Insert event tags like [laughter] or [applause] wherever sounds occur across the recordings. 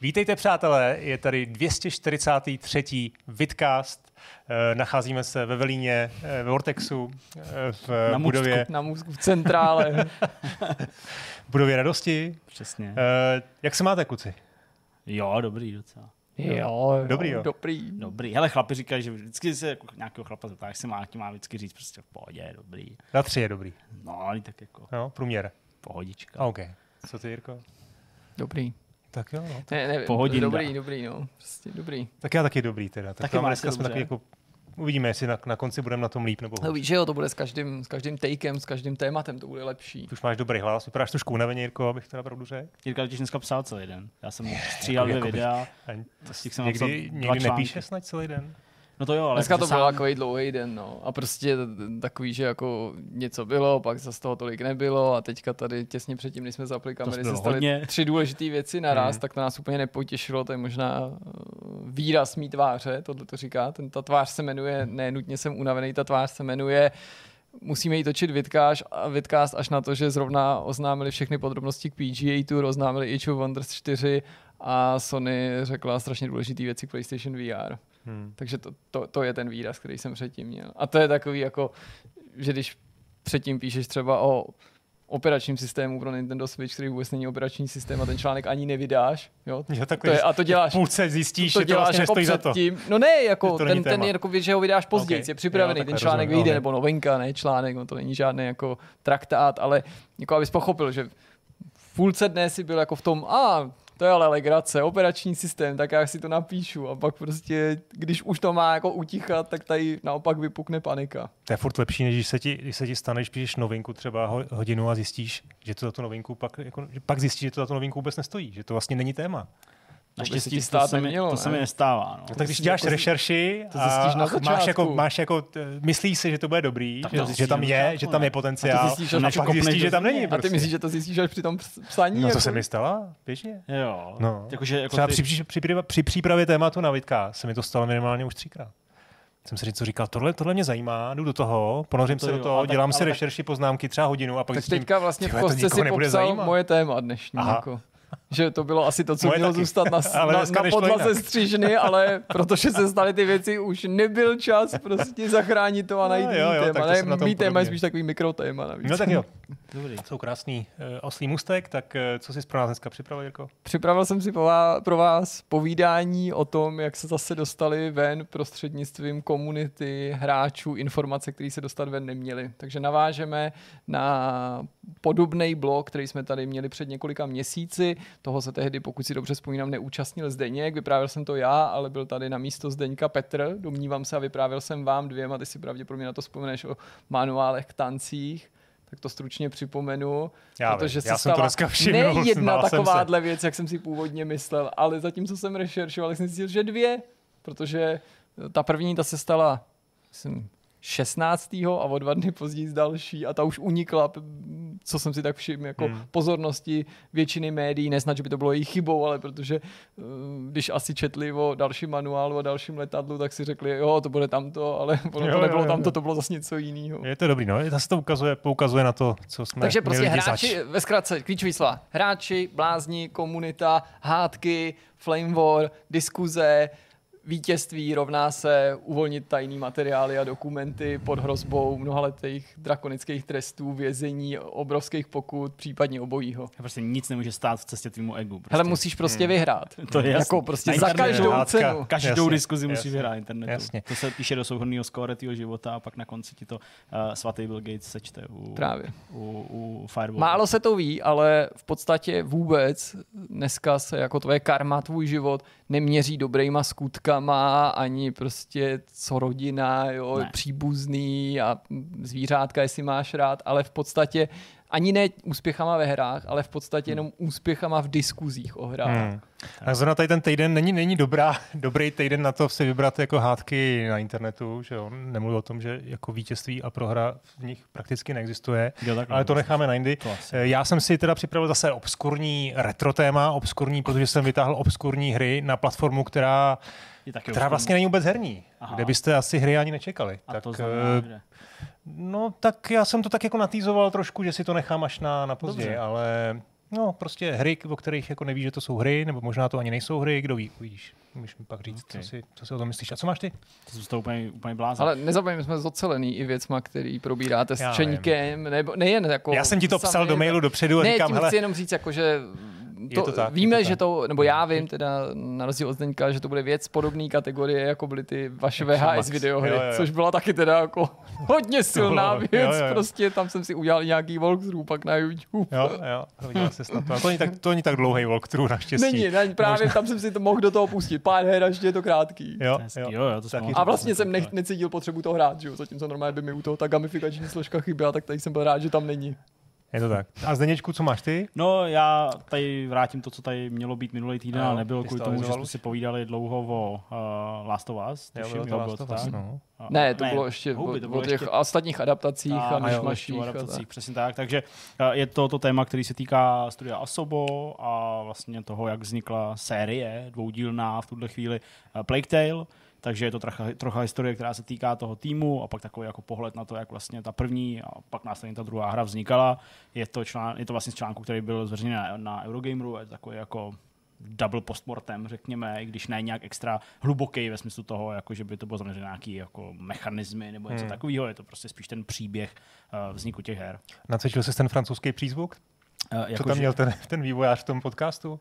Vítejte, přátelé, je tady 243. Vidcast. Eh, Nacházíme se ve Velíně, eh, ve Vortexu, eh, v Na budově, Můstku. Na můzku v centrále. v budově radosti. Přesně. Eh, Jak se máte, kluci? Jo, dobrý docela. jo, Dobrý, jo. Dobrý. Dobrý. Hele, chlapi říkají, že vždycky se jako nějakého chlapa zeptáš, se má, ti má vždycky říct prostě v pohodě, dobrý. Na tři je dobrý. No, ale tak jako No, průměr. pohodička. A OK. Co ty, Jirko? Dobrý. Tak jo, no. Ne, ne, Pohodinda. dobrý, dobrý, no. Prostě dobrý. Tak já taky dobrý teda. Tak Taky dneska jsme taky jako Uvidíme, jestli na, na konci budeme na tom líp nebo No hůř. víš, že jo, to bude s každým, s každým takem, s každým tématem, to bude lepší. Ty už máš dobrý hlas, vypadáš trošku unaveně, Jirko, abych teda pravdu řekl. Jirka totiž dneska psal celý den. Já jsem stříhal dvě Jakoby- videa. Těch jsem někdy, někdy nepíše snad celý den? No to jo, ale Dneska to byl sám- takový dlouhý den, no. A prostě takový, že jako něco bylo, pak zase toho tolik nebylo a teďka tady těsně předtím, než jsme zapli kamery, se staly hodně. tři důležité věci naraz, Mhm. tak to nás úplně nepotěšilo, to je možná uh, výraz mý tváře, tohle to říká. Ten, ta tvář se jmenuje, ne nutně jsem unavený, ta tvář se jmenuje musíme jí točit vidcast, a vidcast až na to, že zrovna oznámili všechny podrobnosti k PGA Tour, oznámili Age of Wonders 4 a Sony řekla strašně důležité věci k PlayStation VR. Hmm. Takže to, to, to je ten výraz, který jsem předtím měl. A to je takový jako, že když předtím píšeš třeba o operačním systému pro Nintendo Switch, který vůbec není operační systém a ten článek ani nevydáš, jo? Jo, tak To je, a to děláš, v půlce zjistíš, to že to děláš vlastně jako za to. předtím. No ne, Že jako to ten, ten je jako, že ho vydáš později, Ok. je připravený, Jo, ten článek rozumím, vyjde, ok. nebo novinka, ne článek, no to není žádný jako traktát, ale jako abys pochopil, že v půlce dne si byl jako v tom, a to je ale legrace, operační systém, tak já si to napíšu a pak prostě, když už to má jako utichat, tak tady naopak vypukne panika. To je furt lepší, než když se ti, když se ti stane, když píšeš novinku třeba ho- hodinu a zjistíš, že to za tu novinku pak, jako, pak zjistíš, že to za tu novinku vůbec nestojí, že to vlastně není téma. Naštěstí ti to, stát se mi, nemělo, to se ne? mi nestává. No. No, tak když si děláš jako- rešerši to a, zjistíš na a máš jako, máš jako, t- myslíš si, že to bude dobrý, Tak že, to že zjistíš tam je, že tam je potenciál, A zjistíš, a, pak kopneš zjistíš, že tam není. A ty prostě. myslíš, že to zjistíš až při tom ps- psaní? No to jako? se mi stalo, běžně. Jo. No. Jakože, jako Třeba ty, při, při, při, přípravě tématu na Vidka se mi to stalo minimálně už třikrát. Jsem si něco říkal, tohle, tohle mě zajímá, jdu do toho, ponořím To se jo, do toho, tak- dělám si tak- rešerši, poznámky, třeba hodinu a pak Tak zjistím, teďka vlastně v kostce nikoho si nebude popsal zajímat. moje téma dnešní. Aha. Jako. Že to bylo asi to, co Moje mělo taky. zůstat na, [laughs] Ale na, na podlaze střížny, ale protože se staly ty věci, už nebyl čas prostě zachránit to a najít No, no, jo, jo, tak téma. to Ne, tom mý téma je spíš takový mikrotéma. Navíc. No tak jo, Dobrý. jsou krásný uh, oslý mustek, tak uh, co jsi pro nás dneska připravil, Jirko? Připravil jsem si pro vás povídání o tom, jak se zase dostali ven prostřednictvím komunity hráčů informace, které se dostat ven neměly. Takže navážeme na podobný blog, který jsme tady měli před několika měsíci. Toho se tehdy, pokud si dobře vzpomínám, neúčastnil Zdeněk. Vyprávěl jsem to já, ale byl tady na místo Zdeňka Petr. Domnívám se a vyprávěl jsem vám dvěma. Ty si pravděpodobně na to vzpomeneš o manuálech k tancích. Tak to stručně připomenu. Já, protože vím, se já jsem to dneska všiml, ne [laughs] jedna takováhle věc, jak jsem si původně myslel, ale zatímco jsem rešeršoval, jsem zjistil, že dvě, protože ta první, ta se stala myslím, 16. a o dva dny později další a ta už unikla, co jsem si tak všiml, jako Hmm. pozornosti většiny médií, nesnad, že by to bylo jejich chybou, ale protože eh, když asi četli o dalším manuálu a dalším letadlu, tak si řekli, jo, to bude tamto, ale ono Jo, to nebylo jo, tamto, jo. to bylo zase něco jiného. Je to dobrý, no, zase to ukazuje, poukazuje na to, co jsme Takže prostě hráči, zač. ve zkratce, klíčový slova. Hráči, blázni, komunita, hádky, flame war, diskuze, vítězství rovná se uvolnit tajný materiály a dokumenty pod hrozbou mnohaletých drakonických trestů, vězení, obrovských pokut, případně obojího. Prostě nic nemůže stát v cestě tvýmu egu. Prostě. Hele, musíš prostě Hmm. vyhrát. [laughs] to je jasný. Jako prostě za každou hádka. cenu. Každou Jasně, diskuzi musí jasně, vyhrát internetu. jasně. To se píše do souhrnného skóre tvýho života a pak na konci ti to uh, svatý Bill Gates sečte u, Právě. u, u Firewall. Málo se to ví, ale v podstatě vůbec dneska se jako tvoje karma, tvůj život neměří dobrýma skutkama, ani prostě co rodina, jo, Ne. příbuzný a zvířátka, jestli máš rád, ale v podstatě ani ne úspěchama ve hrách, ale v podstatě jenom úspěchama v diskuzích o hrách. Hmm. Tak zrovna tady ten týden není, není dobrá, [laughs] dobrý týden na to si vybrat jako hádky na internetu, že jo? Nemluvím o tom, že jako vítězství a prohra v nich prakticky neexistuje, Jo, takhle. ale to necháme na jindy. Eh, Já jsem si teda připravil zase obskurní retro téma, obskurní, protože jsem vytáhl obskurní hry na platformu, která, Je taky která vlastně není vůbec herní, Aha. kde byste asi hry ani nečekali. A tak, to znamená, eh, že... No tak já jsem to tak jako natýzoval trošku, že si to nechám až na, na později, Dobře. ale No, prostě hry, o kterých jako nevíš, že to jsou hry, nebo možná to ani nejsou hry, kdo ví, uvidíš. Můžeš mi pak říct, Okay. co, si, co si o tom myslíš. A co máš ty? To jsem z toho úplně, úplně blázen. Ale nezapomeňme, jsme zocelený i věcma, který probíráte s Čeňkem, nebo nejen jako... Já jsem ti to sami, psal do mailu dopředu a ne, říkám, tím hele, chci jenom říct, jako, že to, to tak, víme, to že tak. to, nebo já vím teda na rozdíl od Zdeňka, že to bude věc podobné kategorie, jako byly ty vaše VHS videohry, Jo, jo, jo. což byla taky teda jako [laughs] hodně silná bylo- věc, jo, jo, jo. prostě tam jsem si udělal nějaký walkthrough pak na YouTube. Jo, jo, viděl jsi snad to. A to není tak, to není tak dlouhý walkthrough naštěstí. Není, není, právě Možná- tam jsem si to mohl do toho pustit, pár her, až je to krátký. Jo, jo. jo, jo, to Taky A vlastně jsem nech, necítil potřebu to hrát, že jo? Zatímco normálně by mi u toho ta gamifikační složka chyběla, tak tady jsem byl rád, že tam není. Je to tak. A Zdeněčku, co máš ty? No, já tady vrátím to, co tady mělo být minulý týden, ale nebylo kvůli tomu, že jsme si povídali dlouho o uh, Last of Us. Jo, tuším, bylo to jo, Last bylo to no. Ne, to bylo ještě houby, o, to bylo o těch ještě- ostatních adaptacích a, a, myšmaších. adaptacích, tak. přesně tak. Takže eh, je to to téma, který se týká studia Asobo a vlastně toho, jak vznikla série dvoudílná v tuhle chvíli eh, Plague Tale. Takže je to trocha, trocha historie, která se týká toho týmu a pak takový jako pohled na to, jak vlastně ta první a pak následně ta druhá hra vznikala. Je to, člán, je to vlastně z článku, který byl zveřejněn na, na Eurogameru, je to takový jako double postmortem, řekněme, i když ne nějak extra hluboký ve smyslu toho, jako že by to bylo zaměřené nějaký jako mechanismy nebo něco Hmm. takového, je to prostě spíš ten příběh uh, vzniku těch her. Nacvičil jsi ten francouzský přízvuk? Uh, Co tam měl ten, ten vývojář v tom podcastu? Uh,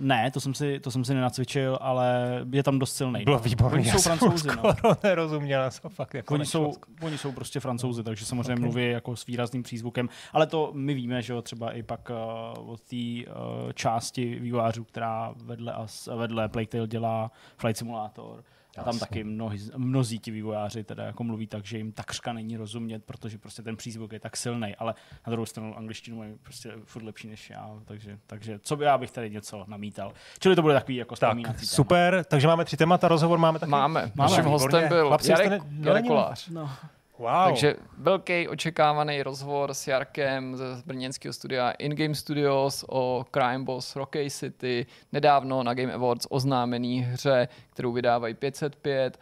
ne, to jsem, si, to jsem si nenacvičil, ale je tam dost silný. Bylo výborný. Oni já jsou jsem francouzi, no. skoro nerozuměl, já jsem fakt jako Oni jsou, oni jsou prostě francouzi, takže samozřejmě Ok. okay. mluví jako s výrazným přízvukem, ale to my víme, že jo, třeba i pak uh, od té uh, části vývojářů, která vedle, as, vedle Plague Tale dělá Flight Simulator, a tam Jasně. taky mnohí, mnozí ti vývojáři teda jako mluví tak, že jim takřka není rozumět, protože prostě ten přízvuk je tak silný, ale na druhou stranu angličtinu mají prostě furt lepší než já, takže, takže co by já bych tady něco namítal. Čili to bude takový jako Tak, vzpomínací téma. super, takže máme tři témata, rozhovor máme taky. Máme. Máme, Naším hostem byl Chlapci, Jarek, Jarek Kolář. No. Wow. Takže velký očekávaný rozhovor s Jarkem ze brněnského studia InGame Studios o Crime Boss Rocky City, nedávno na Game Awards oznámený hře, kterou vydávají 505.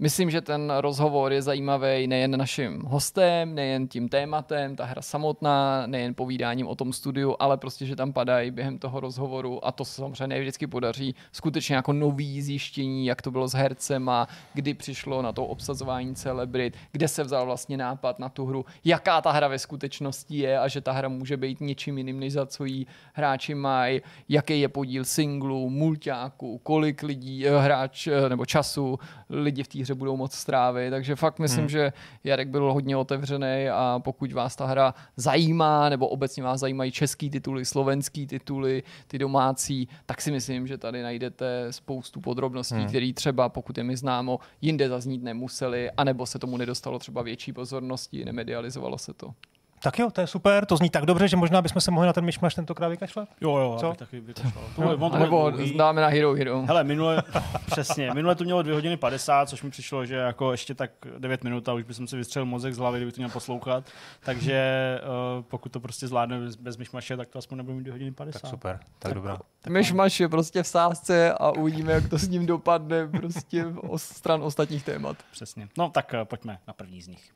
Myslím, že ten rozhovor je zajímavý nejen naším hostem, nejen tím tématem, ta hra samotná, nejen povídáním o tom studiu, ale prostě, že tam padají během toho rozhovoru a to se samozřejmě vždycky podaří skutečně jako nový zjištění, jak to bylo s hercema, kdy přišlo na to obsazování celebrit, kde se vzal vlastně nápad na tu hru, jaká ta hra ve skutečnosti je a že ta hra může být něčím jiným, než za co jí hráči mají, jaký je podíl singlů, mulťáků, kolik lidí, eh, hráč eh, nebo času lidi v té hře budou moc strávit, takže fakt myslím, hmm. že Jarek byl hodně otevřený a pokud vás ta hra zajímá, nebo obecně vás zajímají český tituly, slovenský tituly, ty domácí, tak si myslím, že tady najdete spoustu podrobností, hmm. které třeba, pokud je mi známo, jinde zaznít nemuseli, anebo se tomu nedostalo třeba větší pozornosti, nemedializovalo se to. Tak jo, to je super, to zní tak dobře, že možná bychom se mohli na ten myšmaš tentokrát vykašlat. Jo, jo, Co? taky vykašlal. Bude Nebo dáme na Hero Hero. Hele, minule, [laughs] přesně, minule to mělo 2 hodiny 50, což mi přišlo, že jako ještě tak 9 minut a už bych si vystřelil mozek z hlavy, kdybych to měl poslouchat. Takže uh, pokud to prostě zvládne bez, bez myšmaše, tak to aspoň nebude mít 2 hodiny 50. Tak super, tak dobrá. Myšmaš je prostě v sázce a uvidíme, jak to s ním dopadne prostě o stran ostatních témat. Přesně. No tak uh, pojďme na první z nich.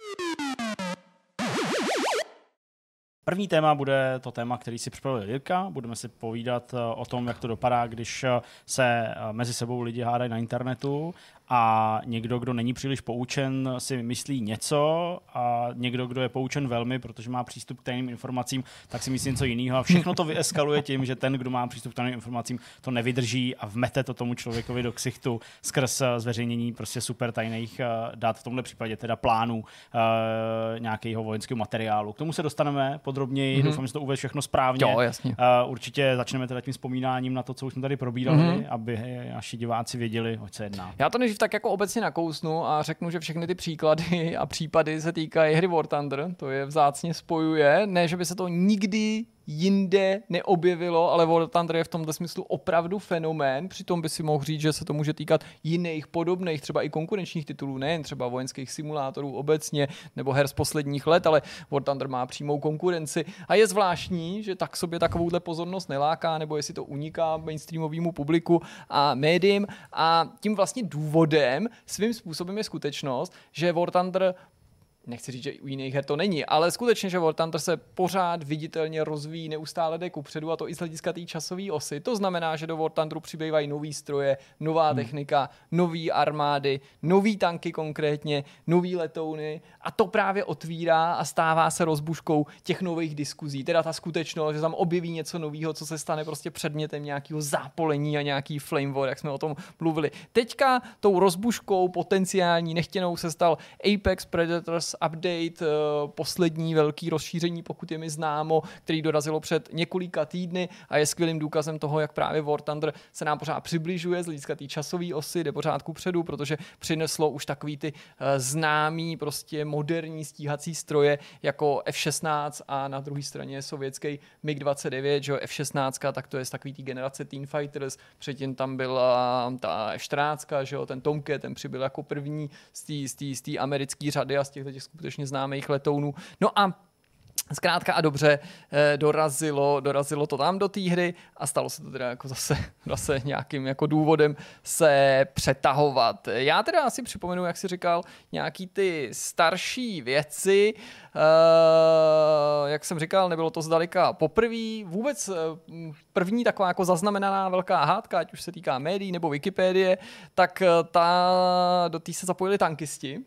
První téma bude to téma, který si připravil Jirka. Budeme si povídat eh, o tom, jak to dopadá, když eh, se eh, mezi sebou lidi hádají na internetu a někdo, kdo není příliš poučen, si myslí něco a někdo, kdo je poučen velmi, protože má přístup k tajným informacím, tak si myslí něco jiného a všechno to vyeskaluje tím, že ten, kdo má přístup k tajným informacím, to nevydrží a vmete to tomu člověkovi do ksichtu skrz eh, zveřejnění prostě super tajných eh, dat, v tomhle případě teda plánů eh, nějakého vojenského materiálu. K tomu se dostaneme podrobněji, mm-hmm. doufám, že to uvede všechno správně. Jo, jasně. Určitě začneme teda tím vzpomínáním na to, co už jsme tady probírali, mm-hmm. aby naši diváci věděli, o co se jedná. Já to než tak jako obecně nakousnu a řeknu, že všechny ty příklady a případy se týkají hry War Thunder, to je vzácně spojuje, ne, že by se to nikdy jinde neobjevilo, ale War Thunder je v tomto smyslu opravdu fenomén, přitom by si mohl říct, že se to může týkat jiných podobných, třeba i konkurenčních titulů, nejen třeba vojenských simulátorů obecně, nebo her z posledních let, ale War Thunder má přímou konkurenci. A je zvláštní, že tak sobě takovouhle pozornost neláká, nebo jestli to uniká mainstreamovému publiku a médiím. A tím vlastně důvodem svým způsobem je skutečnost, že War Thunder nechci říct, že u jiných her to není, ale skutečně, že War Thunder se pořád viditelně rozvíjí, neustále jde kupředu a to i z hlediska té časové osy. To znamená, že do War Thunderu přibývají nové stroje, nová hmm. technika, nové armády, nové tanky konkrétně, nové letouny a to právě otvírá a stává se rozbuškou těch nových diskuzí. Teda ta skutečnost, že tam objeví něco nového, co se stane prostě předmětem nějakého zápolení a nějaký flame war, jak jsme o tom mluvili. Teďka tou rozbuškou potenciální nechtěnou se stal Apex Predators update, eh, poslední velký rozšíření, pokud je mi známo, který dorazilo před několika týdny a je skvělým důkazem toho, jak právě War Thunder se nám pořád přibližuje z hlediska té časové osy, jde pořád ku předu, protože přineslo už takový ty eh, známý, prostě moderní stíhací stroje jako F-16 a na druhé straně sovětský MiG-29, že F-16, tak to je z takový té generace Teen Fighters, předtím tam byla ta F-14, že jo, ten Tomcat, ten přibyl jako první z té americké řady a z těchto těch skutečně známých letounů. No a Zkrátka a dobře eh, dorazilo, dorazilo to tam do té hry a stalo se to teda jako zase, [laughs] zase nějakým jako důvodem se přetahovat. Já teda asi připomenu, jak si říkal, nějaký ty starší věci, Uh, jak jsem říkal, nebylo to zdaleka poprvé. Vůbec uh, první taková jako zaznamenaná velká hádka, ať už se týká médií nebo Wikipedie, tak ta, do té se zapojili tankisti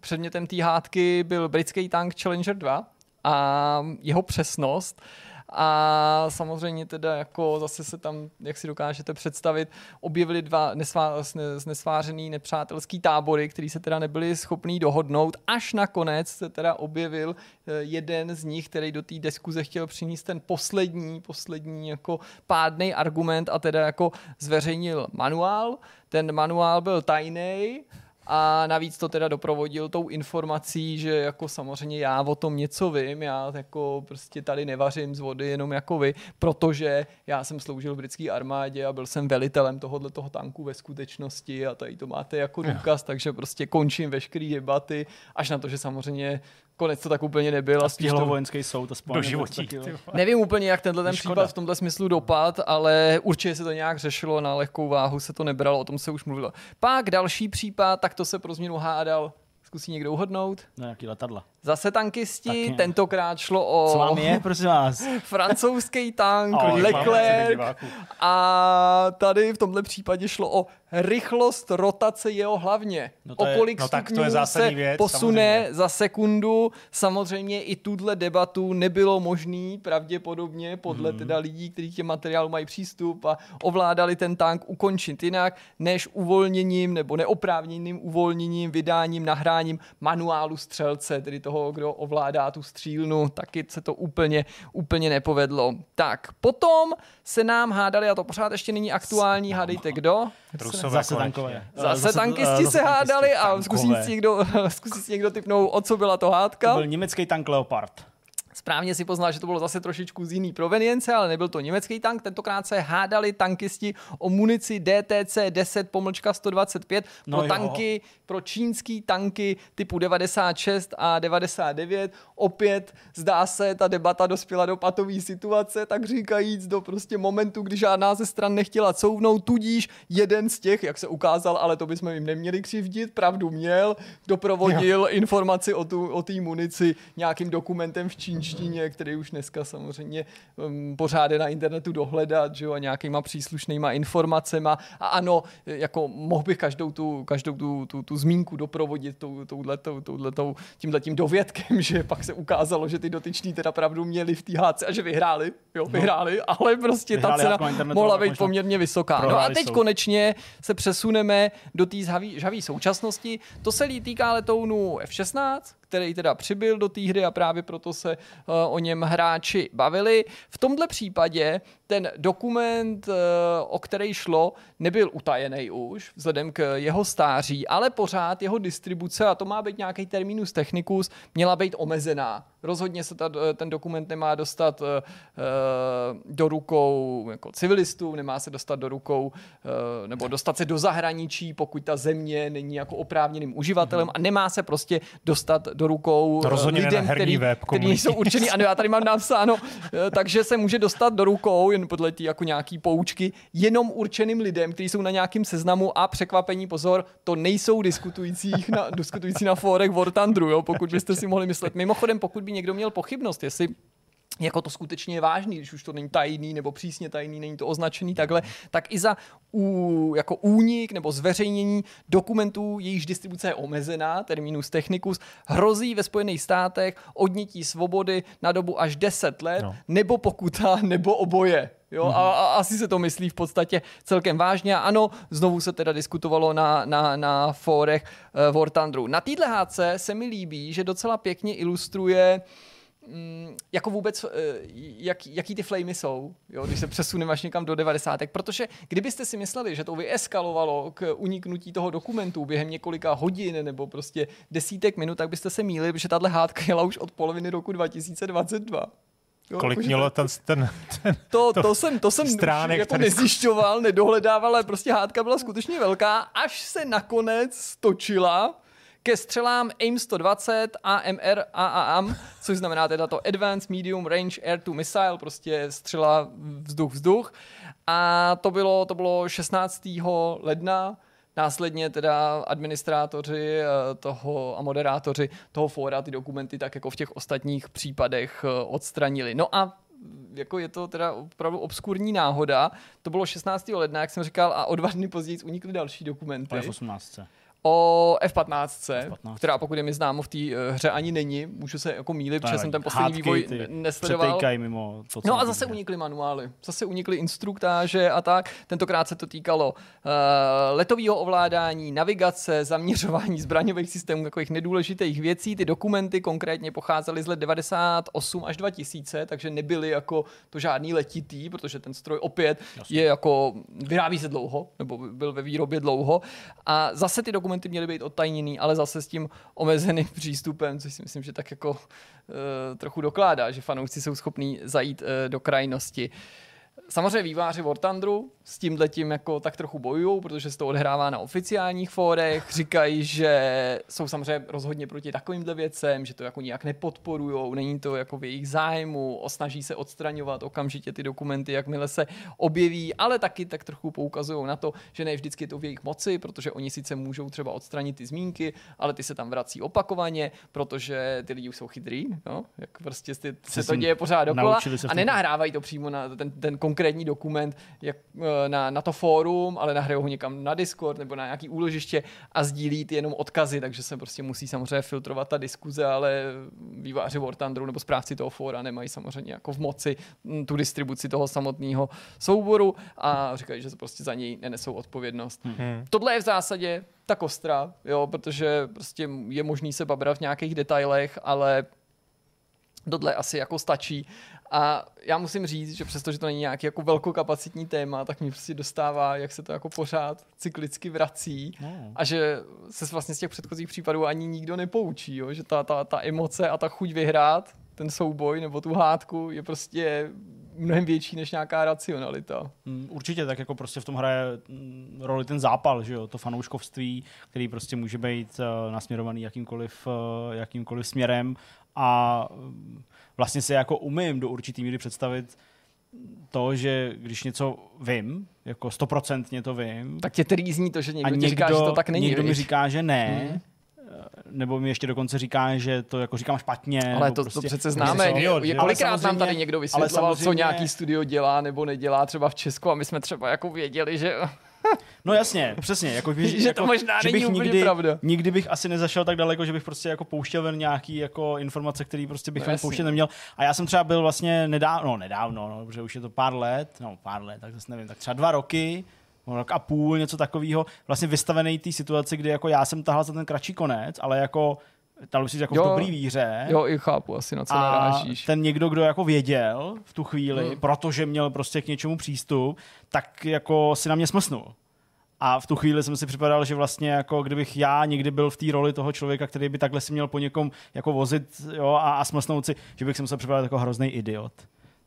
Předmětem té hádky byl britský tank Challenger 2 a jeho přesnost. A samozřejmě teda jako zase se tam, jak si dokážete představit, objevily dva nesvá, nesvářený nepřátelský tábory, který se teda nebyli schopní dohodnout. Až nakonec se teda objevil eh, jeden z nich, který do té diskuze chtěl přinést ten poslední, poslední jako pádný argument a teda jako zveřejnil manuál. Ten manuál byl tajný, a navíc to teda doprovodil tou informací, že jako samozřejmě já o tom něco vím, já jako prostě tady nevařím z vody jenom jako vy, protože já jsem sloužil v britské armádě a byl jsem velitelem tohohle toho tanku ve skutečnosti a tady to máte jako důkaz, takže prostě končím veškeré debaty, až na to, že samozřejmě konec to tak úplně nebyl. A stihl to vojenský soud aspoň. Do životí. Nevím úplně, jak tenhle ten případ v tomhle smyslu dopad, ale určitě se to nějak řešilo, na lehkou váhu se to nebralo, o tom se už mluvilo. Pak další případ, tak to se pro změnu hádal Zkusí někdo uhodnout? No, nějaký letadla. Zase tankisti, tak tentokrát šlo o... Co vám je, prosím vás? [laughs] francouzský tank, oh, Leclerc. A tady v tomhle případě šlo o rychlost rotace jeho hlavně. No o kolik no tak to je se věc, posune samozřejmě. za sekundu. Samozřejmě i tuhle debatu nebylo možný pravděpodobně podle hmm. teda lidí, kteří těm materiálu mají přístup a ovládali ten tank ukončit jinak, než uvolněním nebo neoprávněným uvolněním, vydáním, nahráním manuálu střelce, tedy toho, kdo ovládá tu střílnu, taky se to úplně, úplně nepovedlo. Tak, potom se nám hádali, a to pořád ještě není aktuální, hádejte kdo? Rusové zase tankové. Zase, zase tankisti zase se hádali a zkusí si, někdo, [laughs] zkusí si někdo typnout, o co byla to hádka. To byl německý tank Leopard. Správně si poznal, že to bylo zase trošičku z jiný provenience, ale nebyl to německý tank. Tentokrát se hádali tankisti o munici DTC 10 pomlčka 125 no pro jo. tanky, pro čínský tanky typu 96 a 99. Opět zdá se, ta debata dospěla do patové situace, tak říkajíc do prostě momentu, kdy žádná ze stran nechtěla couvnout, tudíž jeden z těch, jak se ukázal, ale to bychom jim neměli křivdit, pravdu měl, doprovodil jo. informaci o té o munici nějakým dokumentem v čínštině češtině, který už dneska samozřejmě um, pořád je na internetu dohledat, že jo, a nějakýma příslušnýma informacema. A ano, jako mohl bych každou tu, každou tu, tu, tu zmínku doprovodit tou, touhletou, touhletou, tímhletím dovědkem, [laughs] že pak se ukázalo, že ty dotyční teda pravdu měli v té hádce a že vyhráli, jo, no. vyhráli, no. ale prostě vyhráli ta cena mohla být poměrně vysoká. No a teď jsou. konečně se přesuneme do té žhavé současnosti. To se týká letounu F-16, který teda přibyl do té hry a právě proto se uh, o něm hráči bavili. V tomhle případě ten dokument, uh, o který šlo, nebyl utajený už, vzhledem k jeho stáří, ale pořád jeho distribuce, a to má být nějaký terminus technicus, měla být omezená rozhodně se ta, ten dokument nemá dostat uh, do rukou jako civilistů, nemá se dostat do rukou uh, nebo dostat se do zahraničí, pokud ta země není jako oprávněným uživatelem mm-hmm. a nemá se prostě dostat do rukou to rozhodně lidem, který, web, který jsou určený. Ano, já tady mám napsáno, takže se může dostat do rukou, jen podle tý jako nějaký poučky, jenom určeným lidem, kteří jsou na nějakém seznamu a překvapení, pozor, to nejsou diskutujících na, diskutující na fórech War Thunderu, jo, pokud byste si mohli myslet. Mimochodem, pokud by někdo měl pochybnost, jestli jako to skutečně je vážný, když už to není tajný nebo přísně tajný, není to označený takhle, tak i za ú, jako únik nebo zveřejnění dokumentů, jejichž distribuce je omezená, terminus technicus, hrozí ve Spojených státech odnětí svobody na dobu až 10 let, no. nebo pokuta, nebo oboje. Jo, a, a asi se to myslí v podstatě celkem vážně. A ano, znovu se teda diskutovalo na, na, na fórech uh, War Thunderu. Na téhle hádce se mi líbí, že docela pěkně ilustruje Mm, jako vůbec, eh, jak, jaký ty flamey jsou, jo, když se přesuneme až někam do 90. Protože kdybyste si mysleli, že to vyeskalovalo k uniknutí toho dokumentu během několika hodin nebo prostě desítek minut, tak byste se mýlili, protože tahle hádka jela už od poloviny roku 2022. Jo, Kolik mělo ten, ten, ten to, to, to, jsem, to jsem stránek, jako nezjišťoval, nedohledával, ale prostě hádka byla skutečně velká, až se nakonec točila ke střelám AIM-120 AMR AAM, což znamená teda to Advanced Medium Range Air to Missile, prostě střela vzduch-vzduch. A to bylo, to bylo 16. ledna, Následně teda administrátoři eh, toho a moderátoři toho fóra ty dokumenty tak jako v těch ostatních případech eh, odstranili. No a jako je to teda opravdu obskurní náhoda. To bylo 16. ledna, jak jsem říkal, a o dva dny později unikly další dokumenty. v 18 o F-15, F-15, která pokud je mi známo v té uh, hře ani není, můžu se jako mílit, protože jsem ten poslední vývoj nesledoval. mimo to, no a zase unikly manuály, zase unikly instruktáže a tak. Tentokrát se to týkalo uh, letového ovládání, navigace, zaměřování zbraňových systémů, takových nedůležitých věcí. Ty dokumenty konkrétně pocházely z let 98 až 2000, takže nebyly jako to žádný letitý, protože ten stroj opět Jasně. je jako, vyrábí se dlouho, nebo byl ve výrobě dlouho. A zase ty dokumenty dokumenty měly být odtajněný, ale zase s tím omezeným [laughs] přístupem, což si myslím, že tak jako uh, trochu dokládá, že fanoušci jsou schopní zajít uh, do krajnosti. Samozřejmě výváři War Thunderu s tím letím jako tak trochu bojují, protože se to odhrává na oficiálních fórech, říkají, že jsou samozřejmě rozhodně proti takovýmhle věcem, že to jako nijak nepodporujou, není to jako v jejich zájmu, osnaží se odstraňovat okamžitě ty dokumenty, jakmile se objeví, ale taky tak trochu poukazují na to, že ne vždycky je to v jejich moci, protože oni sice můžou třeba odstranit ty zmínky, ale ty se tam vrací opakovaně, protože ty lidi už jsou chytrý, no? jak prostě se to děje pořád dokola a nenahrávají to přímo na ten, ten konkrétní dokument, jak na, na to fórum, ale nahrajou ho někam na Discord nebo na nějaký úložiště a sdílí ty jenom odkazy, takže se prostě musí samozřejmě filtrovat ta diskuze, ale výváři War Thunderu nebo správci toho fóra nemají samozřejmě jako v moci tu distribuci toho samotného souboru a říkají, že se prostě za něj nenesou odpovědnost. Hmm. Tohle je v zásadě ta kostra, jo, protože prostě je možný se babrat v nějakých detailech, ale tohle asi jako stačí. A já musím říct, že přestože to není nějaký jako velkokapacitní téma, tak mi prostě dostává, jak se to jako pořád cyklicky vrací no. a že se vlastně z těch předchozích případů ani nikdo nepoučí, jo? že ta, ta, ta emoce a ta chuť vyhrát ten souboj nebo tu hádku je prostě mnohem větší než nějaká racionalita. Mm, určitě, tak jako prostě v tom hraje mm, roli ten zápal, že jo, to fanouškovství, který prostě může být uh, nasměrovaný jakýmkoliv, uh, jakýmkoliv směrem a uh, vlastně se jako umím do určitý míry představit to, že když něco vím, jako stoprocentně to vím. Tak tě trýzní to, že někdo, a někdo říká, že to tak není. Někdo mi říká, že ne, hmm nebo mi ještě dokonce říká, že to jako říkám špatně. Ale to, prostě, to přece známe. Je, kolikrát nám tady někdo vysvětloval, co nějaký studio dělá nebo nedělá třeba v Česku a my jsme třeba jako věděli, že No jasně, přesně. Jako, že, [laughs] že to jako, možná že není bych nikdy, pravda. Nikdy bych asi nezašel tak daleko, že bych prostě jako pouštěl ven nějaký jako informace, které prostě bych no, pouštět neměl. A já jsem třeba byl vlastně nedávno, no nedávno, no, protože už je to pár let, no pár let, tak zase nevím, tak třeba dva roky, rok a půl, něco takového, vlastně vystavený té situaci, kdy jako já jsem tahal za ten kratší konec, ale jako Dalo si jako jo, v dobrý víře. Jo, i chápu asi, na co a narážíš. ten někdo, kdo jako věděl v tu chvíli, hmm. protože měl prostě k něčemu přístup, tak jako si na mě smlsnul. A v tu chvíli jsem si připadal, že vlastně jako kdybych já někdy byl v té roli toho člověka, který by takhle si měl po někom jako vozit jo, a, a smlsnout si, že bych se musel připadat jako hrozný idiot.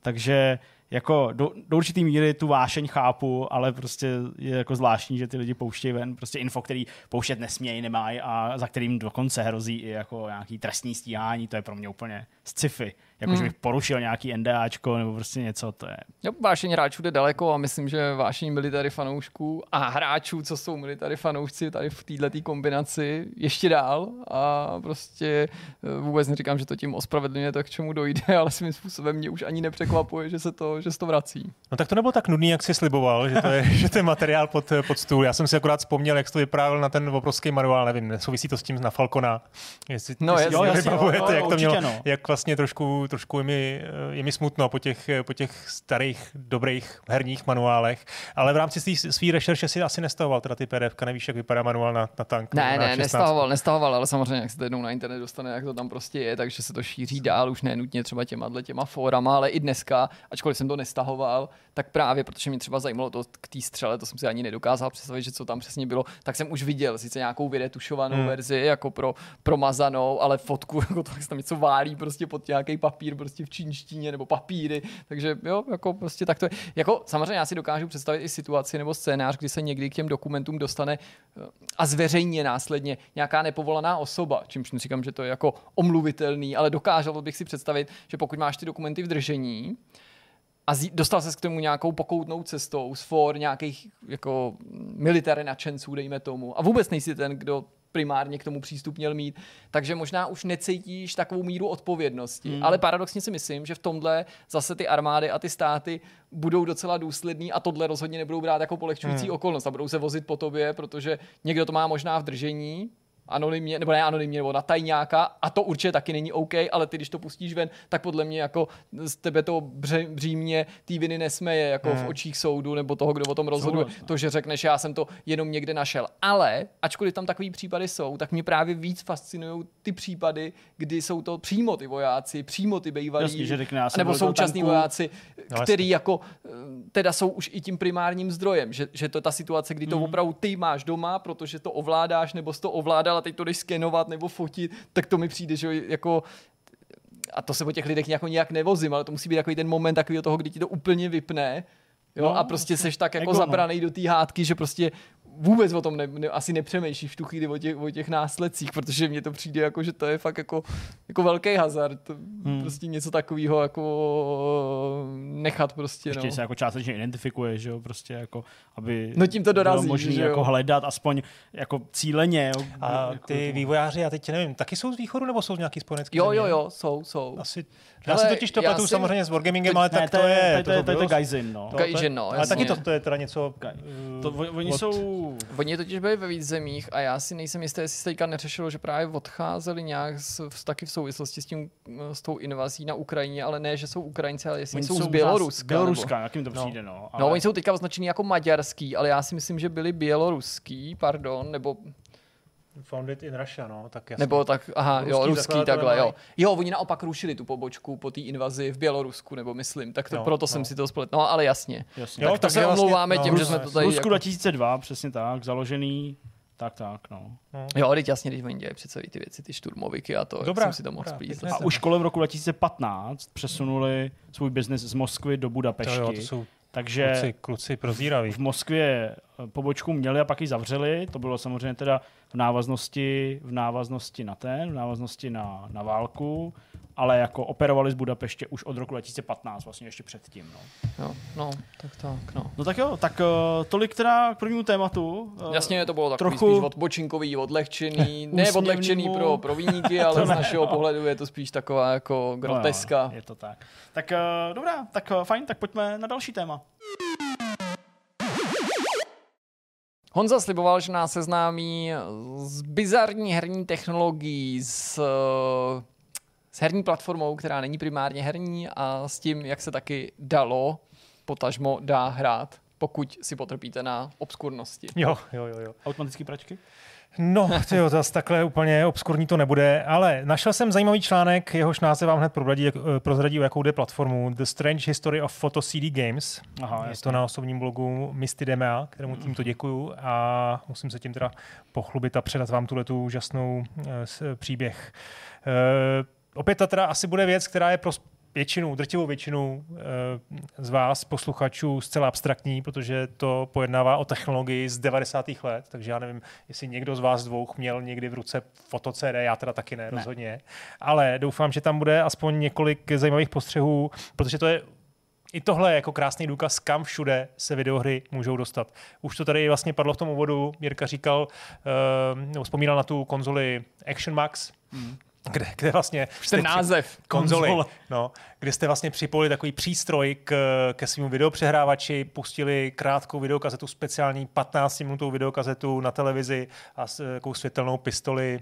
Takže jako do, do určitý míry tu vášeň chápu, ale prostě je jako zvláštní, že ty lidi pouštějí ven prostě info, který pouštět nesmějí, nemají a za kterým dokonce hrozí i jako nějaký trestní stíhání, to je pro mě úplně sci-fi jako hmm. že bych porušil nějaký NDAčko nebo prostě něco, to je. Jo, vášení hráčů jde daleko a myslím, že vášení military fanoušků a hráčů, co jsou military fanoušci tady v této kombinaci ještě dál a prostě eh, vůbec neříkám, že to tím ospravedlňuje to, k čemu dojde, [laughs] ale svým způsobem mě už ani nepřekvapuje, že se to, že se to vrací. No tak to nebylo tak nudný, jak si sliboval, že to je, [laughs] že to je materiál pod, pod stůl. Já jsem si akorát vzpomněl, jak jsi to vyprávěl na ten obrovský manuál, nevím, nesouvisí to s tím na Falcona. Jestli, no, jestli jo, jasně, jo, jo, jak to mělo, no. jak vlastně trošku trošku je mi, je mi smutno po těch, po těch starých, dobrých herních manuálech, ale v rámci své rešerše si asi nestahoval teda ty PDF, nevíš, jak vypadá manuál na, na tank. Ne, na ne, nestahoval, nestahoval, ale samozřejmě, jak se to jednou na internet dostane, jak to tam prostě je, takže se to šíří dál, už nenutně třeba těma, těma fórama, ale i dneska, ačkoliv jsem to nestahoval, tak právě, protože mě třeba zajímalo to k té střele, to jsem si ani nedokázal představit, že co tam přesně bylo, tak jsem už viděl sice nějakou vyretušovanou hmm. verzi, jako pro promazanou, ale fotku, [laughs] jako to, jak se tam něco válí prostě pod nějaký papír, prostě v čínštině nebo papíry, takže jo, jako prostě tak to je. Jako samozřejmě já si dokážu představit i situaci nebo scénář, kdy se někdy k těm dokumentům dostane eh, a zveřejně následně nějaká nepovolaná osoba, čímž neříkám, že to je jako omluvitelný, ale dokázal bych si představit, že pokud máš ty dokumenty v držení, a dostal se k tomu nějakou pokoutnou cestou z for nějakých jako military nadšenců, dejme tomu. A vůbec nejsi ten, kdo primárně k tomu přístup měl mít, takže možná už necítíš takovou míru odpovědnosti. Hmm. Ale paradoxně si myslím, že v tomhle zase ty armády a ty státy budou docela důsledný a tohle rozhodně nebudou brát jako polehčující hmm. okolnost a budou se vozit po tobě, protože někdo to má možná v držení, anonymně, nebo ne anonymně, nebo na tajňáka a to určitě taky není OK, ale ty, když to pustíš ven, tak podle mě jako z tebe to bře, břímě té viny nesmeje jako hmm. v očích soudu nebo toho, kdo o tom rozhoduje. Souhlas, to, že řekneš, já jsem to jenom někde našel. Ale, ačkoliv tam takový případy jsou, tak mě právě víc fascinují ty případy, kdy jsou to přímo ty vojáci, přímo ty bývalí, Jasně, že řekne, nebo současní vojáci, no, který jako eh, teda jsou už i tím primárním zdrojem, že, že to je ta situace, kdy to hmm. opravdu ty máš doma, protože to ovládáš, nebo jsi to ovládal a teď to jdeš skenovat nebo fotit, tak to mi přijde, že jako a to se po těch lidech jako nějak nevozím, ale to musí být takový ten moment takový toho, kdy ti to úplně vypne, jo, no, a prostě seš tak jako, jako zabraný do té hádky, že prostě vůbec o tom ne, ne, asi nepřemýšlíš v tu chvíli o těch, o těch následcích, protože mně to přijde jako, že to je fakt jako, jako velký hazard. Hmm. Prostě něco takového jako nechat prostě. Ještě no. se jako částečně identifikuje, že jo, prostě jako, aby no tím to dorazí, bylo možný že jako hledat aspoň jako cíleně. Jo, a jako ty to... vývojáři, já teď nevím, taky jsou z východu nebo jsou z nějaký spojenecký Jo, jo, jo, jsou, jsou. Asi já si totiž to pletu samozřejmě s Wargamingem, ale tak to je... To je to Gaijin, no. Gaijin, no, Ale taky to, to je teda něco... To, oni jsou... Oni totiž byli ve víc zemích a já si nejsem jistý, jestli se teďka neřešilo, že právě odcházeli nějak s, taky v souvislosti s tím, s tou invazí na Ukrajině, ale ne, že jsou Ukrajinci, ale jestli oni jsou, jsou z Běloruska. Běloruska, jak jim to přijde, no. no. Ale... No, oni jsou teďka označení jako maďarský, ale já si myslím, že byli běloruský, pardon, nebo Founded in Russia, no, tak jasně. Nebo tak, aha, ruský jo, ruský takhle, jo. Jo, oni naopak rušili tu pobočku po té invazi v Bělorusku, nebo myslím, tak to, jo, proto no. jsem si to splet. No, ale jasně. jasně. Tak jo, to tak se vlastně, omlouváme no, tím, že jsme to tady... Rusku jako... 2002, přesně tak, založený tak, tak, no. no. Jo, teď jasně, když oni dělají přece ty věci, ty šturmoviky a to, Dobrá, jsem si to mohl splít. A už kolem roku 2015 přesunuli svůj biznis z Moskvy do Budapešti. To, jo, to jsou takže kluci, kluci prozíraví. V Moskvě pobočku měli a pak ji zavřeli. To bylo samozřejmě teda v návaznosti, v návaznosti na ten, v návaznosti na, na válku, ale jako operovali z Budapeště už od roku 2015, vlastně ještě předtím. No, jo, no tak tak, no. No tak jo, tak uh, tolik teda k prvnímu tématu. Uh, Jasně, to bylo takový trochu... spíš odbočinkový, odlehčený, [laughs] ne odlehčený pro proviníky, [laughs] ale z našeho pohledu je to spíš taková jako groteska. No, je to tak. Tak uh, dobrá, tak uh, fajn, tak pojďme na další téma. Honza sliboval, že nás seznámí s bizarní herní technologií, s, s herní platformou, která není primárně herní a s tím, jak se taky dalo, potažmo dá hrát, pokud si potrpíte na obskurnosti. Jo, jo, jo. jo. Automatické pračky? No, tyjo, zase takhle úplně obskurní to nebude, ale našel jsem zajímavý článek, jehož název vám hned prozradí, jak, eh, prozradí o jakou jde platformu. The Strange History of Photo CD Games. Aha, je jasně. to na osobním blogu Misty Demea, kterému tímto děkuju a musím se tím teda pochlubit a předat vám tuhle tu úžasnou uh, příběh. Uh, opět to teda asi bude věc, která je pro většinu, drtivou většinu uh, z vás, posluchačů, zcela abstraktní, protože to pojednává o technologii z 90. let, takže já nevím, jestli někdo z vás dvou měl někdy v ruce foto CD, já teda taky ne, ne. rozhodně. Ale doufám, že tam bude aspoň několik zajímavých postřehů, protože to je i tohle je jako krásný důkaz, kam všude se videohry můžou dostat. Už to tady vlastně padlo v tom úvodu, Jirka říkal, uh, nebo vzpomínal na tu konzoli Action Max, mm kde, kde vlastně... Už ten název. Konzoli, no, kde jste vlastně připojili takový přístroj k, ke svým videopřehrávači, pustili krátkou videokazetu, speciální 15 minutovou videokazetu na televizi a s takovou světelnou pistoli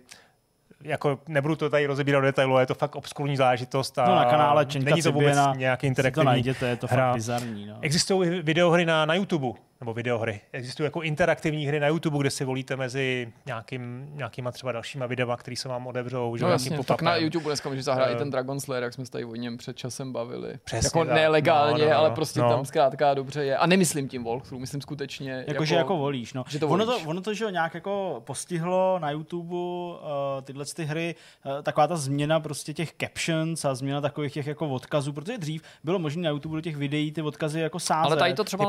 jako nebudu to tady rozebírat do detailu, je to fakt obskurní záležitost. A no na kanále Čenka není to vůbec nějaký interaktivní to najděte, je to hra. fakt bizarní. No. Existují videohry na, na YouTube, nebo videohry. Existují jako interaktivní hry na YouTube, kde si volíte mezi nějakým, nějakýma třeba dalšíma videama, které se vám otevřou. No jasně, tak na YouTube dneska můžeš zahrát uh, i ten Dragon Slayer, jak jsme se tady o něm před časem bavili. Přesně jako tak. nelegálně, no, no, no, ale prostě no. tam zkrátka dobře je. A nemyslím tím walkthrough, myslím skutečně. Jako, jako že jako volíš. No. Že to ono, volíš. to, ono to, že nějak jako postihlo na YouTube uh, tyhle ty hry, uh, taková ta změna prostě těch captions a změna takových těch jako odkazů, protože dřív bylo možné na YouTube do těch videí ty odkazy jako sázet. Ale tady to třeba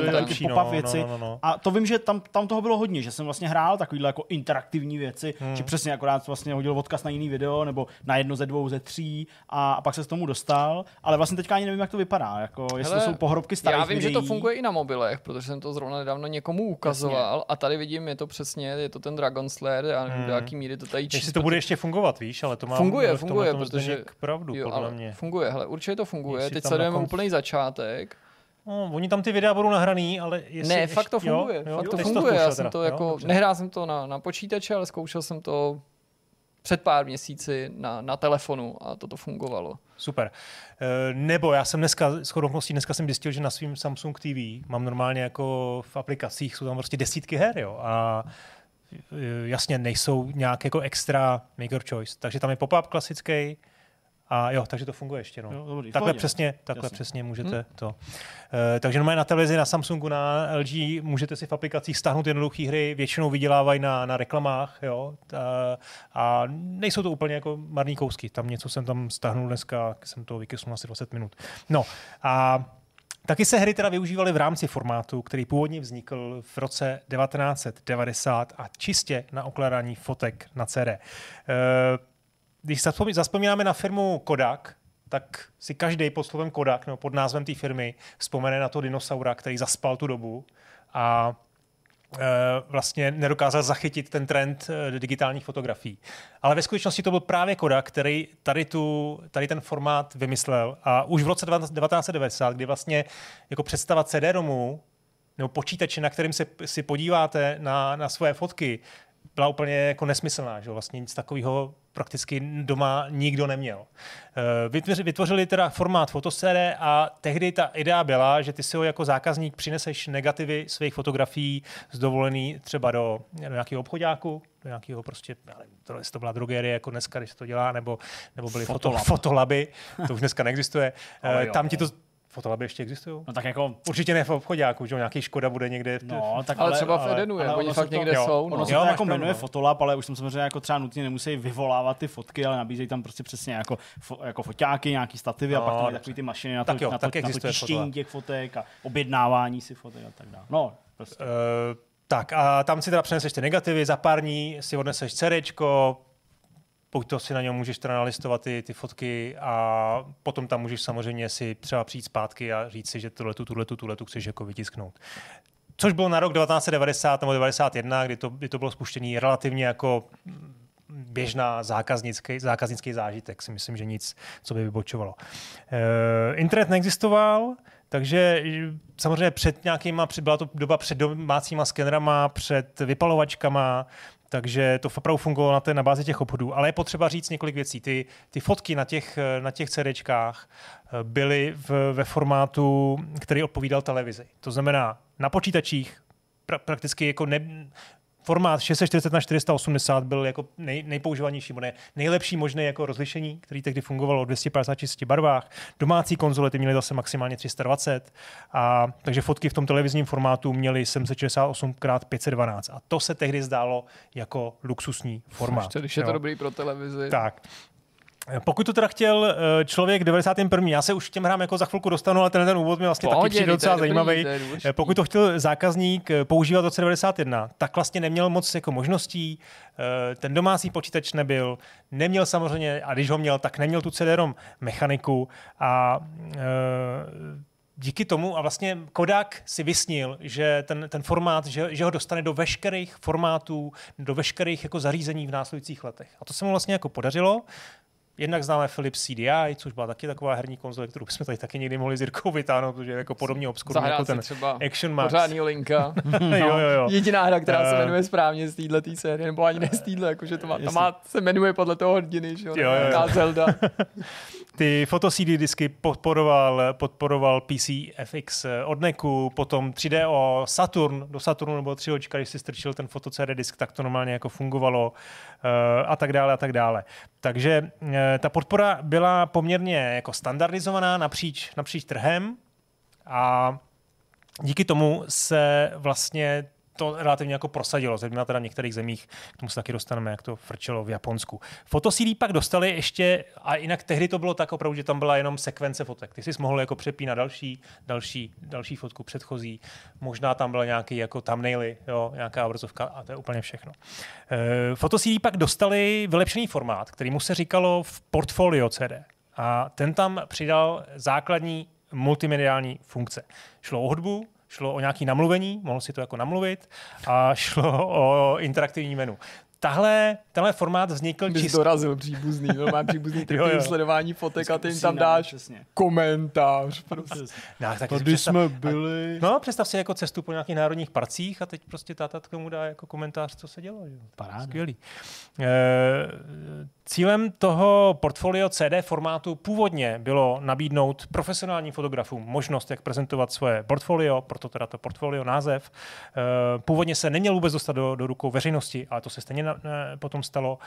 Ty to je lepší, ty pop-up no, věci. no, no, no. A to vím, že tam, tam toho bylo hodně, že jsem vlastně hrál takovýhle jako interaktivní věci, hmm. že přesně akorát vlastně hodil odkaz na jiný video nebo na jedno ze dvou, ze tří a, a pak se s tomu dostal, ale vlastně teďka ani nevím, jak to vypadá, jako jestli Hele, to jsou pohrobky starých Já vím, videí. že to funguje i na mobilech, protože jsem to zrovna nedávno někomu ukazoval Jasně. a tady vidím, je to přesně, je to ten Dragon Slayer, já nevím, do jaký míry to tady Jestli číst, to bude ještě fungovat, víš, ale to má Funguje, funguje, protože- pravdu, Jo, podle mě. funguje, hele, určitě to funguje. Jestli Teď sledujeme nakon- úplný začátek. No, oni tam ty videa budou nahraný, ale jestli Ne, ještě, fakt to jo, funguje, jo, fakt to funguje. zkoušel Já jsem teda, to jo, jako, dobře. nehrál jsem to na, na počítači, ale zkoušel jsem to před pár měsíci na, na telefonu a toto fungovalo. Super. E, nebo já jsem dneska, s okolností dneska jsem zjistil, že na svým Samsung TV mám normálně jako v aplikacích, jsou tam prostě desítky her, jo. A e, jasně nejsou nějak jako extra make your choice. Takže tam je pop-up klasický, a jo, takže to funguje ještě. No. Jo, dobrý, takhle pohodě. přesně, takhle Jasně. přesně můžete hmm. to. E, takže normálně na televizi, na Samsungu, na LG můžete si v aplikacích stáhnout jednoduché hry, většinou vydělávají na, na reklamách, jo. A, a nejsou to úplně jako marný kousky. Tam něco jsem tam stáhnul dneska, jsem to vykysnul asi 20 minut. No a Taky se hry teda využívaly v rámci formátu, který původně vznikl v roce 1990 a čistě na ukládání fotek na CD. Když zaspomí- zaspomínáme na firmu Kodak, tak si každý pod slovem Kodak nebo pod názvem té firmy vzpomene na to dinosaura, který zaspal tu dobu a e, vlastně nedokázal zachytit ten trend e, digitálních fotografií. Ale ve skutečnosti to byl právě Kodak, který tady, tu, tady ten formát vymyslel a už v roce 1990, kdy vlastně jako představa CD-ROMu nebo počítače, na kterým se si podíváte na, na svoje fotky, byla úplně jako nesmyslná, že vlastně nic takového prakticky doma nikdo neměl. Eh, Vytvořili, vytvořili teda formát fotosere a tehdy ta idea byla, že ty si ho jako zákazník přineseš negativy svých fotografií z dovolený třeba do, do nějakého obchodáku, do nějakého prostě, nevím, to, jestli to byla drogerie jako dneska, když se to dělá, nebo, nebo byly Fotolab. foto, fotolaby, to už dneska neexistuje. [laughs] Eh. Tam ti to, fotolaby ještě existují? No tak jako Určitě ne v obchodáku, že jo, nějaký Škoda bude někde. v- No, tak Ale, třeba v ale- Edenu, je, ale oni ono fakt to- někde jo, jsou. Ono No. se Jo, to jako jmenuje no. Fotolab, ale už tam samozřejmě jako třeba nutně nemusí vyvolávat ty fotky, ale nabízejí tam prostě přesně jako, fo, jako foťáky, nějaký stativy No, a pak tam takový ty mašiny na to, Tak jo, na to, tak na to existuje tištění těch fotek a objednávání si fotek a tak dále. No, prostě. Eh, tak a tam si teda přeneseš ty negativy, za pár dní si odneseš CDčko, pokud to si na něm můžeš teda nalistovat ty, ty fotky a potom tam můžeš samozřejmě si třeba přijít zpátky a říct si, že tuhle tu, tuhle tu, tuhle tu chceš jako vytisknout. Což bylo na rok 1990 nebo 91, kdy to, kdy to bylo spuštěný relativně jako běžná zákaznický, zákaznický zážitek. Si myslím, že nic, co by vybočovalo. E, internet neexistoval, takže samozřejmě před nějakýma, byla to doba před domácíma skenerama, před vypalovačkama, takže to opravdu fungovalo na, té, na bázi těch obchodů. Ale je potřeba říct několik věcí. Ty, ty fotky na těch, na těch CDčkách eh, byly v, ve formátu, který odpovídal televizi. To znamená na počítačích pra, prakticky jako ne, formát 640 na 480 byl jako nej, nejpoužívanější, ne, nejlepší možné jako rozlišení, který tehdy fungovalo v 256 barvách. Domácí konzole ty měly zase maximálně 320, a, takže fotky v tom televizním formátu měly 768 x 512 a to se tehdy zdálo jako luxusní formát. Ještě, když je to dobrý pro televizi. Tak. Pokud to teda chtěl eh, člověk 91. Já se už těm hrám jako za chvilku dostanu, ale ten, ten úvod mi vlastně Pohodě, taky přijde docela zajímavý. Eh, pokud to chtěl zákazník eh, používat v roce 91, tak vlastně neměl moc jako možností. Ten domácí počítač nebyl, neměl samozřejmě, a když ho měl, tak neměl tu CD-ROM mechaniku a díky tomu a vlastně Kodak si vysnil, že ten, ten formát, že, že ho dostane do veškerých formátů, do veškerých jako zařízení v následujících letech. A to se mu vlastně jako podařilo. Jednak známe Philips CDI, což byla taky taková herní konzole, kterou jsme tady taky někdy mohli s Jirkou vytáhnout, protože je jako podobně obskurní jako ten třeba Action Max. Pořádný linka. [laughs] no, jo, jo, jo. Jediná hra, která uh, se eh. jmenuje správně z téhle série, nebo ani ne z téhle, jakože to má, ta má, se jmenuje podle toho hrdiny, že jo, jo, jo. Zelda. [laughs] Ty foto CD disky podporoval, podporoval PC FX od NECu, potom 3DO Saturn, do Saturnu nebo 3 očka, když si strčil ten foto CD disk, tak to normálně jako fungovalo uh, a tak dále a tak dále. Takže uh, ta podpora byla poměrně jako standardizovaná napříč, napříč trhem a díky tomu se vlastně to relativně jako prosadilo, zejména teda v některých zemích, k tomu se taky dostaneme, jak to frčelo v Japonsku. Fotosílí pak dostali ještě, a jinak tehdy to bylo tak opravdu, že tam byla jenom sekvence fotek. Ty jsi mohl jako přepínat další, další, další fotku předchozí, možná tam byla nějaký jako thumbnaily, jo, nějaká obrazovka a to je úplně všechno. E, Fotosílí pak dostali vylepšený formát, který mu se říkalo v portfolio CD. A ten tam přidal základní multimediální funkce. Šlo o hudbu, šlo o nějaké namluvení, mohl si to jako namluvit a šlo o interaktivní menu tahle, tenhle formát vznikl Bys čist... dorazil příbuzný, normálně příbuzný [laughs] jo, sledování fotek a ty jim tam dáš přesně. komentář. Prostě. No, tak Tady představ... jsme byli. No, představ si jako cestu po nějakých národních parcích a teď prostě táta k tomu dá jako komentář, co se dělo. Paráda. Skvělý. E, cílem toho portfolio CD formátu původně bylo nabídnout profesionálním fotografům možnost, jak prezentovat svoje portfolio, proto teda to portfolio název. E, původně se neměl vůbec dostat do, do rukou veřejnosti, ale to se stejně potom stalo.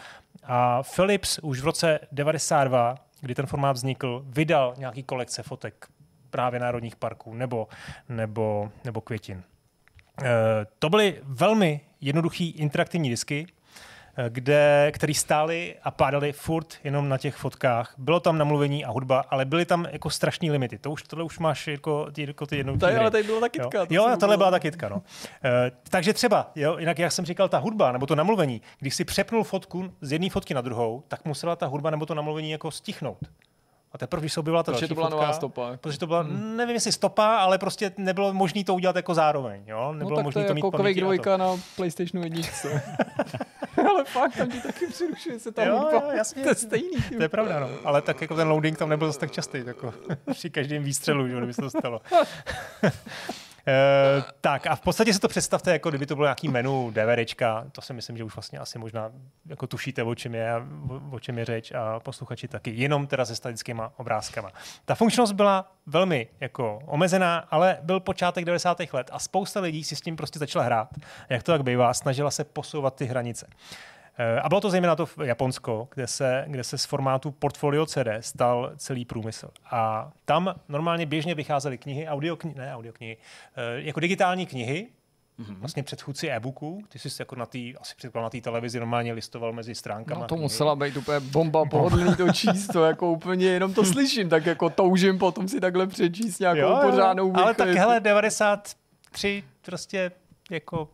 A Philips už v roce 92, kdy ten formát vznikl, vydal nějaký kolekce fotek právě národních parků nebo, nebo, nebo květin. E, to byly velmi jednoduchý interaktivní disky, kde, který stály a pádaly furt jenom na těch fotkách. Bylo tam namluvení a hudba, ale byly tam jako strašné limity. To už, tohle už máš jako ty, jako ty jednou Tady, ale tady byla ta kytka. Jo, jo tohle byla ta kytka, no. e, takže třeba, jo, jinak jak jsem říkal, ta hudba nebo to namluvení, když si přepnul fotku z jedné fotky na druhou, tak musela ta hudba nebo to namluvení jako stichnout. A teprve, když se objevila ta protože to byla fotka, nová stopa. Protože to byla, hmm. nevím jestli stopa, ale prostě nebylo možné to udělat jako zároveň. Jo? Nebylo no tak možné to, to mít jako Quake 2 na PlayStationu [laughs] 1. ale fakt, tam ti taky přerušuje se tam jo, jo, jasně, to je stejný. To je pravda, no. Ale tak jako ten loading tam nebyl zase tak častý, jako [laughs] při každém výstřelu, že by se to stalo. [laughs] Uh, tak a v podstatě si to představte, jako kdyby to bylo nějaký menu DVDčka, to si myslím, že už vlastně asi možná jako tušíte, o čem je, o čem je řeč a posluchači taky, jenom teda se statickýma obrázkama. Ta funkčnost byla velmi jako omezená, ale byl počátek 90. let a spousta lidí si s tím prostě začala hrát. Jak to tak bývá, snažila se posouvat ty hranice. Eh, a bylo to zejména to v Japonsko, kde se, kde se z formátu portfolio CD stal celý průmysl. A tam normálně běžně vycházely knihy, audio knihy, ne audio knihy, eh, jako digitální knihy, Mm-hmm. Vlastně předchůdci e-booků. Ty jsi jako na té, asi předpokládám, na té televizi normálně listoval mezi stránkami. No to musela být úplně bomba pohodlný to číst, to jako úplně jenom to slyším, tak jako toužím potom si takhle přečíst nějakou jo, pořádnou Ale tak hele, 93 prostě jako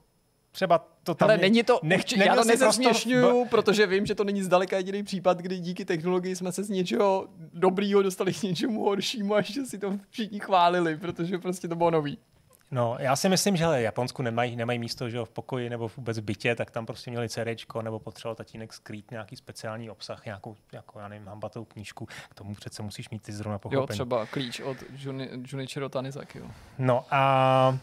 třeba to tam Ale je, není to, nech, já to nezesměšňuju, protože vím, že to není zdaleka jediný případ, kdy díky technologii jsme se z něčeho dobrýho dostali k něčemu horšímu a ještě si to všichni chválili, protože prostě to bylo nový. No, já si myslím, že hele, Japonsku nemají, nemají místo že jo, v pokoji nebo vůbec v bytě, tak tam prostě měli CDčko nebo potřeboval tatínek skrýt nějaký speciální obsah, nějakou, jako, já nevím, hambatou knížku. K tomu přece musíš mít ty zrovna pochopení. Jo, třeba klíč od Junichiro Tanizaki. Jo. No a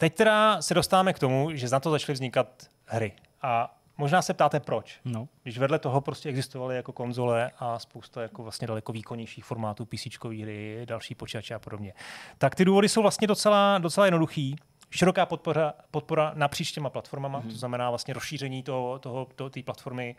Teď teda se dostáváme k tomu, že na to začaly vznikat hry. A možná se ptáte, proč. No. Když vedle toho prostě existovaly jako konzole a spousta jako vlastně daleko výkonnějších formátů, PC hry, další počítače a podobně. Tak ty důvody jsou vlastně docela, docela jednoduchý. Široká podpora, podpora napříč těma platformama, mm-hmm. to znamená vlastně rozšíření toho, toho, toho, té platformy,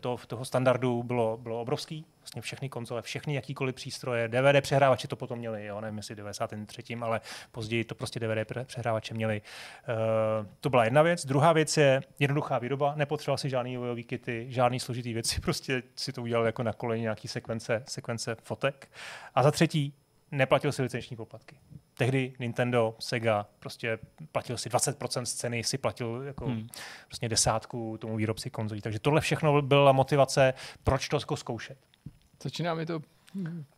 toho, toho standardu bylo, bylo obrovský. Vlastně všechny konzole, všechny jakýkoliv přístroje, DVD přehrávače to potom měli, jo, nevím jestli 93. ale později to prostě DVD přehrávače měli. Uh, to byla jedna věc. Druhá věc je jednoduchá výroba, nepotřeboval si žádný vývojový kity, žádný složitý věci, [laughs] prostě si to udělal jako na koleji nějaký sekvence, sekvence fotek. A za třetí, neplatil si licenční poplatky. Tehdy Nintendo, Sega, prostě platil si 20% z ceny, si platil jako hmm. prostě desátku tomu výrobci konzolí. Takže tohle všechno byla motivace, proč to zkoušet. Začíná mi to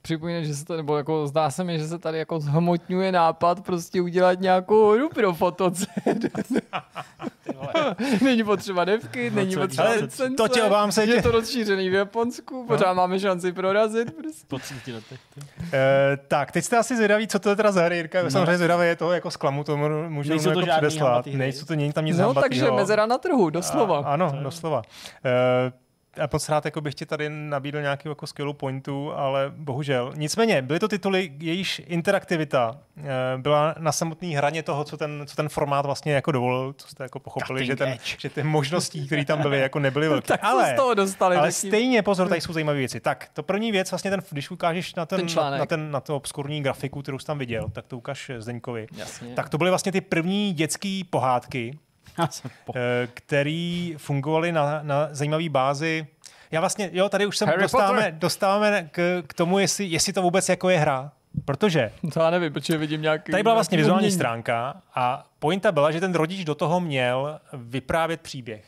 připomínat, že se to, nebo jako zdá se mi, že se tady jako zhmotňuje nápad prostě udělat nějakou hru pro fotoce. [laughs] [laughs] není potřeba devky, no, není potřeba licence. To tě obávám se, Je to rozšířený v Japonsku, pořád no. máme šanci prorazit. Prostě. Po letech. Uh, tak, teď jste asi zvědaví, co to je teda za hry, Jirka. No. Samozřejmě zvědavé je to jako zklamu, to můžeme jako to předeslat. Nejsou to, není tam nic No, takže mezera na trhu, doslova. A, ano, doslova. Uh, já moc rád jako bych ti tady nabídl nějaký jako skvělou pointu, ale bohužel. Nicméně, byly to tituly, jejíž interaktivita eh, byla na samotné hraně toho, co ten, co ten formát vlastně jako dovolil, co jste jako pochopili, že, ten, že ty možností, které tam byly, jako nebyly [laughs] velké. tak ale, z toho dostali ale stejně, pozor, tady jsou zajímavé věci. Tak, to první věc, vlastně ten, když ukážeš na, ten, ten na, ten, na to obskurní grafiku, kterou jsi tam viděl, tak to ukáž Zdeňkovi. Jasně. Tak to byly vlastně ty první dětské pohádky, Eh, který fungovaly na, na zajímavé bázi. Já vlastně, jo, tady už se dostáváme, dostáváme k, k tomu, jestli, jestli to vůbec jako je hra. Protože... To já nevím, protože vidím nějaký... Tady byla vlastně vizuální umění. stránka a pointa byla, že ten rodič do toho měl vyprávět příběh.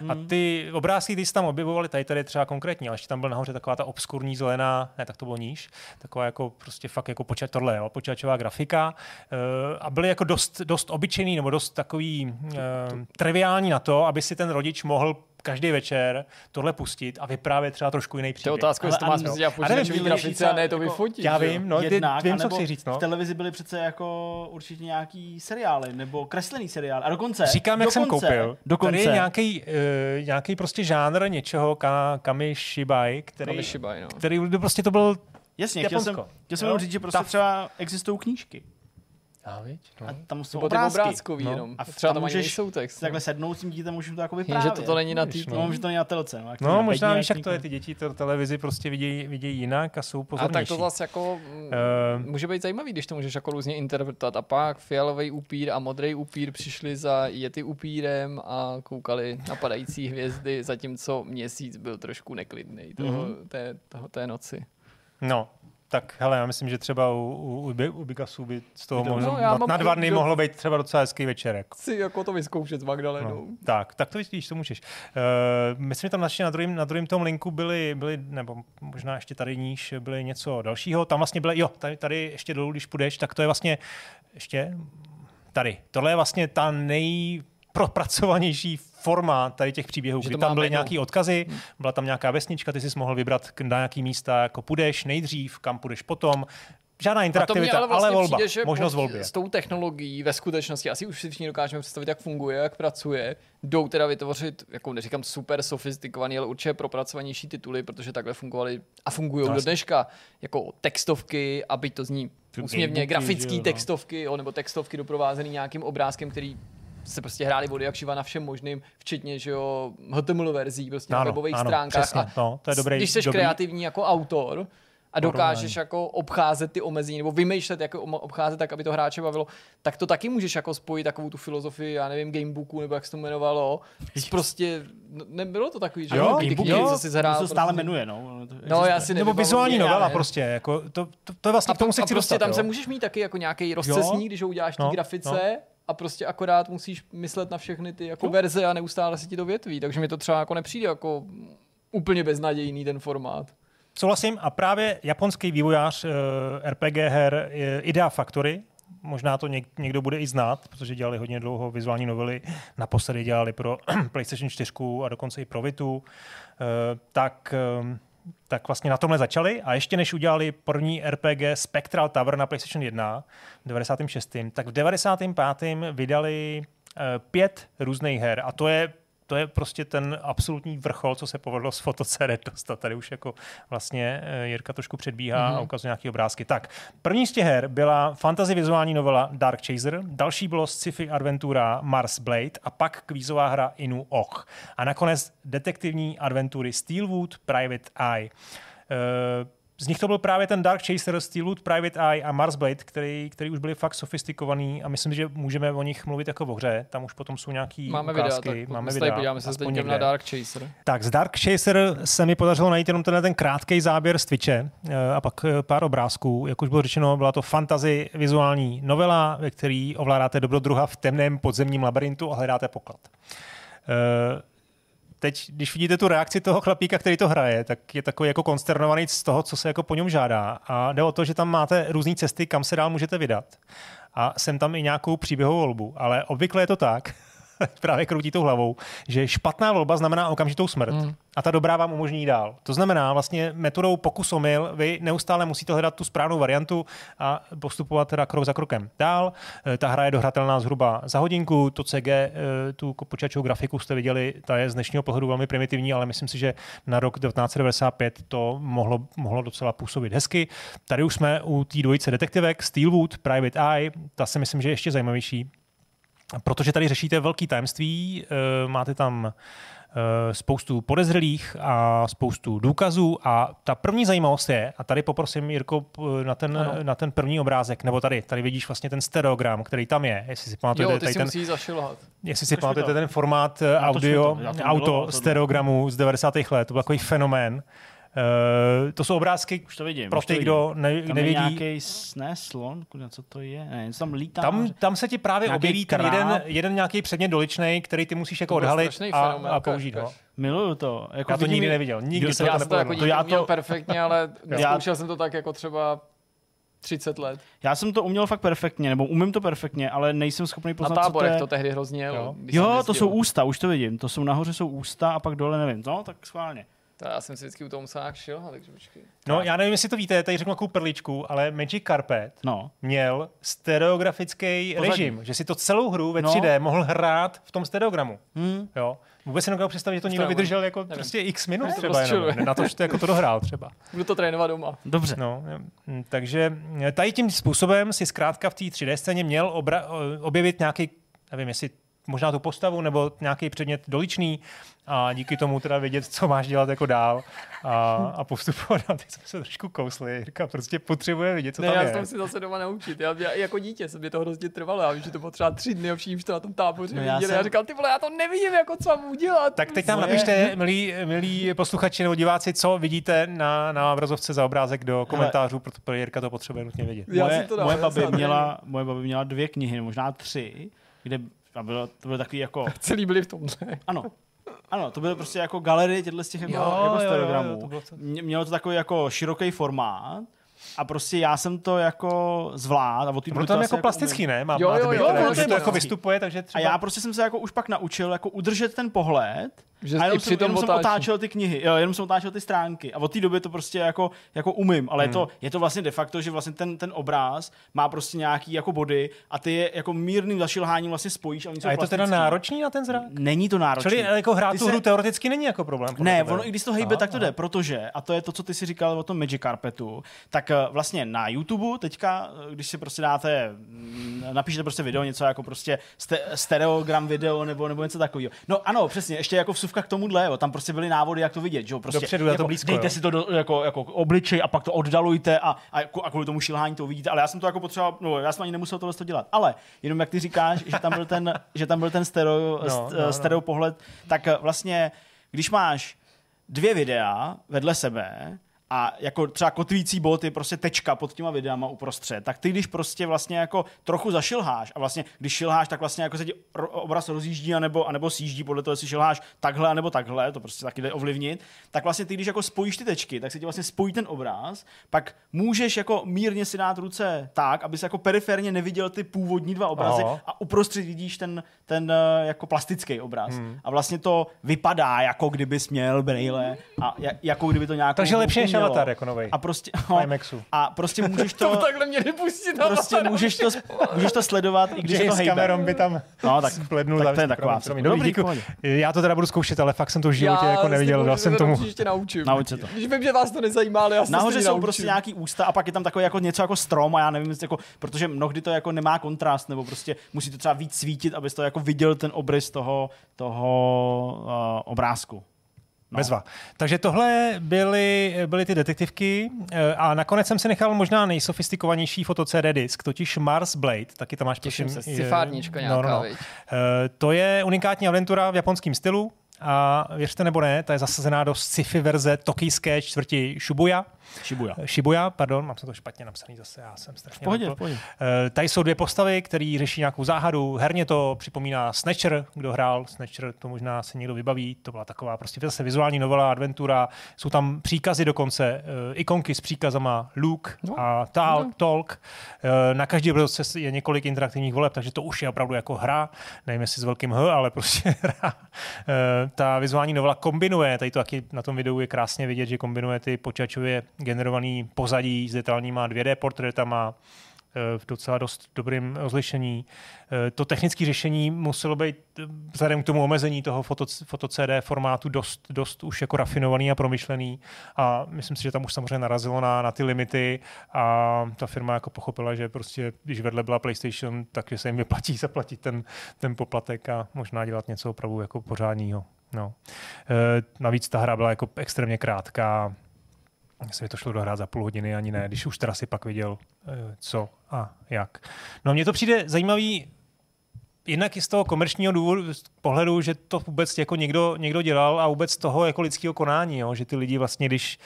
Hmm. A ty obrázky, ty se tam objevovaly, tady tady třeba konkrétně, ale ještě tam byl nahoře taková ta obskurní zelená, ne, tak to bylo níž, taková jako prostě fakt jako počet, tohle, jo, počítačová grafika uh, a byly jako dost, dost obyčejný nebo dost takový uh, triviální na to, aby si ten rodič mohl každý večer tohle pustit a vyprávět třeba trošku jiný příběh. To je otázka, jestli to má smysl dělat počítačový grafice a ne to vyfotit. Já vím, no, jednak, vím, co chci říct. No. V televizi byly přece jako určitě nějaký seriály nebo kreslený seriál. A dokonce. Říkám, jak dokonce, jsem koupil. Dokonce. Tady je nějaký, uh, nějaký prostě žánr něčeho, ka, Kamishibai, který, Kamishibai, no. který prostě to byl Jasně, chtěl jsem, chtěl jsem říct, že prostě třeba existují knížky. A, víc, no. a tam jsou obrázky. obrázkový no. jenom. A třeba tam, můžeš nejsou text. Takhle sednout s tím dítem, můžeš to jako vyprávět. že to není na tý, no, že to není na telce. No, no možná víš, jak to je, ty děti to televizi prostě vidějí, vidějí jinak a jsou pozornější. A tak to zase jako uh, může být zajímavý, když to můžeš jako různě interpretovat. A pak fialový upír a modrý upír přišli za Yeti upírem a koukali na padající hvězdy, zatímco měsíc byl trošku neklidný toho, mm-hmm. té, toho, té noci. No, tak hele, já myslím, že třeba u, u, u Bigasu by z toho no, mohlo, na, na dva dny do... mohlo být třeba docela hezký večerek. Si jako to vyzkoušet s Magdalenou. No, tak, tak to vidíš, to můžeš. Uh, myslím, že tam ještě na druhém, na druhém tom linku byly, byly, nebo možná ještě tady níž, byly něco dalšího. Tam vlastně byly, jo, tady, tady ještě dolů, když půjdeš, tak to je vlastně ještě tady. Tohle je vlastně ta nej propracovanější forma tady těch příběhů, že kdy tam byly nějaké odkazy, hmm. byla tam nějaká vesnička, ty jsi mohl vybrat na nějaký místa, jako půjdeš nejdřív, kam půjdeš potom, Žádná interaktivita, ale, vlastně ale volba, přijde, že možnost volby. S tou technologií ve skutečnosti asi už si všichni dokážeme představit, jak funguje, jak pracuje. Jdou teda vytvořit, jako neříkám super sofistikovaný, ale určitě propracovanější tituly, protože takhle fungovaly a fungují no, do dneška. Jako textovky, aby to zní úsměvně, grafické no. textovky, jo, nebo textovky doprovázený nějakým obrázkem, který se prostě hráli vody jak živa na všem možným, včetně že jo, HTML verzí prostě ano, na webových ano, stránkách. Přesně, a no, to je dobrý, když jsi dobrý... kreativní jako autor, a dokážeš jako obcházet ty omezení nebo vymýšlet, jako obcházet tak, aby to hráče bavilo, tak to taky můžeš jako spojit takovou tu filozofii, já nevím, gamebooku nebo jak se to jmenovalo. Prostě no, nebylo to takový, že jo, gamebook, jo, zase zahrál, to se stále prostě. jmenuje, no. No, já si Nebo vizuální novela prostě, jako to, to, to je vlastně a k tomu se chci prostě dostat, tam jo? se můžeš mít taky jako nějaký rozcesník, když ho uděláš v no, grafice, no a prostě akorát musíš myslet na všechny ty jako no. verze a neustále si ti to větví, takže mi to třeba jako nepřijde jako úplně beznadějný ten formát. Souhlasím. A právě japonský vývojář eh, RPG her Idea Factory, možná to něk, někdo bude i znát, protože dělali hodně dlouho vizuální novely, naposledy dělali pro [clears throat] PlayStation 4 a dokonce i pro Vitu, uh, tak um, tak vlastně na tomhle začali a ještě než udělali první RPG Spectral Tower na PlayStation 1 v 96. tak v 95. vydali uh, pět různých her a to je to je prostě ten absolutní vrchol, co se povedlo z FotoCD dostat. Tady už jako vlastně eh, Jirka trošku předbíhá mm-hmm. a ukazuje nějaké obrázky. Tak, první z těch her byla fantasy vizuální novela Dark Chaser, další bylo sci-fi adventura Mars Blade a pak kvízová hra Inu Och. A nakonec detektivní adventury Steelwood Private Eye. Uh, z nich to byl právě ten Dark Chaser, Steelwood, Private Eye a Mars Blade, který, který už byli fakt sofistikovaný a myslím, že můžeme o nich mluvit jako o hře. Tam už potom jsou nějaký máme ukázky. Videa, tak máme videa, podíváme se teď na Dark Chaser. Tak z Dark Chaser se mi podařilo najít jenom tenhle ten krátký záběr z Twitche eh, a pak eh, pár obrázků. Jak už bylo řečeno, byla to fantasy vizuální novela, ve který ovládáte dobrodruha v temném podzemním labirintu a hledáte poklad. Uh, teď, když vidíte tu reakci toho chlapíka, který to hraje, tak je takový jako konsternovaný z toho, co se jako po něm žádá. A jde o to, že tam máte různé cesty, kam se dál můžete vydat. A jsem tam i nějakou příběhovou volbu. Ale obvykle je to tak, [laughs] právě kroutí tou hlavou, že špatná volba znamená okamžitou smrt mm. a ta dobrá vám umožní dál. To znamená vlastně metodou pokus omyl, vy neustále musíte hledat tu správnou variantu a postupovat teda krok za krokem dál. Eh, ta hra je dohratelná zhruba za hodinku, to CG, eh, tu počítačovou grafiku jste viděli, ta je z dnešního pohledu velmi primitivní, ale myslím si, že na rok 1995 to mohlo, mohlo docela působit hezky. Tady už jsme u té dvojice detektivek, Steelwood, Private Eye, ta si myslím, že je ještě zajímavější protože tady řešíte velký tajemství, eh, máte tam eh, spoustu podezřelých a spoustu důkazů a ta první zajímavost je, a tady poprosím Jirko na ten, na ten první obrázek, nebo tady, tady vidíš vlastně ten stereogram, který tam je, jestli si pamatujete. Jo, ty si ten, zašilhat. Jestli si pamatujete ten formát já audio, auto, stereogramu z 90. let, to byl takový fenomén. Uh, to jsou obrázky už to vidím, pro ty, kdo ne, tam nevědí. Tam je nějaký, ne, slon, co to je? Ne, tam lítá. Tam, tam se ti právě objeví ten jeden, jeden nějaký předmět doličný, který ty musíš jako odhalit a, a použít ho. Miluju to. Jako já to nikdy neviděl. Nikdy jsem to, to jako to já to perfektně, ale [laughs] [laughs] zkoušel jsem to tak jako třeba 30 let. Já jsem to uměl fakt perfektně, nebo umím to perfektně, ale nejsem schopný poznat, Na táborech co to, je... to tehdy hrozně Jo, jo to jsou ústa, už to vidím. To jsou nahoře jsou ústa a pak dole nevím. No, tak schválně. To já jsem si vždycky u toho musel nějak šilhat, takže počkej. No, já nevím, jestli to víte, tady řeknu takovou perličku, ale Magic Carpet no. měl stereografický Pozadí. režim, že si to celou hru ve 3D no. mohl hrát v tom stereogramu. Hmm. Jo. Vůbec si nedokážu představit, že to někdo vydržel jako nevím. prostě x minut ne, třeba jenom, na to, že to, jako to dohrál třeba. Budu to trénovat doma. Dobře. No, hm, takže tady tím způsobem si zkrátka v té 3D scéně měl obra- objevit nějaký, nevím, jestli možná tu postavu nebo nějaký předmět doličný a díky tomu teda vědět, co máš dělat jako dál a, a postupovat. A teď jsme se trošku kousli. Jirka prostě potřebuje vidět, co ne, tam já je. Já jsem si zase doma naučit. Já, já, jako dítě se mi to hrozně trvalo. Já vím, že to potřeba tři dny, že to na tom táboře no, já, jsem... já říkal, ty vole, já to nevidím, jako co mám udělat. Tak teď tam napište, milí, milí posluchači nebo diváci, co vidíte na, na obrazovce za obrázek do komentářů, protože Jirka to potřebuje nutně vědět. Já moje, to dal, moje, babi měla, moje babi měla dvě knihy, možná tři, kde a bylo, to bylo takový jako... [laughs] Celý byli v tomhle. Ano. Ano, to bylo prostě jako galerie těchto z těch jako, jo, jako stereogramů. Mělo to takový jako široký formát a prostě já jsem to jako zvlád. A od Bylo to tam jako, jako plastický, ne? Má, jo, jo, jo, jo, jo, to jako vystupuje, takže třeba... A já prostě jsem se jako už pak naučil jako udržet ten pohled že a jenom, jsem, jenom jsem otáčel ty knihy, jo, jenom jsem otáčel ty stránky a od té doby to prostě jako, jako umím, ale hmm. je, to, je to vlastně de facto, že vlastně ten, ten obráz má prostě nějaký jako body a ty je jako mírným zašilháním vlastně spojíš a, a je to teda náročný na ten zrak? Není to náročný. Čili jako hrát ty tu se... hru teoreticky není jako problém. Ne, ono, i když to hejbe, tak to jde, protože, a to je to, co ty si říkal o tom Magic Carpetu, tak eh, vlastně na YouTube teďka, eh, když si prostě dáte, mm, napíšete prostě video, něco jako prostě stereogram video nebo, nebo něco takového. No ano, přesně, ještě jako vsuvka k tomuhle, jo, tam prostě byly návody, jak to vidět, že jo, prostě Dopředu, jako, to blízko, dejte jo. si to do, jako, jako obličej a pak to oddalujte a, a, a kvůli tomu šilhání to uvidíte, ale já jsem to jako potřeboval, no já jsem ani nemusel tohle to dělat, ale jenom jak ty říkáš, že tam byl ten, že tam byl ten stereo, [laughs] no, no, stereo no. pohled, tak vlastně, když máš dvě videa vedle sebe, a jako třeba kotvící bod je prostě tečka pod těma videama uprostřed, tak ty když prostě vlastně jako trochu zašilháš a vlastně když šilháš, tak vlastně jako se ti obraz rozjíždí anebo, anebo sjíždí podle toho, jestli šilháš takhle nebo takhle, to prostě taky jde ovlivnit, tak vlastně ty když jako spojíš ty tečky, tak se ti vlastně spojí ten obraz, pak můžeš jako mírně si dát ruce tak, aby se jako periferně neviděl ty původní dva obrazy Aha. a uprostřed vidíš ten, ten eh, jako plastický obraz. Hmm. A vlastně to vypadá, jako kdybys měl brejle a jako kdyby to nějak Takže lepší mělo. avatar jako novej. A prostě, v [laughs] IMAXu. a prostě můžeš [laughs] To to, takhle měli pustit na prostě Avatar. můžeš to, můžeš to sledovat, i když je to James hejbe. By tam No, tak, [laughs] splednul. tak to je taková. promiň, Dobrý, díku. Já to teda budu zkoušet, ale fakt jsem to v životě Já jako neviděl. Dal jsem tomu... příště naučím. Nauč se to. Když vím, že vás to nezajímá, ale já se Nahoře jsou prostě nějaký ústa a pak je tam takový jako něco jako strom a já nevím, jestli jako, protože mnohdy to jako nemá kontrast, nebo prostě musí to třeba víc svítit, abys to jako viděl ten obrys toho, toho uh, obrázku. No. Bezva. Takže tohle byly, byly ty detektivky eh, a nakonec jsem si nechal možná nejsofistikovanější foto CD disk, totiž Mars Blade, taky tam máš Těším prosím, se, je- scifárnička nějaká, viď? Eh, To je unikátní aventura v japonském stylu a věřte nebo ne, ta je zasazená do sci-fi verze tokijské čtvrti Shibuya. Shibuya. Shibuya, pardon, mám se to špatně napsaný zase, já jsem strašně... V pohodě, v pohodě. Eh, Tady jsou dvě postavy, které řeší nějakou záhadu. Herně to připomíná Snatcher, kdo hrál Snatcher, to možná se někdo vybaví. To byla taková prostě zase vizuální novela, adventura. Jsou tam příkazy dokonce, eh, ikonky s příkazama Luke No. a Tal, No. Talk. Eh, Na každý obrazovce je několik interaktivních voleb, takže to už je opravdu jako hra. Nevím, jestli s velkým H, ale prostě [laughs] hra. Ta vizuální novela kombinuje, tady to taky na tom videu je krásně vidět, že kombinuje ty počítačově generovaný pozadí s detailníma 2D portrétama, eh, v docela dost dobrým rozlišení. Eh, To technické řešení muselo být eh, vzhledem k tomu omezení toho foto, foto CD formátu dost, dost už jako rafinovaný a promyšlený a myslím si, že tam už samozřejmě narazilo na, na ty limity a ta firma jako pochopila, že prostě, když vedle byla PlayStation, takže se jim vyplatí zaplatit ten, ten poplatek a možná dělat něco opravdu jako pořádního. No. E, navíc ta hra byla jako extrémně krátká, se mi to šlo dohrát za půl hodiny, ani ne, když už teda si pak viděl, eh, co a jak. No mně to přijde zajímavý jednak i z toho komerčního důvodu, z pohledu, že to vůbec jako někdo, někdo dělal a vůbec toho jako lidského konání, jo? že ty lidi vlastně, když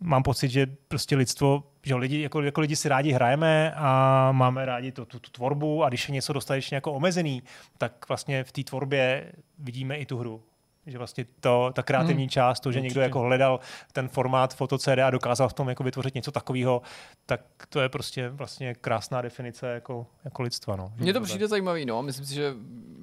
mám pocit, že prostě lidstvo, že lidi, jako, jako lidi si rádi hrajeme a máme rádi to, tu, tu tvorbu a když je něco dostatečně jako omezený, tak vlastně v té tvorbě vidíme i tu hru. Že vlastně to, ta kreativní hmm. část, to, že někdo Určitě. jako hledal ten formát foto CD a dokázal v tom jako vytvořit něco takového, tak to je prostě vlastně krásná definice jako, jako lidstva. No. Mně to přijde zajímavý, no. Myslím si, že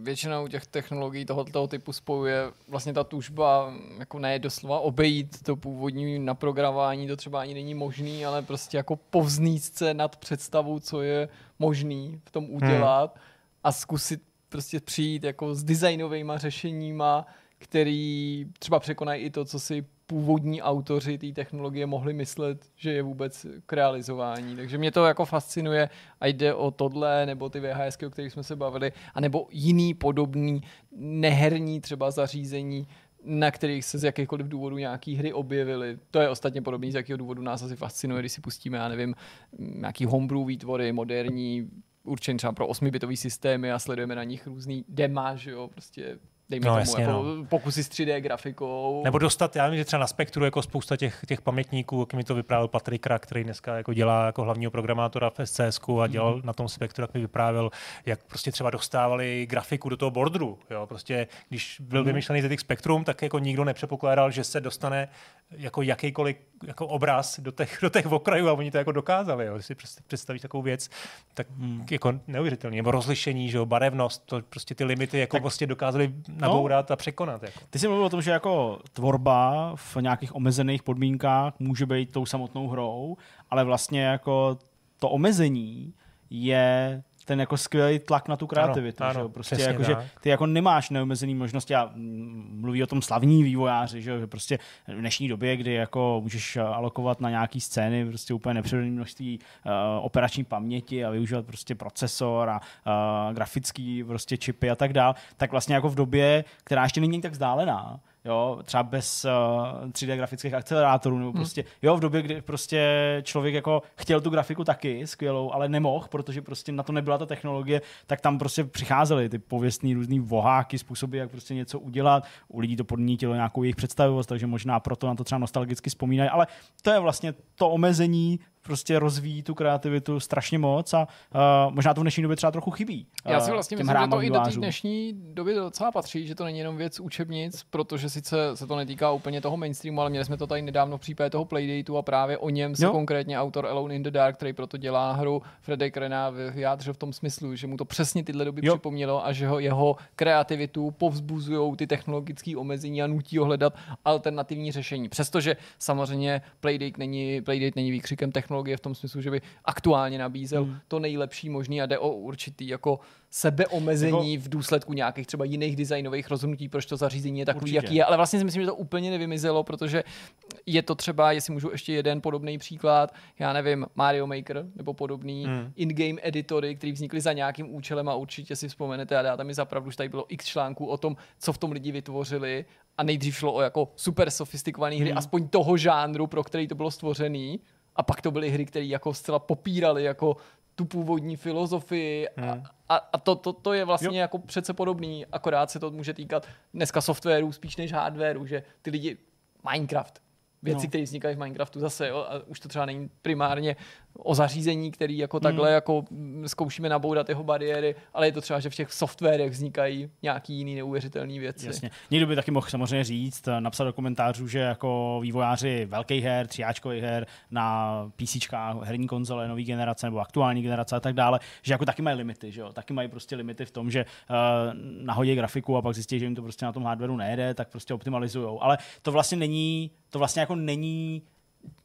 většinou těch technologií tohoto typu spojuje vlastně ta tužba, jako ne doslova obejít to původní naprogramování, to třeba ani není možný, ale prostě jako povznést se nad představu, co je možný v tom udělat hmm. a zkusit prostě přijít jako s designovými řešeníma, který třeba překonají i to, co si původní autoři té technologie mohli myslet, že je vůbec k realizování. Takže mě to jako fascinuje a jde o tohle, nebo ty VHS, o kterých jsme se bavili, anebo jiný podobný neherní třeba zařízení, na kterých se z jakýchkoliv důvodů nějaký hry objevily. To je ostatně podobný, z jakého důvodu nás asi fascinuje, když si pustíme, já nevím, nějaký homebrew výtvory, moderní, určený třeba pro 8-bitový systémy a sledujeme na nich různý dema, že jo, prostě dejme No, tomu jasně, jako no. pokusy s 3D grafikou. Nebo dostat, já vím, že třeba na Spektru jako spousta těch, těch pamětníků, jak mi to vyprávěl Patrik Krak, který dneska jako dělá jako hlavního programátora v SCS a dělal Mhm. mm. na tom Spektru, jak mi vyprávěl, jak prostě třeba dostávali grafiku do toho borderu. Jo? Prostě, když byl Mhm. mm. vymyšlený ZX Spectrum, tak jako nikdo nepředpokládal, že se dostane jako jakýkoliv jako obraz do těch, do těch okrajů a oni to jako dokázali. Jo? Když si předst- představíš takovou věc, tak mm. jako neuvěřitelný. Nebo rozlišení, že jo? barevnost, to prostě ty limity jako Tak- prostě dokázali nabourat a překonat. Jako. Ty jsi mluvil o tom, že jako tvorba v nějakých omezených podmínkách může být tou samotnou hrou, ale vlastně jako to omezení je ten jako skvělý tlak na tu kreativitu. Ano, že jo? ano, prostě přesně jako, že ty jako nemáš neomezený možnosti a mluví o tom slavní vývojáři, že, jo? že prostě v dnešní době, kdy jako můžeš eh, alokovat na nějaký scény prostě úplně nepřirozené množství uh, operační paměti a využívat prostě procesor a uh, grafický prostě čipy a tak dál, tak vlastně jako v době, která ještě není tak vzdálená, jo, třeba bez uh, 3D grafických akcelerátorů, nebo prostě, jo, v době, kdy prostě člověk jako chtěl tu grafiku taky skvělou, ale nemohl, protože prostě na to nebyla ta technologie, tak tam prostě přicházely ty pověstný různý voháky, způsoby, jak prostě něco udělat. U lidí to podnítilo nějakou jejich představivost, takže možná proto na to třeba nostalgicky vzpomínají, ale to je vlastně to omezení prostě rozvíjí tu kreativitu strašně moc a uh, možná to v dnešní době třeba trochu chybí. Uh, Já si vlastně myslím, že to i do té dnešní doby docela patří, že to není jenom věc učebnic, protože sice se to netýká úplně toho mainstreamu, ale měli jsme to tady nedávno v případě toho Playdateu a právě o něm se jo. konkrétně autor Alone in the Dark, který proto dělá hru Fredek Rena, vyjádřil v tom smyslu, že mu to přesně tyhle doby jo. připomnělo a že ho, jeho kreativitu povzbuzují ty technologické omezení a nutí ho hledat alternativní řešení. Přestože samozřejmě Playdate není, Playdate není výkřikem technologie v tom smyslu, že by aktuálně nabízel hmm. to nejlepší možný a jde o určitý jako sebeomezení jako... v důsledku nějakých třeba jiných designových rozhodnutí, proč to zařízení je takový, Určitě. jaký je. Ale vlastně si myslím, že to úplně nevymizelo, protože je to třeba, jestli můžu ještě jeden podobný příklad, já nevím, Mario Maker nebo podobný hmm. in-game editory, které vznikly za nějakým účelem a určitě si vzpomenete a dáte mi zapravdu, že tady bylo x článků o tom, co v tom lidi vytvořili a nejdřív šlo o jako super sofistikované hry, hmm. aspoň toho žánru, pro který to bylo stvořený. A pak to byly hry, které jako zcela popírali jako tu původní filozofii a, hmm. a, a to, to, to je vlastně jo. jako přece podobný, akorát se to může týkat dneska softwaru spíš než hardwaru, že ty lidi Minecraft, věci, no. které vznikají v Minecraftu zase, jo, a už to třeba není primárně o zařízení, který jako takhle mm. jako zkoušíme naboudat jeho bariéry, ale je to třeba, že v těch softwarech vznikají nějaký jiný neuvěřitelné věci. Jasně. Někdo by taky mohl samozřejmě říct, napsat do komentářů, že jako vývojáři velkých her, tříáčkových her na PC, herní konzole, nový generace nebo aktuální generace a tak dále, že jako taky mají limity, že jo? Taky mají prostě limity v tom, že uh, nahodí grafiku a pak zjistí, že jim to prostě na tom hardwareu nejde, tak prostě optimalizují. Ale to vlastně není, to vlastně jako není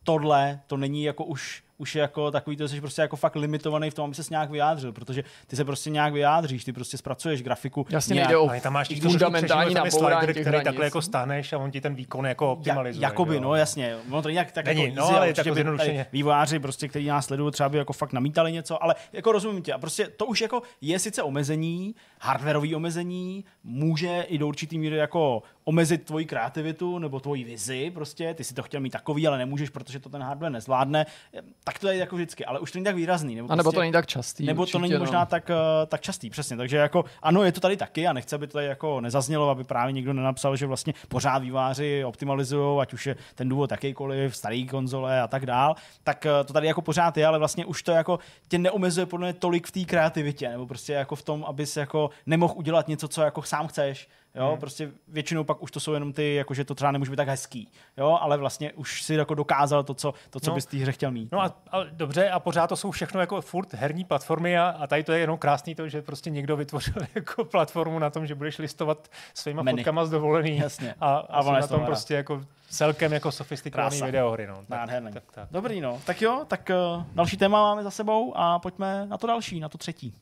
tohle, to není jako už už jako takový, to jsi prostě jako fakt limitovaný v tom, aby se nějak vyjádřil, protože ty se prostě nějak vyjádříš, ty prostě zpracuješ grafiku. Jasně nějak, nejde o tam máš fundamentální slider, který takhle jako stáhneš a on ti ten výkon jako optimalizuje. Ja, jakoby, no jasně. No to nějak tak Není, jako no, ale tak vývojáři, prostě, kteří nás sledují, třeba by jako fakt namítali něco, ale jako rozumím tě. A prostě to už jako je sice omezení, hardwareové omezení, může i do určitý míry jako omezit tvoji kreativitu nebo tvoji vizi, prostě, ty si to chtěl mít takový, ale nemůžeš, protože to ten hardware nezvládne. Tak to je jako vždycky, ale už to není tak výrazný. Nebo, a nebo prostě, to není tak častý. Nebo určitě, to není no. možná tak, uh, tak častý, přesně. Takže jako, ano, je to tady taky a nechce, aby to tady jako nezaznělo, aby právě někdo nenapsal, že vlastně pořád výváři optimalizují, ať už je ten důvod jakýkoliv, starý konzole a tak dál, tak uh, to tady jako pořád je, ale vlastně už to jako tě neomezuje podle mě tolik v té kreativitě, nebo prostě jako v tom, abys jako nemohl udělat něco, co jako sám chceš, Jo, hmm. prostě většinou pak už to jsou jenom ty, jako že to třeba nemůže být tak hezký, jo, ale vlastně už si jako dokázal to, co, to, co no. bys té hře chtěl mít. No a, a, dobře, a pořád to jsou všechno jako furt herní platformy a, a tady to je jenom krásný to, že prostě někdo vytvořil [laughs] jako platformu na tom, že budeš listovat svýma Meny. fotkama z dovolený Jasně. a, a, a na tom prostě jako celkem jako sofistikovaný Krása. videohry. No. Tak, tak, tak. Dobrý, no. Tak jo, tak uh, další téma máme za sebou a pojďme na to další, na to třetí.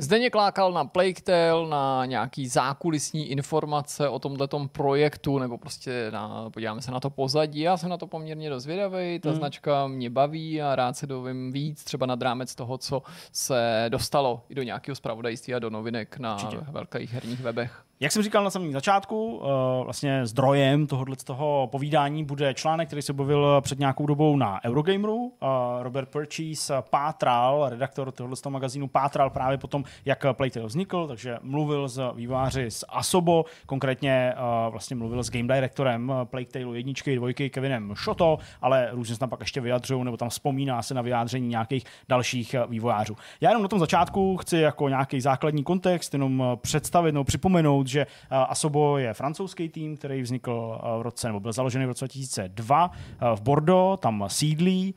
Zdeněk lákal na Playtel, na nějaký zákulisní informace o tomto projektu, nebo prostě na, podíváme se na to pozadí. Já jsem na to poměrně dost vědavý, ta hmm. značka mě baví a rád se dovím víc, třeba nad rámec toho, co se dostalo i do nějakého zpravodajství a do novinek na Určitě. velkých herních webech. Jak jsem říkal na samém začátku, eh, vlastně zdrojem tohohle toho povídání bude článek, který se objevil před nějakou dobou na Eurogameru. Eh, Robert Purchase pátral, redaktor tohohle z toho magazínu, pátral právě potom, jak Playtale vznikl, takže mluvil s výváři z Asobo, konkrétně eh, vlastně mluvil s game directorem Playtale jedničky, dvojky Kevinem Shoto, ale různě se tam pak ještě vyjadřují, nebo tam vzpomíná se na vyjádření nějakých dalších vývojářů. Já jenom na tom začátku chci jako nějaký základní kontext jenom představit nebo připomenout, že eh, Asobo je francouzský tým, který vznikl eh, v roce, nebo byl založený v roce 2002 eh, v Bordeaux, tam sídlí.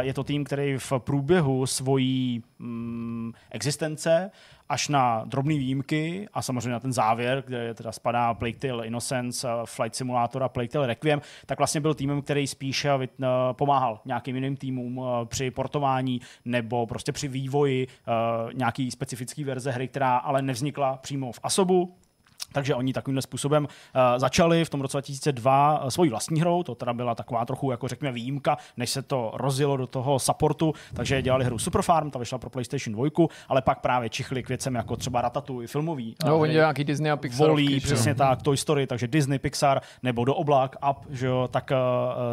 Je to tým, který v průběhu svojí mm, existence až na drobné výjimky a samozřejmě na ten závěr, kde teda spadá Plague Tale Innocence, Flight Simulator a Plague Tale Requiem, tak vlastně byl týmem, který spíš pomáhal nějakým jiným týmům při portování nebo prostě při vývoji nějaký specifický verze hry, která ale nevznikla přímo v Asobu, takže oni takovýmhle způsobem uh, začali v tom roce 2002 uh, svojí vlastní hrou, to teda byla taková trochu, jako řekněme, výjimka, než se to rozjelo do toho supportu, takže dělali hru Superfarm, ta vyšla pro PlayStation 2, ale pak právě čichli k věcem jako třeba Ratatouille, filmový. No, oni nějaký Disney a Pixar. Volí, přesně tak, Toy Story, takže Disney, Pixar, nebo do oblak, Up, že jo, tak uh,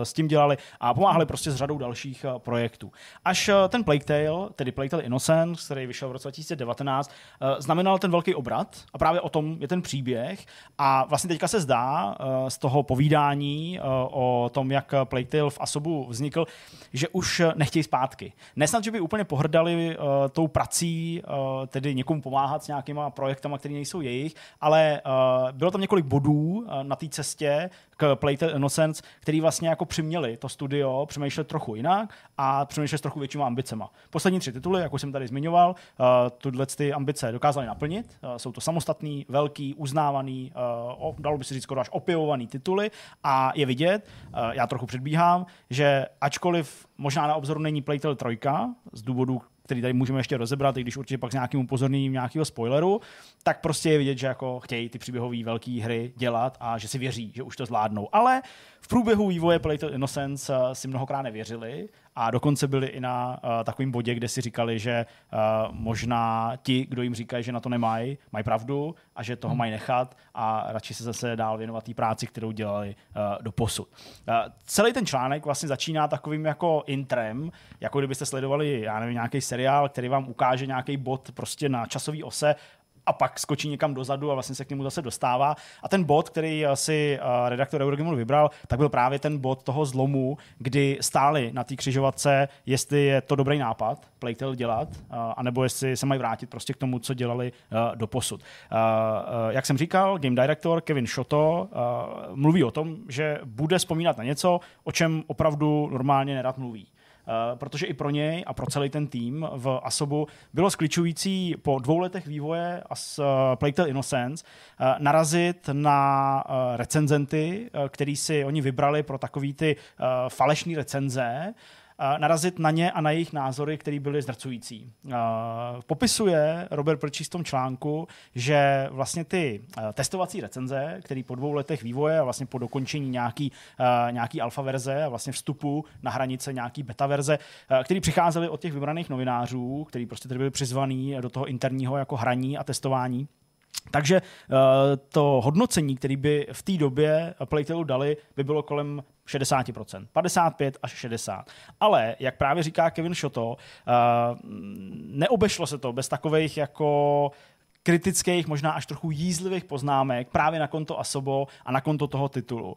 s tím dělali a pomáhali prostě s řadou dalších uh, projektů. Až uh, ten Plague Tale, tedy Plague Tale Innocence, který vyšel v roce 2019, uh, znamenal ten velký obrat a právě o tom je ten příběh příběh a vlastně teďka se zdá z toho povídání o tom, jak Playtale v Asobu vznikl, že už nechtějí zpátky. Nesnad, že by úplně pohrdali tou prací, tedy někomu pomáhat s nějakýma projektama, které nejsou jejich, ale bylo tam několik bodů na té cestě k Playtale Innocence, který vlastně jako přiměli to studio přemýšlet trochu jinak a přemýšlet s trochu většíma ambicema. Poslední tři tituly, jak už jsem tady zmiňoval, uh, tuhle ty ambice dokázali naplnit. Jsou to samostatný, velký, uznávaný, uh, dalo by se říct skoro až opěvovaný tituly a je vidět, uh, já trochu předbíhám, že ačkoliv možná na obzoru není Playtale 3 z důvodu, který tady můžeme ještě rozebrat, i když určitě pak s nějakým upozorněním nějakého spoileru, tak prostě je vidět, že jako chtějí ty příběhové velké hry dělat a že si věří, že už to zvládnou. Ale v průběhu vývoje Playtale Innocence eh, si mnohokrát nevěřili a dokonce byli i na uh, takovém bodě, kde si říkali, že uh, možná ti, kdo jim říkají, že na to nemají, mají pravdu a že toho hmm. mají nechat a radši se zase dál věnovat té práci, kterou dělali uh, do posud. Uh, celý ten článek vlastně začíná takovým jako intrem, jako kdybyste sledovali, já nevím, nějaký seriál, který vám ukáže nějaký bod prostě na časové ose a pak skočí někam dozadu a vlastně se k němu zase dostává. A ten bod, který si uh, redaktor Eurogamer vybral, tak byl právě ten bod toho zlomu, kdy stáli na té křižovatce, jestli je to dobrý nápad Playtel dělat, uh, anebo jestli se mají vrátit prostě k tomu, co dělali uh, do posud. Jak jsem říkal, game director Kevin Shoto mluví o tom, že bude vzpomínat na něco, o čem opravdu normálně nerad mluví. Eh, protože i pro něj a pro celý ten tým v Asobu bylo skličující po dvou letech vývoje as, uh, Playtale Innocence uh, narazit na recenzenty, který si oni vybrali pro takový ty falešné recenze, narazit na ně a na jejich názory, které byly zdrcující. Popisuje Robert Prčí v tom článku, že vlastně ty testovací recenze, které po dvou letech vývoje a vlastně po dokončení nějaký, nějaký alfa verze a vlastně vstupu na hranice nějaký beta verze, které přicházely od těch vybraných novinářů, který prostě tedy byli přizvaný do toho interního jako hraní a testování, takže to hodnocení, které by v té době Playtale dali, by bylo kolem 60%. 55 až 60. Ale, jak právě říká Kevin Shoto, uh, neobešlo se to bez takových jako kritických, možná až trochu jízlivých poznámek právě na konto Asobo a na konto toho titulu. Uh,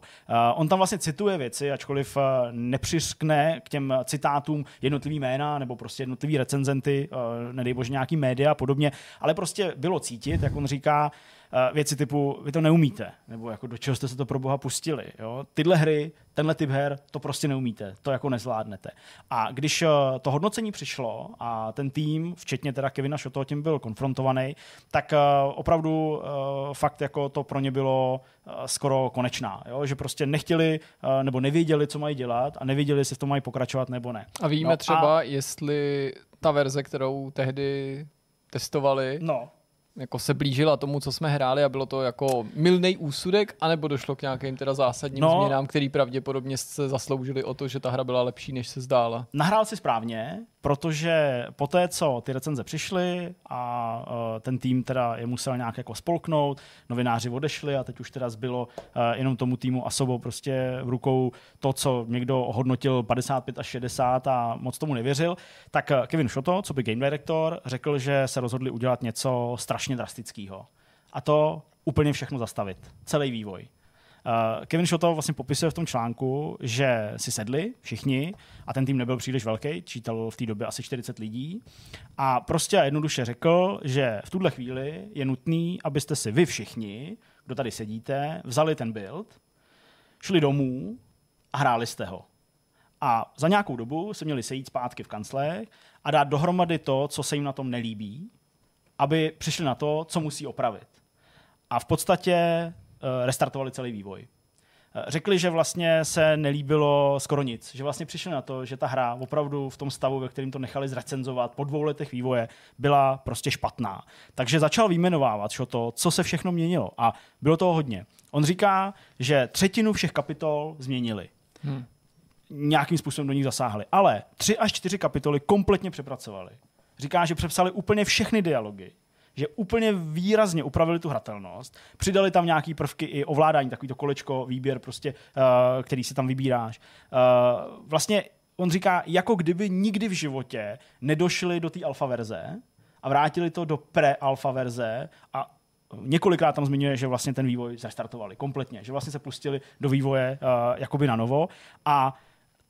on tam vlastně cituje věci, ačkoliv uh, nepřiskne k těm citátům jednotlivý jména nebo prostě jednotlivý recenzenty, uh, nedej bože nějaký média a podobně, ale prostě bylo cítit, jak on říká, uh, věci typu, vy to neumíte, nebo jako do čeho jste se to pro boha pustili. Jo? Tyhle hry, tenhle typ her, to prostě neumíte, to jako nezvládnete. A když uh, to hodnocení přišlo a ten tým, včetně teda Kevina Shoto, tím byl konfrontovaný, tak uh, opravdu fakt jako to pro ně bylo skoro konečná. Jo? Že prostě nechtěli nebo nevěděli, co mají dělat a nevěděli, jestli to mají pokračovat nebo ne. A víme no, třeba, a... jestli ta verze, kterou tehdy testovali, no jako se blížila tomu, co jsme hráli a bylo to jako milný úsudek, anebo došlo k nějakým teda zásadním no, změnám, který pravděpodobně se zasloužili o to, že ta hra byla lepší, než se zdála. Nahrál si správně, protože po té, co ty recenze přišly a uh, ten tým teda je musel nějak jako spolknout, novináři odešli a teď už teda zbylo uh, jenom tomu týmu a sobou prostě v rukou to, co někdo ohodnotil 55 až 60 a moc tomu nevěřil, tak uh, Kevin Shoto, co by game director, řekl, že se rozhodli udělat něco strašně drastického. A to úplně všechno zastavit. Celý vývoj. Uh, Kevin Shoto vlastně popisuje v tom článku, že si sedli všichni a ten tým nebyl příliš velký, čítal v té době asi 40 lidí a prostě jednoduše řekl, že v tuhle chvíli je nutný, abyste si vy všichni, kdo tady sedíte, vzali ten build, šli domů a hráli jste ho. A za nějakou dobu se měli sejít zpátky v kanclech a dát dohromady to, co se jim na tom nelíbí, aby přišli na to, co musí opravit. A v podstatě restartovali celý vývoj. Eh, řekli, že vlastně se nelíbilo skoro nic, že vlastně přišli na to, že ta hra opravdu v tom stavu, ve kterém to nechali zrecenzovat po dvou letech vývoje, byla prostě špatná. Takže začal vyjmenovávat šo to, co se všechno měnilo a bylo toho hodně. On říká, že třetinu všech kapitol změnili. Hmm. Nějakým způsobem do nich zasáhli. Ale tři až čtyři kapitoly kompletně přepracovali. Říká, že přepsali úplně všechny dialogy že úplně výrazně upravili tu hratelnost, přidali tam nějaký prvky i ovládání, takový to kolečko, výběr prostě, uh, který si tam vybíráš. Uh, vlastně on říká, jako kdyby nikdy v životě nedošli do té alfa verze a vrátili to do pre-alfa verze a několikrát tam zmiňuje, že vlastně ten vývoj restartovali kompletně, že vlastně se pustili do vývoje uh, jakoby na novo a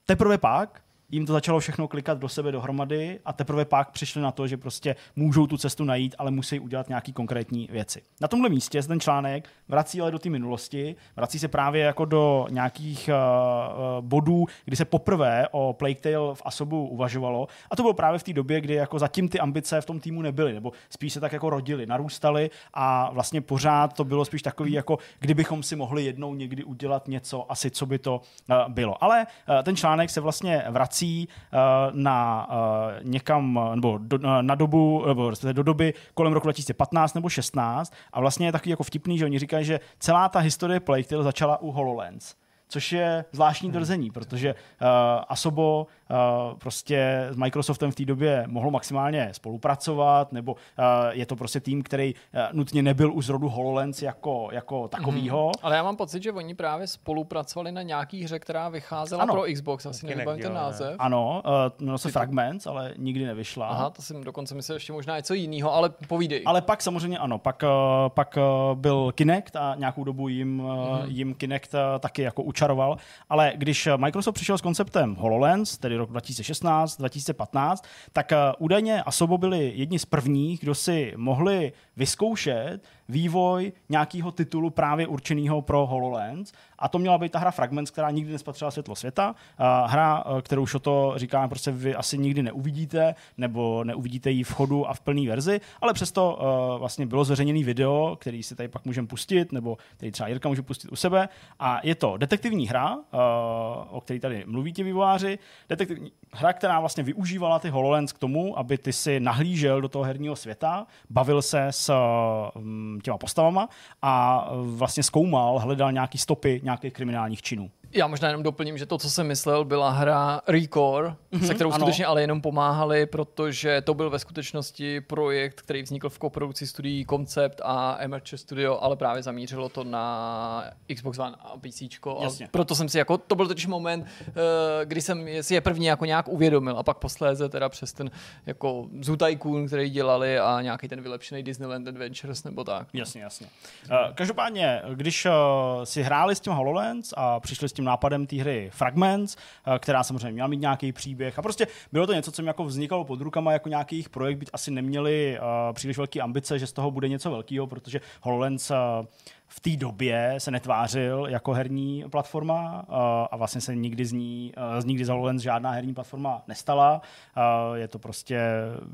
teprve pak jim to začalo všechno klikat do sebe dohromady a teprve pak přišli na to, že prostě můžou tu cestu najít, ale musí udělat nějaký konkrétní věci. Na tomhle místě ten článek vrací ale do té minulosti, vrací se právě jako do nějakých uh, bodů, kdy se poprvé o Plague Tale v Asobu uvažovalo a to bylo právě v té době, kdy jako zatím ty ambice v tom týmu nebyly, nebo spíš se tak jako rodily, narůstaly a vlastně pořád to bylo spíš takový, jako kdybychom si mohli jednou někdy udělat něco, asi co by to uh, bylo. Ale uh, ten článek se vlastně vrací vrací uh, na uh, někam, nebo do, na dobu, nebo do doby kolem roku 2015 nebo 16 a vlastně je takový jako vtipný, že oni říkají, že celá ta historie Plague Tale začala u HoloLens což je zvláštní tvrzení, protože uh, Asobo prostě s Microsoftem v té době mohlo maximálně spolupracovat, nebo uh, je to prostě tým, který uh, nutně nebyl už z rodu HoloLens jako, jako takovýho. Hmm. Ale já mám pocit, že oni právě spolupracovali na nějaký hře, která vycházela ano. pro Xbox, asi nevím ten název. Ano, uh, no se Fragments, ale nikdy nevyšla. Aha, to jsem dokonce myslel ještě možná něco jiného, ale povídej. Ale pak samozřejmě ano, pak, uh, pak uh, byl Kinect a nějakou dobu jim, hmm. jim Kinect uh, taky jako učaroval, ale když Microsoft přišel s konceptem HoloLens, tedy rok 2016, 2015, tak uh, údajně Asobo byli jedni z prvních, kdo si mohli vyzkoušet vývoj nějakého titulu právě určeného pro HoloLens. A to měla být ta hra Fragments, která nikdy nespatřila světlo světa. Hra, uh, kterou to říká, prostě vy asi nikdy neuvidíte, nebo neuvidíte ji v chodu a v plné verzi, ale přesto uh, vlastně bylo zveřejněný video, který si tady pak můžeme pustit, nebo který třeba Jirka může pustit u sebe. A je to detektivní hra, uh, o které tady mluví ti vývojáři. Detektivní hra, která vlastně využívala ty HoloLens k tomu, aby ty si nahlížel do toho herního světa, bavil se s um, těma postavama a vlastně zkoumal, hledal nějaký stopy nějakých kriminálních činů. Já možná jenom doplním, že to, co jsem myslel, byla hra Recore, mm-hmm, se kterou ano. skutečně ale jenom pomáhali, protože to byl ve skutečnosti projekt, který vznikl v koprodukci studií Concept a Emerge Studio, ale právě zamířilo to na Xbox One a PC. A proto jsem si jako, to byl totiž moment, eh, kdy jsem si je první jako nějak uvědomil a pak posléze teda přes ten jako Zoo Tycoon, který dělali a nějaký ten vylepšený Disneyland Adventures nebo tak. Jasně, jasně. Uh, každopádně, když uh, si hráli s tím HoloLens a přišli s tím nápadem té hry Fragments, eh, která samozřejmě měla mít nějaký příběh a prostě bylo to něco, co mi jako vznikalo pod rukama jako nějaký jejich projekt, byť asi neměli uh, příliš velké ambice, že z toho bude něco velkého, protože HoloLens uh, v té době se netvářil jako herní platforma a vlastně se nikdy z ní, z nikdy za HoloLens žádná herní platforma nestala. Je to prostě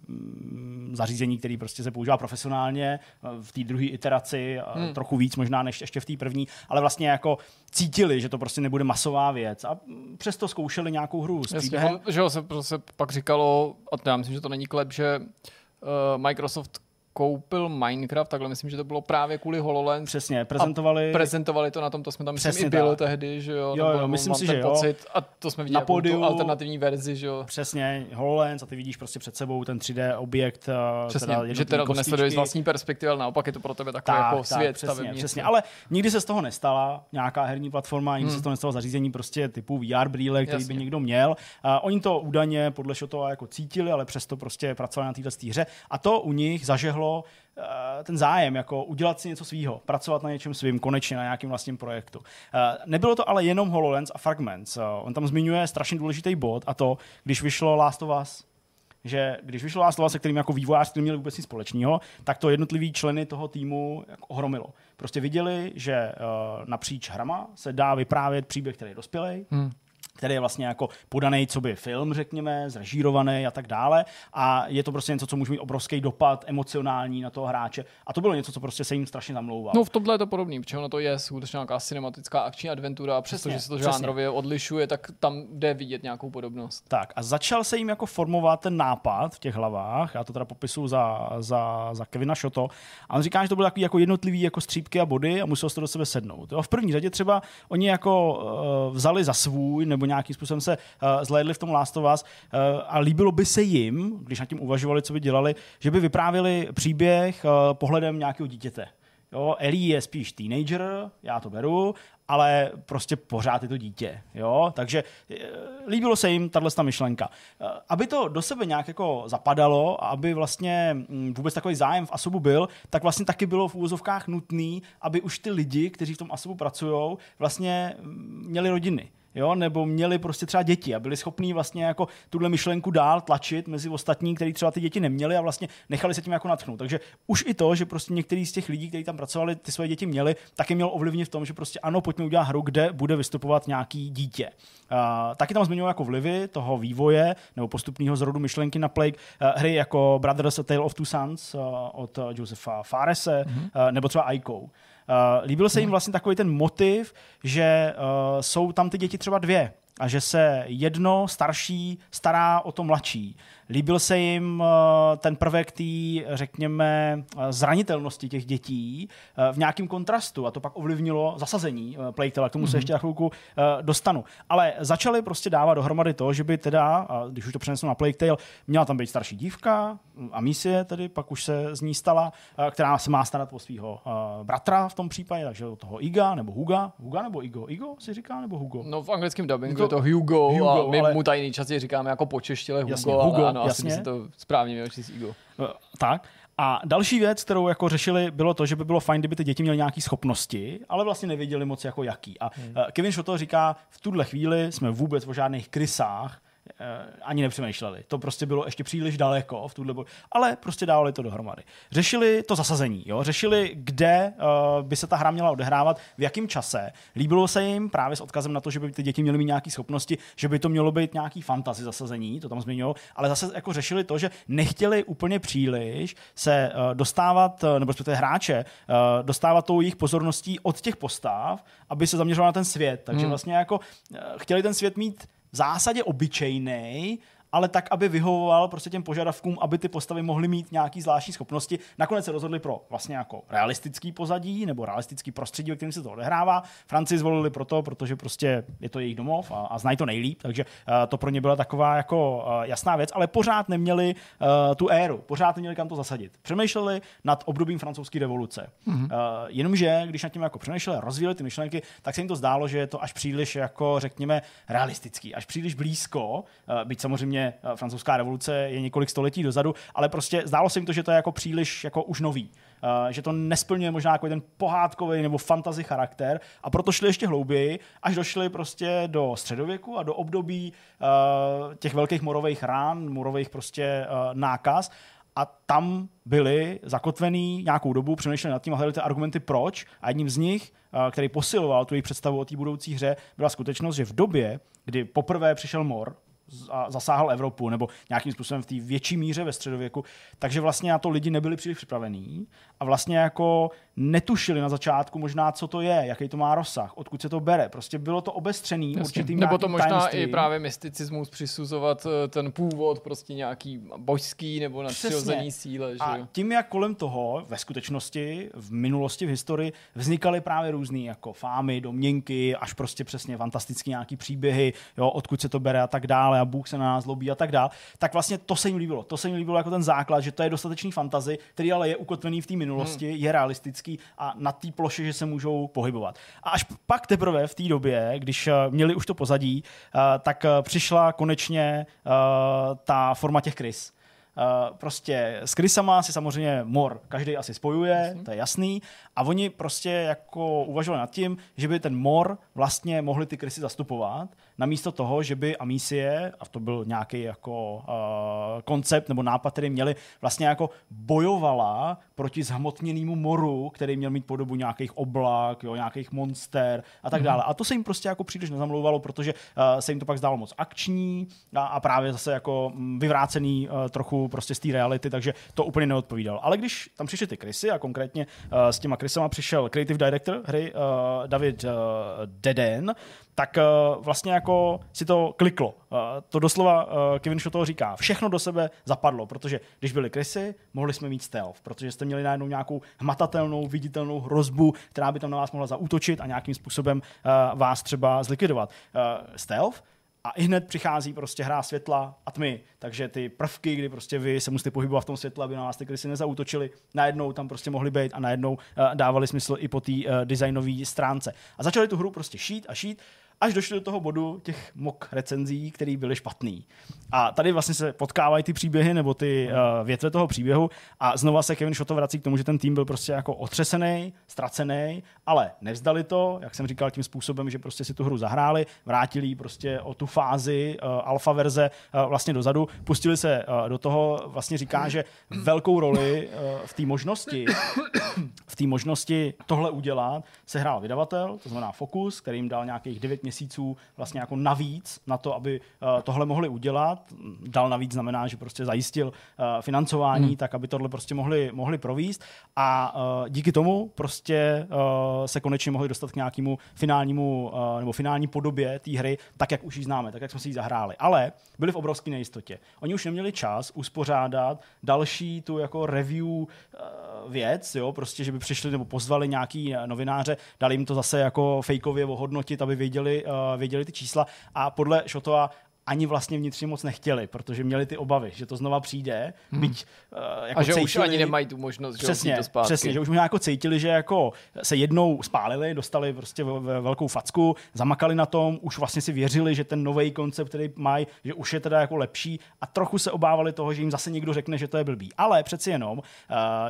um, zařízení, které prostě se používá profesionálně v té druhé iteraci, hmm. trochu víc možná než ještě v té první, ale vlastně jako cítili, že to prostě nebude masová věc a přesto zkoušeli nějakou hru s Jasně, že se, se pak říkalo, a to já myslím, že to není klep, že uh, Microsoft koupil Minecraft, takhle myslím, že to bylo právě kvůli HoloLens. Přesně, prezentovali. A prezentovali to na tom, to jsme tam myslím Přesně i bylo tak. tehdy, že jo. Jo, jo, myslím si, že jo. Pocit, a to jsme viděli na pódiu, alternativní verzi, že jo. Přesně, HoloLens a ty vidíš prostě před sebou ten 3D objekt. Eh, Přesně, teda že teda to nesleduješ z vlastní perspektivy, ale naopak je to pro tebe takový tak, jako tak, svět. Přesně, přesně, ale nikdy se z toho nestala nějaká herní platforma, nikdy hmm. se z toho nestalo zařízení prostě typu VR brýle, který Jasně. by někdo měl. Uh, oni to údajně podle toho jako cítili, ale přesto prostě pracovali na této hře. A to u nich zažehlo Eh, ten zájem, jako udělat si něco svýho, pracovat na něčem svým, konečně na nějakém vlastním projektu. Eh, nebylo to ale jenom HoloLens a Fragments. Eh, on tam zmiňuje strašně důležitý bod a to, když vyšlo Last of Us, že když vyšlo Last of Us, se kterým jako vývojář, který měli vůbec nic společného, tak to jednotlivý členy toho týmu jako ohromilo. Prostě viděli, že napříč hrama se dá vyprávět příběh, který je dospělý, hmm který je vlastně jako podaný, co by film, řekněme, zrežírovaný a tak dále. A je to prostě něco, co může mít obrovský dopad emocionální na toho hráče. A to bylo něco, co prostě se jim strašně zamlouvá. No v tomhle je to podobný, protože ono to je skutečně nějaká cinematická akční adventura a přestože se to žánrově odlišuje, tak tam jde vidět nějakou podobnost. Tak a začal se jim jako formovat ten nápad v těch hlavách, já to teda popisuju za, za, za Kevina Shoto, a on říká, že to byly jako jednotlivý jako střípky a body a musel se to do sebe sednout. Jo? V první řadě třeba oni jako uh, vzali za svůj nebo nějakým způsobem se uh, zlédli v tom Last of Us uh, a líbilo by se jim, když nad tím uvažovali, co by dělali, že by vyprávěli příběh uh, pohledem nějakého dítěte. Jo, Ellie je spíš teenager, já to beru, ale prostě pořád je to dítě. Jo? Takže líbilo se jim tahle myšlenka. Aby to do sebe nějak jako zapadalo a aby vlastně mm, vůbec takový zájem v Asobu byl, tak vlastně taky bylo v úvozovkách nutný, aby už ty lidi, kteří v tom Asobu pracují, vlastně mm, měli rodiny jo, nebo měli prostě třeba děti a byli schopní vlastně jako tuhle myšlenku dál tlačit mezi ostatní, kteří třeba ty děti neměli a vlastně nechali se tím jako natchnout. Takže už i to, že prostě některý z těch lidí, kteří tam pracovali, ty své děti měli, taky měl ovlivnit v tom, že prostě ano, pojďme udělat hru, kde bude vystupovat nějaký dítě. Uh, taky tam zmiňují jako vlivy toho vývoje nebo postupného zrodu myšlenky na Plague uh, hry jako Brothers A Tale of Two Sons uh, od Josefa Farese mm-hmm. uh, nebo třeba Aiko. Uh, líbil se jim hmm. vlastně takový ten motiv, že uh, jsou tam ty děti třeba dvě a že se jedno starší stará o to mladší. Líbil se jim eh, ten prvek té, řekněme, eh, zranitelnosti těch dětí eh, v nějakém kontrastu a to pak ovlivnilo zasazení Playtela, k tomu se mhm. ještě na chvilku dostanu. Ale začali prostě dávat dohromady to, že by teda, když už to přenesu na Playtale, měla tam být starší dívka, a misie tedy, pak už se z ní stala, která se má starat o svého bratra v tom případě, takže o toho Iga nebo Huga. Huga nebo Igo? Igo si říká nebo Hugo? No v anglickém dubbingu to, je to Hugo, Hugo a my ale... mu tady častěji říkáme jako počeštile Hugo, Jasně, Hugo ano, jasně. asi si to správně měl číst Igo. Uh, tak. A další věc, kterou jako řešili, bylo to, že by bylo fajn, kdyby ty děti měly nějaké schopnosti, ale vlastně nevěděli moc jako jaký. A hmm. Kevin Shoto říká, v tuhle chvíli jsme vůbec o žádných krysách Eh, ani nepřemýšleli. To prostě bylo ještě příliš daleko v tuhle bo- ale prostě dávali to dohromady. Řešili to zasazení, jo? řešili, kde uh, by se ta hra měla odehrávat, v jakém čase. Líbilo se jim právě s odkazem na to, že by ty děti měly mít nějaké schopnosti, že by to mělo být nějaký fantasy zasazení, to tam zmiňují, ale zase jako řešili to, že nechtěli úplně příliš se uh, dostávat, nebo respektive hráče, uh, dostávat tou jejich pozorností od těch postav, aby se zaměřoval na ten svět. Takže hmm. vlastně jako uh, chtěli ten svět mít v zásadě obyčejný, ale tak, aby vyhovoval prostě těm požadavkům, aby ty postavy mohly mít nějaké zvláštní schopnosti. Nakonec se rozhodli pro vlastně jako realistický pozadí nebo realistický prostředí, ve kterém se to odehrává. Franci zvolili proto, protože prostě je to jejich domov a, a znají to nejlíp, takže uh, to pro ně byla taková jako uh, jasná věc, ale pořád neměli uh, tu éru, pořád neměli kam to zasadit. Přemýšleli nad obdobím francouzské revoluce. Mm-hmm. Uh, jenomže, když nad tím jako přemýšleli, rozvíjeli ty myšlenky, tak se jim to zdálo, že je to až příliš jako řekněme realistický, až příliš blízko, uh, byť samozřejmě samozřejmě eh, francouzská revoluce je několik století dozadu, ale prostě zdálo se jim to, že to je jako příliš jako už nový. Uh, že to nesplňuje možná jako ten pohádkový nebo fantasy charakter a proto šli ještě hlouběji, až došli prostě do středověku a do období uh, těch velkých morových rán, morových prostě uh, nákaz a tam byli zakotvený nějakou dobu, přemýšleli nad tím a hledali ty argumenty proč a jedním z nich, který posiloval tu jejich představu o té budoucí hře, byla skutečnost, že v době, kdy poprvé přišel mor, zasáhl Evropu, nebo nějakým způsobem v té větší míře ve středověku. Takže vlastně na to lidi nebyli příliš připravení a vlastně jako netušili na začátku možná, co to je, jaký to má rozsah, odkud se to bere. Prostě bylo to obestřený Jasně. určitým Nebo to možná tajemství. i právě mysticismus přisuzovat eh, ten původ prostě nějaký božský nebo nadpřirozený síle. Že? A tím, jak kolem toho ve skutečnosti, v minulosti, v historii vznikaly právě různé jako fámy, domněnky, až prostě přesně fantastické nějaký příběhy, jo, odkud se to bere a tak dále a Bůh se na nás zlobí a tak dále, tak vlastně to se jim líbilo. To se jim líbilo jako ten základ, že to je dostatečný fantazy, který ale je ukotvený v té minulosti, hmm. je realistický a na té ploše, že se můžou pohybovat. A až pak teprve v té době, když eh, měli už to pozadí, eh, tak eh, přišla konečně ta forma těch krys. Uh, prostě s krysama si samozřejmě mor každý asi spojuje, Jasný. to je jasný. A oni prostě jako uvažovali nad tím, že by ten mor vlastně mohli ty krysy zastupovat namísto toho, že by Amisie, a to byl nějaký jako uh, koncept nebo nápad, který měli, vlastně jako bojovala proti zhmotněnému moru, který měl mít podobu nějakých oblak, jo, nějakých monster a tak mm-hmm. dále. A to se jim prostě jako příliš nezamlouvalo, protože uh, se jim to pak zdálo moc akční a, a právě zase jako mm, vyvrácený uh, trochu prostě z té reality, takže to úplně neodpovídalo. Ale když tam přišly ty krysy a konkrétně uh, s těma krysama přišel creative director hry uh, David uh, Deden, tak uh, vlastně jako si to kliklo. Uh, to doslova uh, Kevin Show toho říká. Všechno do sebe zapadlo, protože když byly krysy, mohli jsme mít stealth, protože jste měli najednou nějakou hmatatelnou, viditelnou hrozbu, která by tam na vás mohla zaútočit a nějakým způsobem uh, vás třeba zlikvidovat. Uh, stealth a i hned přichází prostě hra světla a tmy, takže ty prvky, kdy prostě vy se musíte pohybovat v tom světle, aby na vás ty si nezautočili, najednou tam prostě mohly být a najednou uh, dávali smysl i po té uh, designové stránce. A začali tu hru prostě šít a šít až došli do toho bodu těch mok recenzí, které byly špatný. A tady vlastně se potkávají ty příběhy nebo ty uh, větve toho příběhu a znova se Kevin Shotto vrací k tomu, že ten tým byl prostě jako otřesený, ztracený, ale nevzdali to, jak jsem říkal, tím způsobem, že prostě si tu hru zahráli, vrátili ji prostě o tu fázi uh, alfa verze uh, vlastně dozadu, pustili se uh, do toho, vlastně říká, že velkou roli uh, v té možnosti v té možnosti tohle udělat se hrál vydavatel, to znamená Focus, který jim dal nějakých 9 měsíců vlastně jako navíc na to, aby uh, tohle mohli udělat. Dal navíc znamená, že prostě zajistil uh, financování, hmm. tak aby tohle prostě mohli, mohli províst a uh, díky tomu prostě se konečně mohli dostat k nějakému finálnímu nebo finální podobě té hry, tak jak už ji známe, tak jak jsme si ji zahráli. Ale byli v obrovské nejistotě. Oni už neměli čas uspořádat další tu jako review věc, jo, prostě, že by přišli nebo pozvali nějaký novináře, dali jim to zase jako fejkově ohodnotit, aby věděli, uh, věděli ty čísla a podle Šotova ani vlastně vnitřně moc nechtěli, protože měli ty obavy, že to znova přijde, hmm. byť uh, jako A že cítili, už ani nemají tu možnost, přesně, že to zpátky. Přesně, že už možná jako cítili, že jako se jednou spálili, dostali prostě velkou facku, zamakali na tom, už vlastně si věřili, že ten nový koncept, který mají, že už je teda jako lepší a trochu se obávali toho, že jim zase někdo řekne, že to je blbý. Ale přeci jenom uh,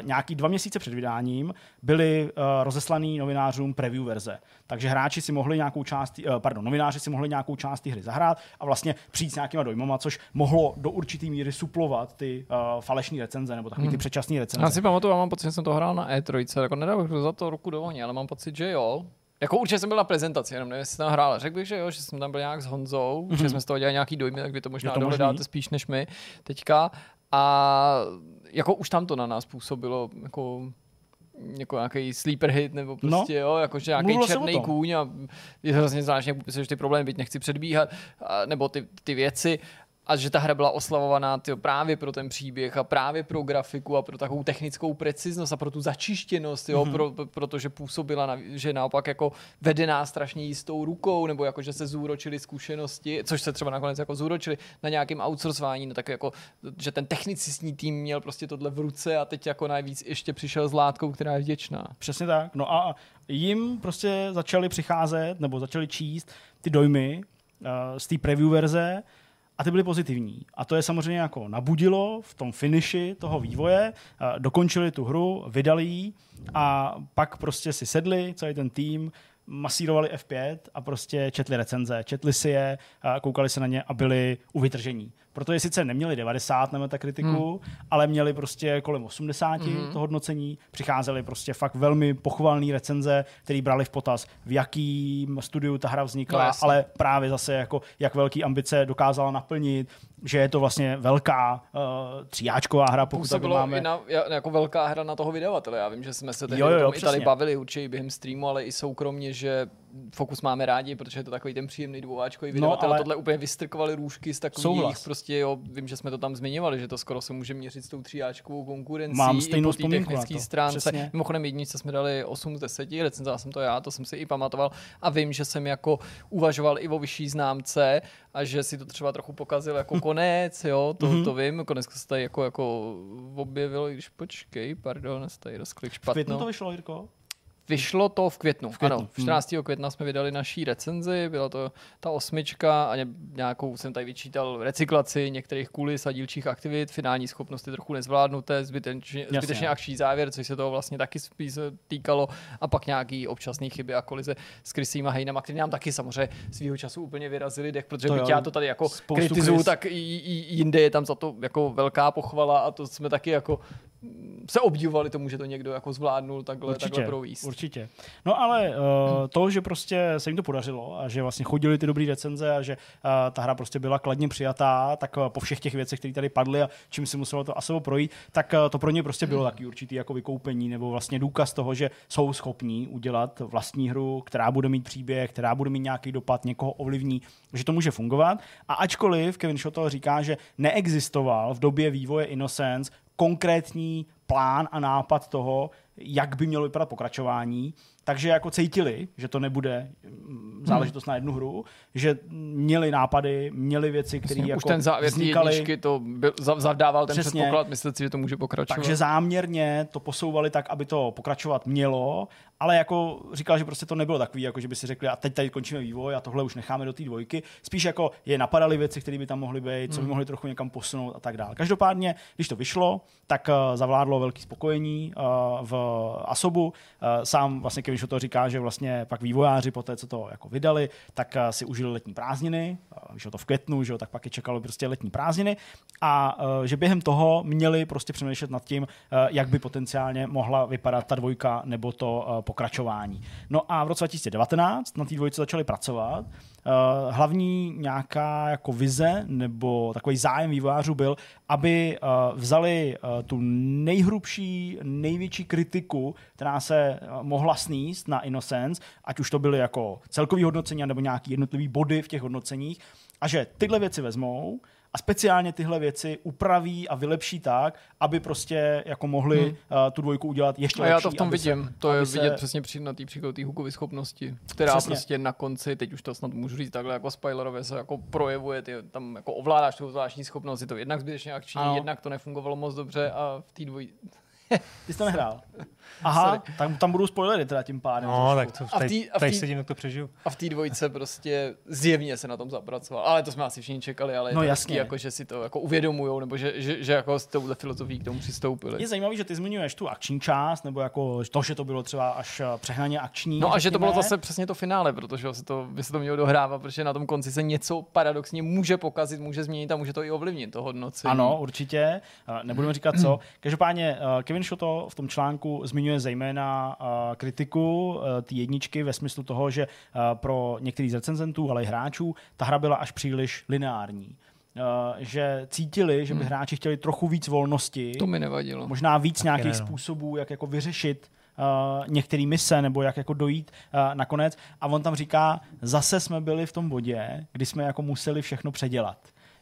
nějaký dva měsíce před vydáním byly uh, rozeslaný novinářům preview verze. Takže hráči si mohli nějakou část, uh, pardon, novináři si mohli nějakou část hry zahrát a vlastně přijít s nějakýma dojmama, což mohlo do určité míry suplovat ty uh, falešné recenze nebo takový ty Hmm. předčasné recenze. Já si pamatuju, já mám pocit, že jsem to hrál na E3, jako nedal za to ruku do ohně, ale mám pocit, že jo. Jako určitě jsem byl na prezentaci, jenom nevím, jestli jsem tam hrál. Řekl bych, že jo, že jsem tam byl nějak s Honzou, mm-hmm. že jsme z toho dělali nějaký dojmy, tak vy to možná Je to dohledáte možný? spíš než my teďka. A jako už tam to na nás působilo jako jako nějaký sleeper hit, nebo prostě, no. jo, jakože nějaký černý kůň a je hrozně jak popisuješ ty problémy, byť nechci předbíhat, a, nebo ty, ty věci, a že ta hra byla oslavovaná tyjo, právě pro ten příběh a právě pro grafiku a pro takovou technickou preciznost a pro tu začištěnost, jo, mm-hmm. pro, pro, protože působila, na, že naopak jako vedená strašně jistou rukou, nebo jako, že se zúročili zkušenosti, což se třeba nakonec jako zúročili na nějakém outsourcování, no tak jako, že ten technicistní tým měl prostě tohle v ruce a teď jako najvíc ještě přišel s látkou, která je vděčná. Přesně tak. No a jim prostě začali přicházet, nebo začali číst ty dojmy uh, z té preview verze a ty byly pozitivní. A to je samozřejmě jako nabudilo v tom finiši toho vývoje, dokončili tu hru, vydali ji a pak prostě si sedli, celý ten tým, masírovali F5 a prostě četli recenze, četli si je, koukali se na ně a byli u vytržení. Protože sice neměli 90 na Metakritiku, hmm. ale měli prostě kolem 80 hmm. to hodnocení, přicházely prostě fakt velmi pochvalné recenze, které brali v potaz, v jakým studiu ta hra vznikla, No, ale právě zase jako jak velký ambice dokázala naplnit, že je to vlastně velká uh, tříáčková hra, pokud tady Působilo máme. i na, ja- jako velká hra na toho vydavatele. Já vím, že jsme se tehdy Jo, jo, jo, i tady bavili určitě během streamu, ale i soukromně, že Focus máme rádi, protože je to takový ten příjemný dvouáčkový vydavatel. ale- ale... Tohle úplně vystrkovali růžky z takových Souhlas. prostě, jo, vím, že jsme to tam zmiňovali, že to skoro se může měřit s tou tříáčkovou konkurencí Mám i stejnou po té vzpomínku na technické to. stránce. Přesně. Mimochodem jedničce jsme dali 8 z 10, recenzoval jsem to já, to jsem si i pamatoval a vím, že jsem jako uvažoval i o vyšší známce a že si to třeba trochu pokazil jako [laughs] konec, jo, to, Mhm. to vím, konec se tady jako, jako objevilo, i když počkej, pardon, jsem tady rozklik V špatnou. to vyšlo, Jirko? Vyšlo to v květnu. V květnu. Ano, hm. 14. května jsme vydali naší recenzi, byla to ta osmička a ně- nějakou jsem tady vyčítal recyklaci některých kulis a dílčích aktivit, finální schopnosti trochu nezvládnuté, zbytečně, Jasně. zbytečně akční závěr, což se toho vlastně taky spíš týkalo a pak nějaký občasné chyby a kolize s Krysýma Hejnama, který nám taky samozřejmě svýho času úplně vyrazili dech, protože To byť jo. já to tady jako kritizuju, tak i, i, jinde je tam za to jako velká pochvala a to jsme taky jako se obdivovali tomu, že to někdo jako zvládnul takhle, takhle províst. Určitě. No ale uh, to, že prostě se jim to podařilo a že vlastně chodili ty dobrý recenze a že uh, ta hra prostě byla kladně přijatá, tak uh, po všech těch věcech, které tady padly a čím si muselo to ASO projít, tak uh, to pro ně prostě bylo taky určitý jako vykoupení nebo vlastně důkaz toho, že jsou schopní udělat vlastní hru, která bude mít příběh, která bude mít nějaký dopad, někoho ovlivní, že to může fungovat. A ačkoliv Kevin Shotto říká, že neexistoval v době vývoje Innocence konkrétní plán a nápad toho, jak by mělo vypadat pokračování, takže jako cítili, že to nebude mm, záležitost hmm. na jednu hru, že měli nápady, měli věci, které jako Už ten závěr jedničky to byl, zavdával ten Přesně. předpoklad, myslet si, že to může pokračovat. Takže záměrně to posouvali tak, aby to pokračovat mělo, ale jako říkal, že prostě to nebylo takový, jako že by si řekli, a teď tady končíme vývoj a tohle už necháme do té dvojky. Spíš jako je napadaly věci, které by tam mohly být, co by mohly trochu někam posunout a tak dále. Každopádně, když to vyšlo, tak uh, zavládlo velké spokojení uh, v Asobu. Uh, sám vlastně Kevin to říká, že vlastně pak vývojáři po té, co to jako vydali, tak uh, si užili letní prázdniny, uh, vyšlo to v květnu, že tak pak je čekalo prostě letní prázdniny a uh, že během toho měli prostě přemýšlet nad tím, jak by potenciálně mohla vypadat ta dvojka nebo to pokračování. No a v roce 2019 na té dvojce začali pracovat. Uh, hlavní nějaká jako vize nebo takový zájem vývojářů byl, aby uh, vzali uh, tu nejhrubší, největší kritiku, která se uh, mohla sníst na Innocence, ať už to byly jako celkový hodnocení nebo nějaký jednotlivý body v těch hodnoceních, a že tyhle věci vezmou a speciálně tyhle věci upraví a vylepší tak, aby prostě jako mohli hmm. uh, tu dvojku udělat ještě a lepší. já to v tom vidím. Se, to je aby vidět se... přesně při, na té příkladu té hookovy schopnosti, která Přesně. prostě na konci, teď už to snad můžu říct takhle jako spoilerově, se jako projevuje, ty tam jako ovládáš tu zvláštní schopnost, je to jednak zbytečně akční, Ano. jednak to nefungovalo moc dobře a v té dvoj... Ty jsi to nehrál. [laughs] Aha, tak tam budou spoilery teda tím pádem. No, trošku. tak to A v teď, tý- a v tý- sedím, jak to přežiju. A v té dvojce prostě zjevně se na tom zapracoval. Ale to jsme asi všichni čekali, ale No jasně. hezký, jako, že si to jako uvědomujou, nebo že, že, že jako s touhle filozofií k tomu přistoupili. Je zajímavý, že ty zmiňuješ tu akční část, nebo jako to, že to bylo třeba až eh, přehnaně akční. No a že to bylo zase přesně to finále, protože se to, by se to mělo dohrávat, protože na tom konci se něco paradoxně může pokazit, může změnit a může to i ovlivnit to hodnocení. Ano, určitě. Eh, Nebudeme říkat co. [clears throat] Každopádně eh, Kevin Shoto v tom článku zmiňuje zejména eh, kritiku eh, té jedničky ve smyslu toho, že eh, pro některý z recenzentů, ale i hráčů, ta hra byla až příliš lineární. Eh, Že cítili, že by hráči chtěli trochu víc volnosti. To mi nevadilo. možná víc nějakých ne, no. způsobů, jak jako vyřešit uh, některé mise nebo jak jako dojít uh, nakonec. A on tam říká, zase jsme byli v tom bodě, kdy jsme jako museli všechno předělat.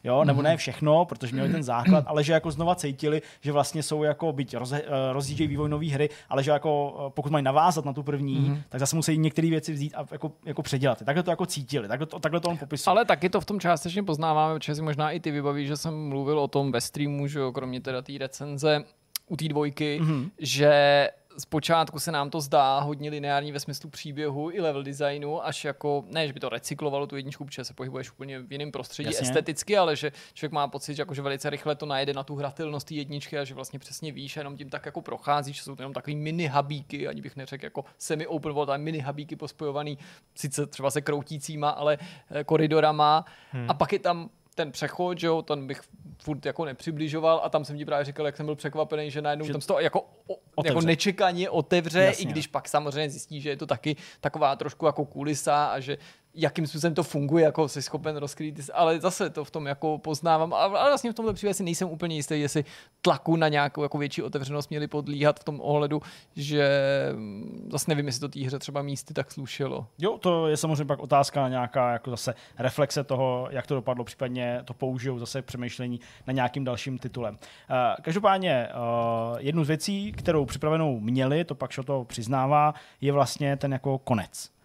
Jo, nebo ne všechno, protože měli ten základ, [clears throat] ale že jako znova cítili, že vlastně jsou jako, byť roze, uh, rozjíždějí vývoj nové hry, ale že jako uh, pokud mají navázat na tu první, mm-hmm. tak zase musí některé věci vzít a jako, jako předělat. Takhle to jako cítili, takhle to, takhle to on popisuje. Ale taky to v tom částečně poznáváme, protože si možná i ty vybaví, že jsem mluvil o tom ve streamu, že jo, kromě teda té recenze u té dvojky, mm-hmm. že zpočátku se nám to zdá hodně lineární ve smyslu příběhu i level designu, až jako, ne, že by to recyklovalo tu jedničku, protože se pohybuješ úplně v jiném prostředí Jasně. esteticky, ale že člověk má pocit, že, jako, že velice rychle to najede na tu hratelnost té jedničky a že vlastně přesně víš, a jenom tím tak jako prochází, že jsou to jenom takový mini habíky, ani bych neřekl jako semi open world, ale mini habíky pospojovaný sice třeba se kroutícíma, ale eh, koridorama hmm. a pak je tam ten přechod, že jo, ten bych furt jako nepřibližoval a tam jsem ti právě říkal, jak jsem byl překvapený, že najednou Že tam se to jako, o, otevře. jako nečekaně otevře, Jasně. i když pak samozřejmě zjistí, že je to taky taková trošku jako kulisa a že jakým způsobem to funguje, jako jsi schopen rozkrýt, ale zase to v tom jako poznávám, a- vlastně v tomhle případě si nejsem úplně jistý, jestli tlaku na nějakou jako větší otevřenost měli podlíhat v tom ohledu, že mm, zase nevím, jestli to té hře třeba místy tak slušelo. Jo, to je samozřejmě pak otázka nějaká jako zase reflexe toho, jak to dopadlo, případně to použijou zase přemýšlení na nějakým dalším titulem. Uh, každopádně uh, jednu z věcí, kterou připravenou měli, to pak to přiznává, je vlastně ten jako konec.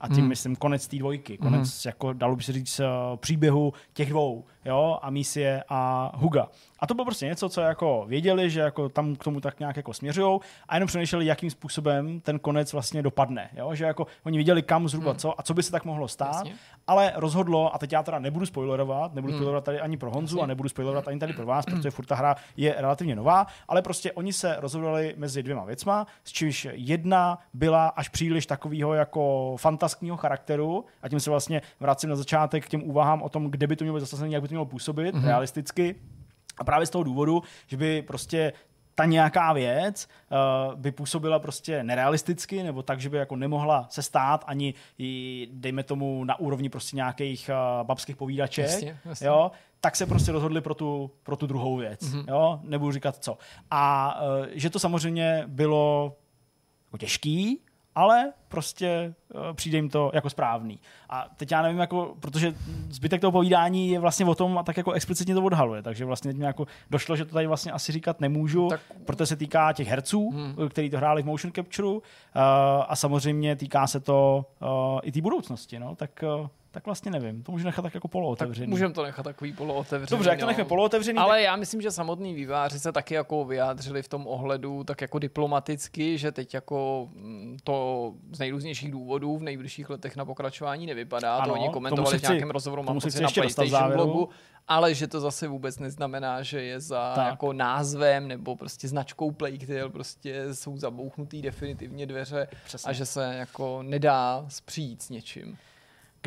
A tím Hmm. myslím konec té dvojky, konec jako dalo by se říct uh, příběhu těch dvou, jo, a misie a Huga. A to bylo prostě něco, co jako věděli, že jako tam k tomu tak nějak jako směřují a jenom přemýšleli, jakým způsobem ten konec vlastně dopadne, jo, že jako oni viděli kam zhruba co a co by se tak mohlo stát, Jasně. ale rozhodlo, a teď já teda nebudu spoilerovat, nebudu Hmm. spoilerovat tady ani pro Honzu Jasně. a nebudu spoilerovat ani tady pro vás, protože furt ta hra je relativně nová, ale prostě oni se rozhodli mezi dvěma věcma, s čímž jedna byla až příliš takového jako fantaskního charakteru a tím se vlastně vracím na začátek k těm úvahám o tom, kde by to mělo být zasazené, jak by to mělo působit Mhm. realisticky. A právě z toho důvodu, že by prostě ta nějaká věc uh, by působila prostě nerealisticky, nebo tak, že by jako nemohla se stát ani, i, dejme tomu, na úrovni prostě nějakých uh, babských povídaček, Jasně, jasně. jo, tak se prostě rozhodli pro tu, pro tu druhou věc. Mhm. Mm-hmm. Jo, nebudu říkat co. A uh, že to samozřejmě bylo jako těžký, ale prostě uh, přijde jim to jako správný. A teď já nevím, jako, protože zbytek toho povídání je vlastně o tom a tak jako explicitně to odhaluje, takže vlastně mě jako došlo, že to tady vlastně asi říkat nemůžu, tak... protože se týká těch herců, hmm. který to hráli v motion capture uh, a samozřejmě týká se to uh, i té budoucnosti, no, tak uh, tak vlastně nevím. To můžu nechat tak jako polootevřený. Tak můžeme to nechat takový polootevřený. Dobře, jak to necháme polootevřený. Ale tak... já myslím, že samotný výváři se taky jako vyjádřili v tom ohledu tak jako diplomaticky, že teď jako mm, to z nejrůznějších důvodů v nejbližších letech na pokračování nevypadá. Ano, to oni komentovali v nějakém rozhovoru, mám pocit na PlayStation blogu, ale že to zase vůbec neznamená, že je za tak. jako názvem nebo prostě značkou Playtale prostě jsou zabouchnutý definitivně dveře Přesně. a že se jako nedá spřít s něčím.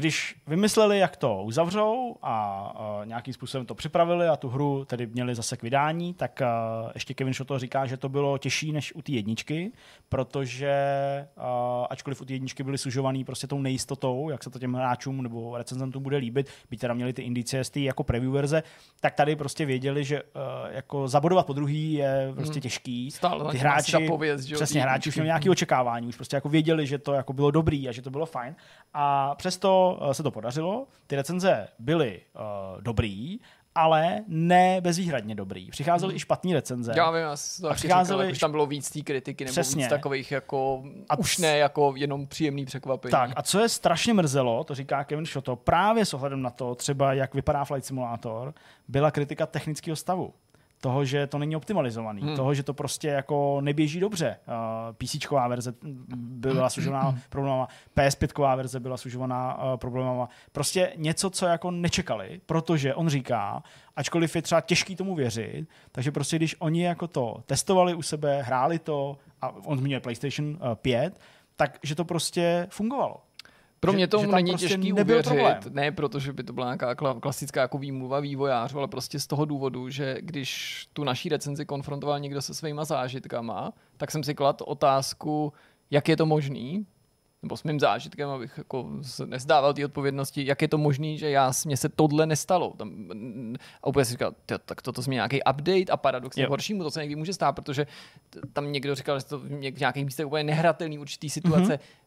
Když vymysleli, jak to uzavřou a a nějakým způsobem to připravili a tu hru tedy měli zase k vydání, tak a, ještě Kevin Shotto říká, že to bylo těžší než u té jedničky, protože a, ačkoliv u té jedničky byly sužovaný prostě tou nejistotou, jak se to těm hráčům nebo recenzentům bude líbit, byť teda měli ty indicie z té jako preview verze, tak tady prostě věděli, že a, jako zabodovat po druhý je prostě hmm. těžký. Stále ty hráči, pověst, že přesně, hráči už měli nějaké očekávání, už prostě jako věděli, že to jako bylo dobrý a že to bylo fajn. A přesto Eh, se to podařilo, ty recenze byly uh, dobrý, ale ne bezvýhradně dobrý. Přicházely hmm. i špatné recenze. Já vím, já to a přicházely... Říkal, tam bylo víc té kritiky, nebo Přesně. víc takových jako, a už ne jako jenom příjemný překvapení. Tak a co je strašně mrzelo, to říká Kevin Shoto, právě s ohledem na to, třeba jak vypadá Flight Simulator, byla kritika technického stavu toho, že to není optimalizovaný, hmm. toho, že to prostě jako neběží dobře. Uh, PC verze byla sužovaná hmm. problémama, PS5 verze byla sužovaná uh, problémama. Prostě něco, co jako nečekali, protože on říká, ačkoliv je třeba těžký tomu věřit, takže prostě když oni jako to testovali u sebe, hráli to, a on zmiňuje PlayStation 5, tak že to prostě fungovalo. Pro mě to není prostě těžký uvěřit, problém. ne protože by to byla nějaká klasická jako výmluva vývojářů, ale prostě z toho důvodu, že když tu naší recenzi konfrontoval někdo se svýma zážitkama, tak jsem si kladl otázku, jak je to možný, nebo s mým zážitkem, abych jako nezdával ty odpovědnosti, jak je to možné, že já, mně se tohle nestalo. Tam, a úplně si říkal, tak toto změní nějaký update a paradoxně horšímu to se někdy může stát, protože tam někdo říkal, že to v nějakých místech úplně nehratelný určitý situace. Mm-hmm.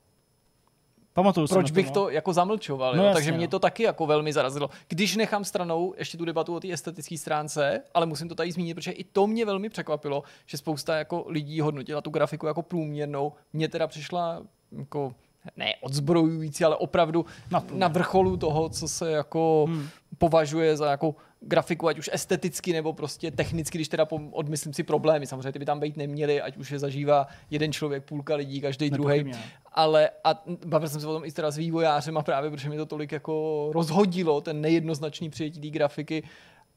Pamatuju Proč bych to, no. to jako zamlčoval? No, jasně, Takže mě no. to taky jako velmi zarazilo. Když nechám stranou ještě tu debatu o té estetické stránce, ale musím to tady zmínit, protože i to mě velmi překvapilo, že spousta jako lidí hodnotila tu grafiku jako průměrnou. Mně teda přišla jako ne odzbrojující, ale opravdu na, na vrcholu toho, co se jako hmm. považuje za jako grafiku, ať už esteticky nebo prostě technicky, když teda odmyslím si problémy. Samozřejmě ty by tam být neměly, ať už je zažívá jeden člověk, půlka lidí, každý druhý. Ale a bavil jsem se o tom i teda s vývojářem a právě protože mi to tolik jako rozhodilo, ten nejednoznačný přijetí té grafiky,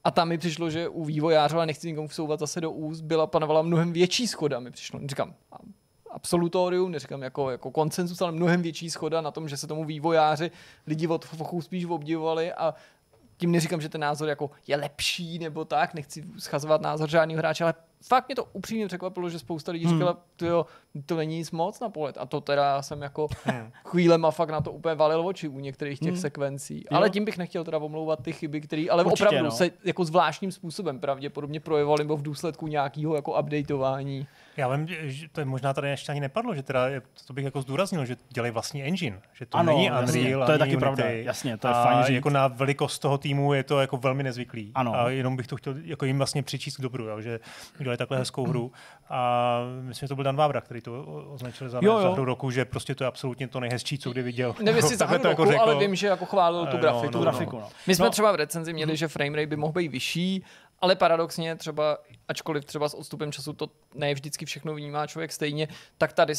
a tam mi přišlo, že u vývojářů, ale nechci nikomu vsouvat zase do úst, byla panovala mnohem větší schoda, mi přišlo. Říkám, absolutorium, neříkám jako, jako koncenzus, ale mnohem větší schoda na tom, že se tomu vývojáři lidi od fochů spíš obdivovali a tím neříkám, že ten názor jako je lepší nebo tak, nechci schazovat názor žádného hráče, ale fakt mě to upřímně překvapilo, že spousta lidí hmm. říkala, jo, to není nic moc na pohled. A to teda jsem jako hmm. chvílema fakt na to úplně valil oči u některých těch hmm. sekvencí. Jo. Ale tím bych nechtěl teda omlouvat ty chyby, které ale Určitě, opravdu no. se jako zvláštním způsobem pravděpodobně projevovaly nebo v důsledku nějakého jako updateování. Já vím, že to je možná tady ještě ani nepadlo, že teda, to bych jako zdůraznil, že dělají vlastní engine, že to ano, není Unreal, to je taky Unity, pravda, jasně, to je a fajn říct. jako na velikost toho týmu je to jako velmi nezvyklý. Ano. A jenom bych to chtěl jako jim vlastně přičíst k dobru, jo, že udělali takhle hezkou hru a myslím, že to byl Dan Vávra, který to označil za, jo, jo. za hru roku, že prostě to je absolutně to nejhezčí, co kdy viděl. Nevím, jestli [laughs] za hru roku, jako řekl, ale vím, že jako chválil tu grafiku. No, no, no. grafiku no. My jsme no. třeba v recenzi měli, že frame rate by mohl být vyšší, ale paradoxně třeba, ačkoliv třeba s odstupem času to ne vždycky všechno vnímá člověk stejně, tak tady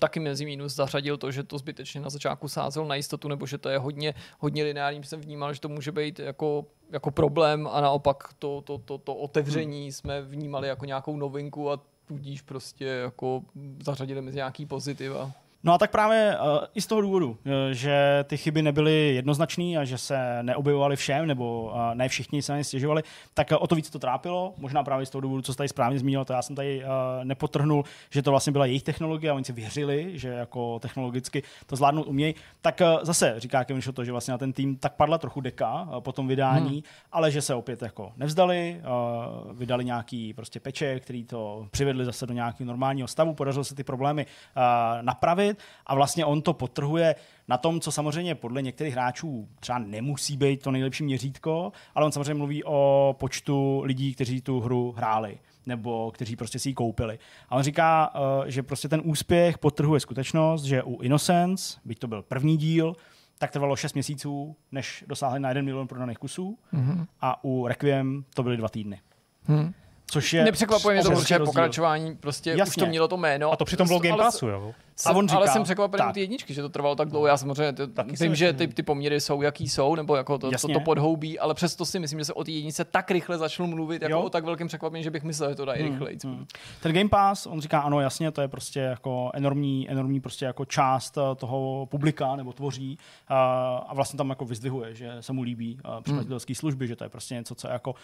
taky mezi mínus zařadil to, že to zbytečně na začátku sázel na jistotu, nebo že to je hodně, hodně lineární. Jsem vnímal, že to může být jako, jako problém a naopak to, to, to, to otevření hmm. jsme vnímali jako nějakou novinku a tudíž prostě jako zařadili mezi nějaký pozitiva. No a tak právě uh, i z toho důvodu, uh, že ty chyby nebyly jednoznačné a že se neobjevovaly všem, nebo uh, ne všichni se na ně stěžovali, tak uh, o to víc to trápilo. Možná právě z toho důvodu, co jste tady správně zmínil, to já jsem tady uh, nepotrhnul, že to vlastně byla jejich technologie a oni si věřili, že jako technologicky to zvládnout umějí. Tak uh, zase říká Kevin to, že vlastně na ten tým tak padla trochu deka uh, po tom vydání, hmm. ale že se opět jako nevzdali, uh, vydali nějaký prostě peče, který to přivedli zase do nějakého normálního stavu, podařilo se ty problémy uh, napravit představit a vlastně on to potrhuje na tom, co samozřejmě podle některých hráčů třeba nemusí být to nejlepší měřítko, ale on samozřejmě mluví o počtu lidí, kteří tu hru hráli nebo kteří prostě si ji koupili. A on říká, eh, že prostě ten úspěch potrhuje skutečnost, že u Innocence, byť to byl první díl, tak trvalo 6 měsíců, než dosáhli na 1 milion prodaných kusů mm-hmm. a u Requiem to byly dva týdny. Mm. Což je Nepřekvapuje mě to, protože pokračování prostě Jasně. už to mělo to jméno. A to přitom bylo Game Passu, jo? A on říká, ale jsem překvapený u ty jedničky, že to trvalo tak dlouho. Já samozřejmě ty, vím, že ty, ty poměry jsou, jaký jsou, nebo jako to, to, to, podhoubí, ale přesto si myslím, že se o té jedničce tak rychle začnu mluvit, jako jo. o tak velkém překvapení, že bych myslel, že to dají hmm, rychleji. Hmm. Ten Game Pass, on říká, ano, jasně, to je prostě jako enormní, enormní prostě jako část eh, toho publika nebo tvoří a, a vlastně tam jako vyzdvihuje, že se mu líbí eh, překladatelské hmm. služby, že to je prostě něco, co jako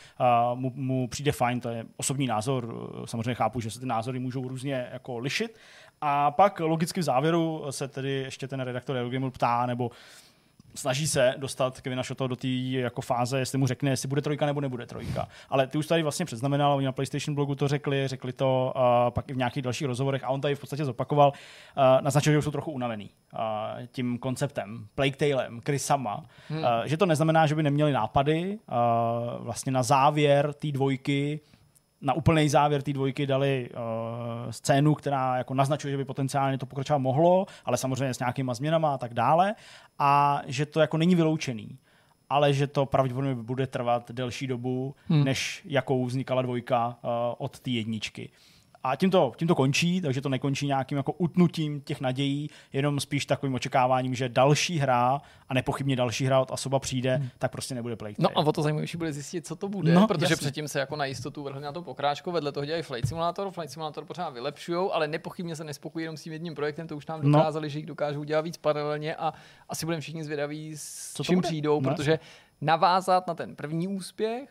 mu, mu přijde fajn, to je osobní názor, samozřejmě chápu, že se ty názory můžou různě jako lišit, a pak logicky v závěru se tedy ještě ten redaktor Eurogamer ptá, nebo snaží se dostat Kevina Shoto do té jako fáze, jestli mu řekne, jestli bude trojka nebo nebude trojka. Ale ty už tady vlastně předznamenal, oni na PlayStation blogu to řekli, řekli to uh, pak i v nějakých dalších rozhovorech a on tady v podstatě zopakoval, uh, naznačil, že už jsou trochu unavený uh, tím konceptem, Plague Talem, Chrisama, hmm. uh, že to neznamená, že by neměli nápady, uh, vlastně na závěr té dvojky na úplný závěr té dvojky dali uh, scénu, která jako naznačuje, že by potenciálně to pokračovat mohlo, ale samozřejmě s nějakýma změnama a tak dále. A že to jako není vyloučený ale že to pravděpodobně bude trvat delší dobu, hmm. než jakou vznikala dvojka uh, od té jedničky. A tím to, tím to končí, takže to nekončí nějakým jako utnutím těch nadějí, jenom spíš takovým očekáváním, že další hra a nepochybně další hra od Asoba přijde, hmm. tak prostě nebude Plague No a o to zajímavější bude zjistit, co to bude, no, protože jasný. předtím se jako na jistotu vrhli na to pokráčko, vedle toho dělají Flight Simulator, Flight Simulator pořád vylepšují, ale nepochybně se nespokojí jenom s tím jedním projektem, to už nám no. dokázali, no. že jich dokážou dělat víc paralelně a asi budeme všichni zvědaví, s co čím přijdou, no. protože navázat na ten první úspěch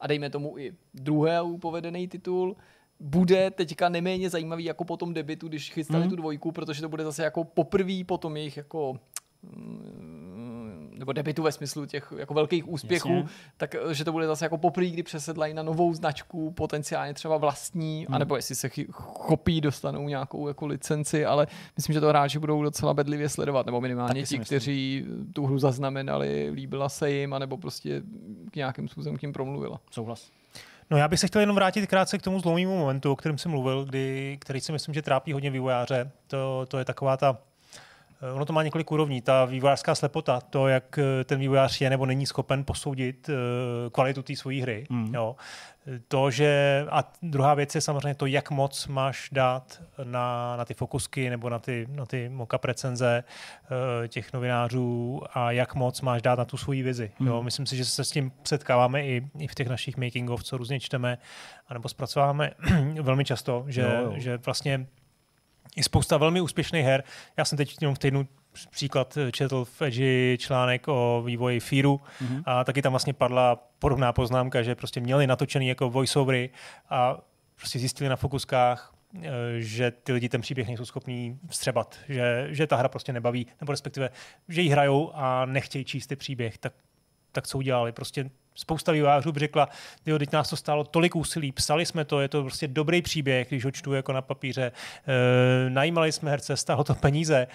a dejme tomu i druhý povedený titul, bude teďka neméně zajímavý jako po tom debitu, když chystali mm. tu dvojku, protože to bude zase jako poprvé po tom jejich jako mm, nebo debitu ve smyslu těch jako velkých úspěchů, Jasně. tak eh, že to bude zase jako poprvé, kdy přesedlají na novou značku, potenciálně třeba vlastní, hmm. anebo jestli se chopí, dostanou nějakou jako licenci, ale myslím, že to hráči budou docela bedlivě sledovat, nebo minimálně Taky ti, kteří tu hru zaznamenali, líbila se jim, anebo prostě k nějakým způsobem k jim promluvila. Souhlas. No já bych se chtěl jenom vrátit krátce k tomu zlomovému momentu, o kterém jsem mluvil, kdy, který si myslím, že trápí hodně vývojáře. To, to je taková ta Ono to má několik úrovní. Ta vývojářská slepota, to, jak eh, ten vývojář je nebo není schopen posoudit uh, kvalitu té své hry. Mm. Jo to, že a druhá věc je samozřejmě to, jak moc máš dát na, na ty fokusky nebo na ty, na ty mock recenze těch novinářů a jak moc máš dát na tu svoji vizi. Hmm. Jo, myslím si, že se s tím setkáváme i, i v těch našich making of, co různě čteme, anebo zpracováváme [clears throat] velmi často, že, jo, jo. že vlastně je spousta velmi úspěšných her. Já jsem teď v týdnu příklad četl v Edge článek o vývoji Fearu mm-hmm. a taky tam vlastně padla podobná poznámka, že prostě měli natočený jako voiceovery a prostě zjistili na fokuskách, eh, že ty lidi ten příběh nejsou schopní vstřebat, že, že ta hra prostě nebaví, nebo respektive, že ji hrajou a nechtějí číst ty příběh, tak, tak co udělali? Prostě spousta vývojářů by řekla, jo, teď nás to stálo tolik úsilí, psali jsme to, je to prostě dobrý příběh, když ho čtu jako na papíře, e, najímali jsme herce, stálo to peníze,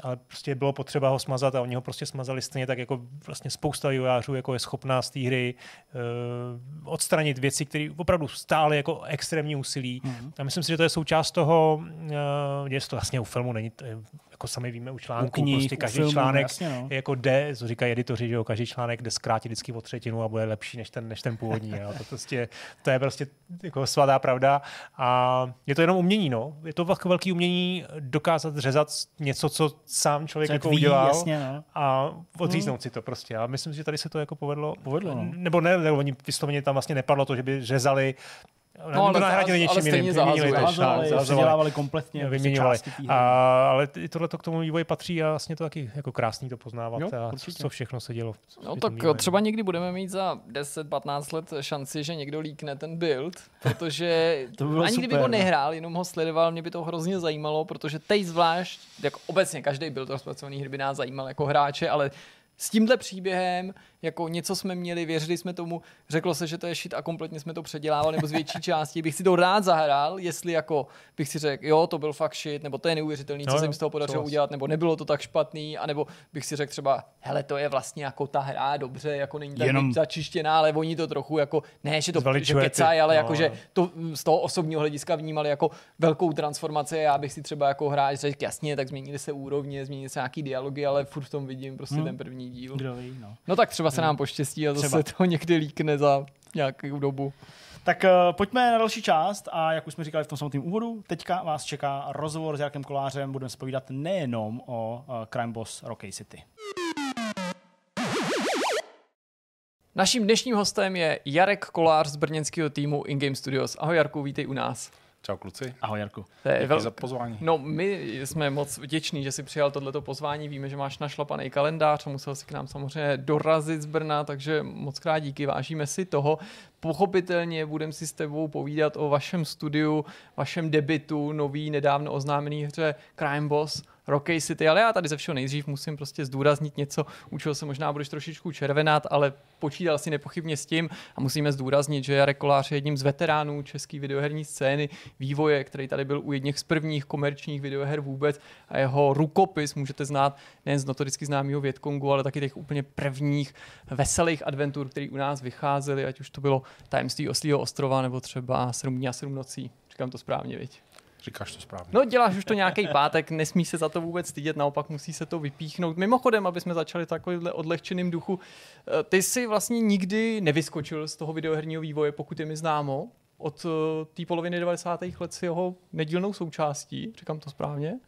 ale prostě bylo potřeba ho smazat a oni ho prostě smazali stejně tak jako vlastně spousta vývojářů jako je schopná z té hry uh, odstranit věci, které opravdu stály jako extrémní úsilí. Mm-hmm. A myslím si, že to je součást toho, uh, je to vlastně u filmu, není to, jako sami víme u článku, u knih, prostě každý filmu, článek jasně, no. jako jde, co říkají editoři, že jo, každý článek jde zkrátit vždycky o třetinu a bude lepší než ten, než ten původní. Jo. To, prostě, to je prostě jako svatá pravda a je to jenom umění, no. Je to velké umění dokázat řezat něco, co sám člověk co jako udělal jasně, no. a odříznout hmm. si to prostě. A myslím si, že tady se to jako povedlo. Povedlo, no. Nebo ne, nebo oni vysloveně tam vlastně nepadlo to, že by řezali No, ale, nahradili něčím ale jiným. Zahazovali, zahazovali kompletně. Vyměňovali. A, ale tohle to k tomu vývoji patří a vlastně to taky jako krásný to poznávat. Jo, a co, co všechno se dělo. No tak vývojem. třeba někdy budeme mít za 10-15 let šanci, že někdo líkne ten build, protože [laughs] to by ani super, kdyby ho no. nehrál, jenom ho sledoval, mě by to hrozně zajímalo, protože teď zvlášť, jako obecně každý build rozpracovaný hry by nás zajímal jako hráče, ale s tímhle příběhem Jako něco jsme měli, věřili jsme tomu, řeklo se, že to je shit a kompletně jsme to předělávali, nebo z větší části. Bych si to rád zahrál, jestli jako bych si řekl, jo, to byl fakt shit, nebo to je neuvěřitelný, co No, se mi z toho podařilo udělat, nebo nebylo to tak špatný, anebo bych si řekl třeba, hele, to je vlastně jako ta hra, dobře, jako není tak Jenom- začištěná, ale oni to trochu jako, ne, že to že kecaj, ale no, jako, že no. to z toho osobního hlediska vnímali jako velkou transformaci. Já bych si třeba jako hráč řekl, jasně, tak změnili se úrovně, změnili se nějaký dialogy, ale furt v tom vidím prostě Hmm. ten první díl. Kdo ví, no. No tak třeba se nám poštěstí a zase Třeba. to někdy líkne za nějakou dobu. Tak uh, pojďme na další část a jak už jsme říkali v tom samotném úvodu, teďka vás čeká rozhovor s Jarkem Kolářem, budeme spovídat nejenom o uh, Crime Boss Rocky City. Naším dnešním hostem je Jarek Kolář z brněnského týmu InGame Studios. Ahoj Jarku, vítej u nás. Čau kluci, Ahoj Jarku. To je vel... za pozvání. No, my jsme moc vděční, že jsi přijal tohleto pozvání. Víme, že máš našlapaný kalendář a musel si k nám samozřejmě dorazit z Brna, takže moc krát díky, vážíme si toho. Pochopitelně budeme si s tebou povídat o vašem studiu, vašem debitu, nový, nedávno oznámený hře Crime Boss, Rocky City, ale já tady ze všeho nejdřív musím prostě zdůraznit něco, u čeho se možná budeš trošičku červenat, ale počítal si nepochybně s tím a musíme zdůraznit, že Jarek Kolář je jedním z veteránů české videoherní scény, vývoje, který tady byl u jedných z prvních komerčních videoher vůbec a jeho rukopis můžete znát nejen z notoricky známého Větkongu, ale taky těch úplně prvních veselých adventur, které u nás vycházely, ať už to bylo Tajemství Oslího ostrova nebo třeba Sedm dní a sedm nocí. Říkám to správně, viď? Říkáš to správně. No děláš už to nějaký pátek, nesmí se za to vůbec stydět, naopak musí se to vypíchnout. Mimochodem, aby jsme začali takovýmhle odlehčeným duchu, eh, ty jsi vlastně nikdy nevyskočil z toho videoherního vývoje, pokud je mi známo. Od eh, té poloviny 90. let si jeho nedílnou součástí, říkám to správně.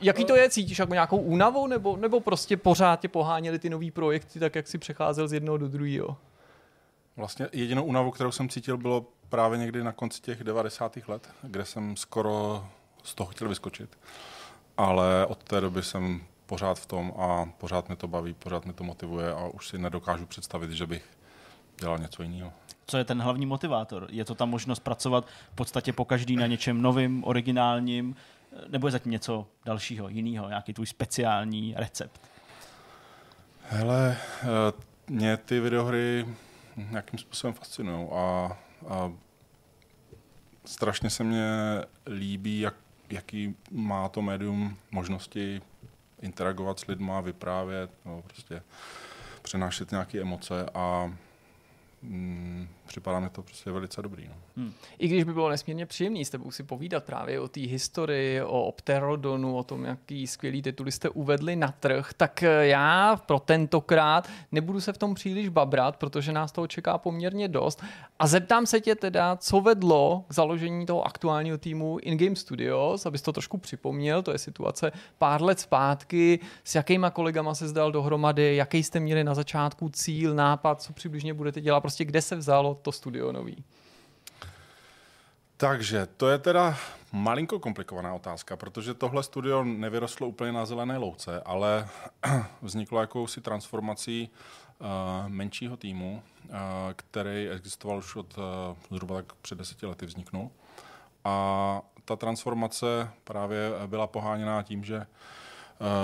Jaký to je? Cítíš jako nějakou únavu, nebo, nebo prostě pořád tě poháněly ty nový projekty, tak jak si přecházel z jednoho do druhého? Vlastně jedinou únavu, kterou jsem cítil, bylo právě někdy na konci těch 90. let, kde jsem skoro z toho chtěl vyskočit. Ale od té doby jsem pořád v tom a pořád mě to baví, pořád mě to motivuje a už si nedokážu představit, že bych dělal něco jiného. Co je ten hlavní motivátor? Je to ta možnost pracovat v podstatě po každý na něčem novým, originálním, nebo je zatím něco dalšího, jiného, nějaký tvůj speciální recept? Hele, eh, mě ty videohry nějakým způsobem fascinují a, a strašně se mně líbí, jak, jaký má to médium možnosti interagovat s lidma, vyprávět, no, prostě přenášet nějaké emoce a mm, připadá mi to prostě velice dobrý. No. I když by bylo nesmírně příjemný s tebou si povídat právě o té historii, o Opterodonu, o tom, jaký skvělý tituly jste uvedli na trh, tak eh, já pro tentokrát nebudu se v tom příliš babrat, protože nás toho čeká poměrně dost. A zeptám se tě teda, co vedlo k založení toho aktuálního týmu InGame Studios, abys to trošku připomněl, to je situace pár let zpátky, s jakýma kolegama se zdal dohromady, jaký jste měli na začátku cíl, nápad, co přibližně budete dělat, prostě kde se vzalo to studio nový. Takže to je teda malinko komplikovaná otázka, protože tohle studio nevyrostlo úplně na zelené louce, ale [clears throat] vzniklo jakousi transformací uh, menšího týmu, uh, který existoval už od uh, zhruba tak před deseti lety vzniknul. A ta transformace právě byla poháněná tím, že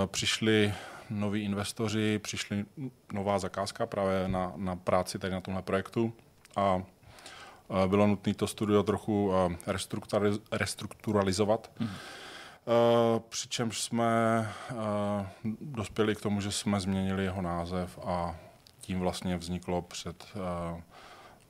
přišli noví investoři, přišli nová zakázka právě na, na práci tady na tomhle projektu a bylo nutné to studio trochu restrukturaliz- restrukturalizovat. Hmm. Přičemž jsme dospěli k tomu, že jsme změnili jeho název a tím vlastně vzniklo před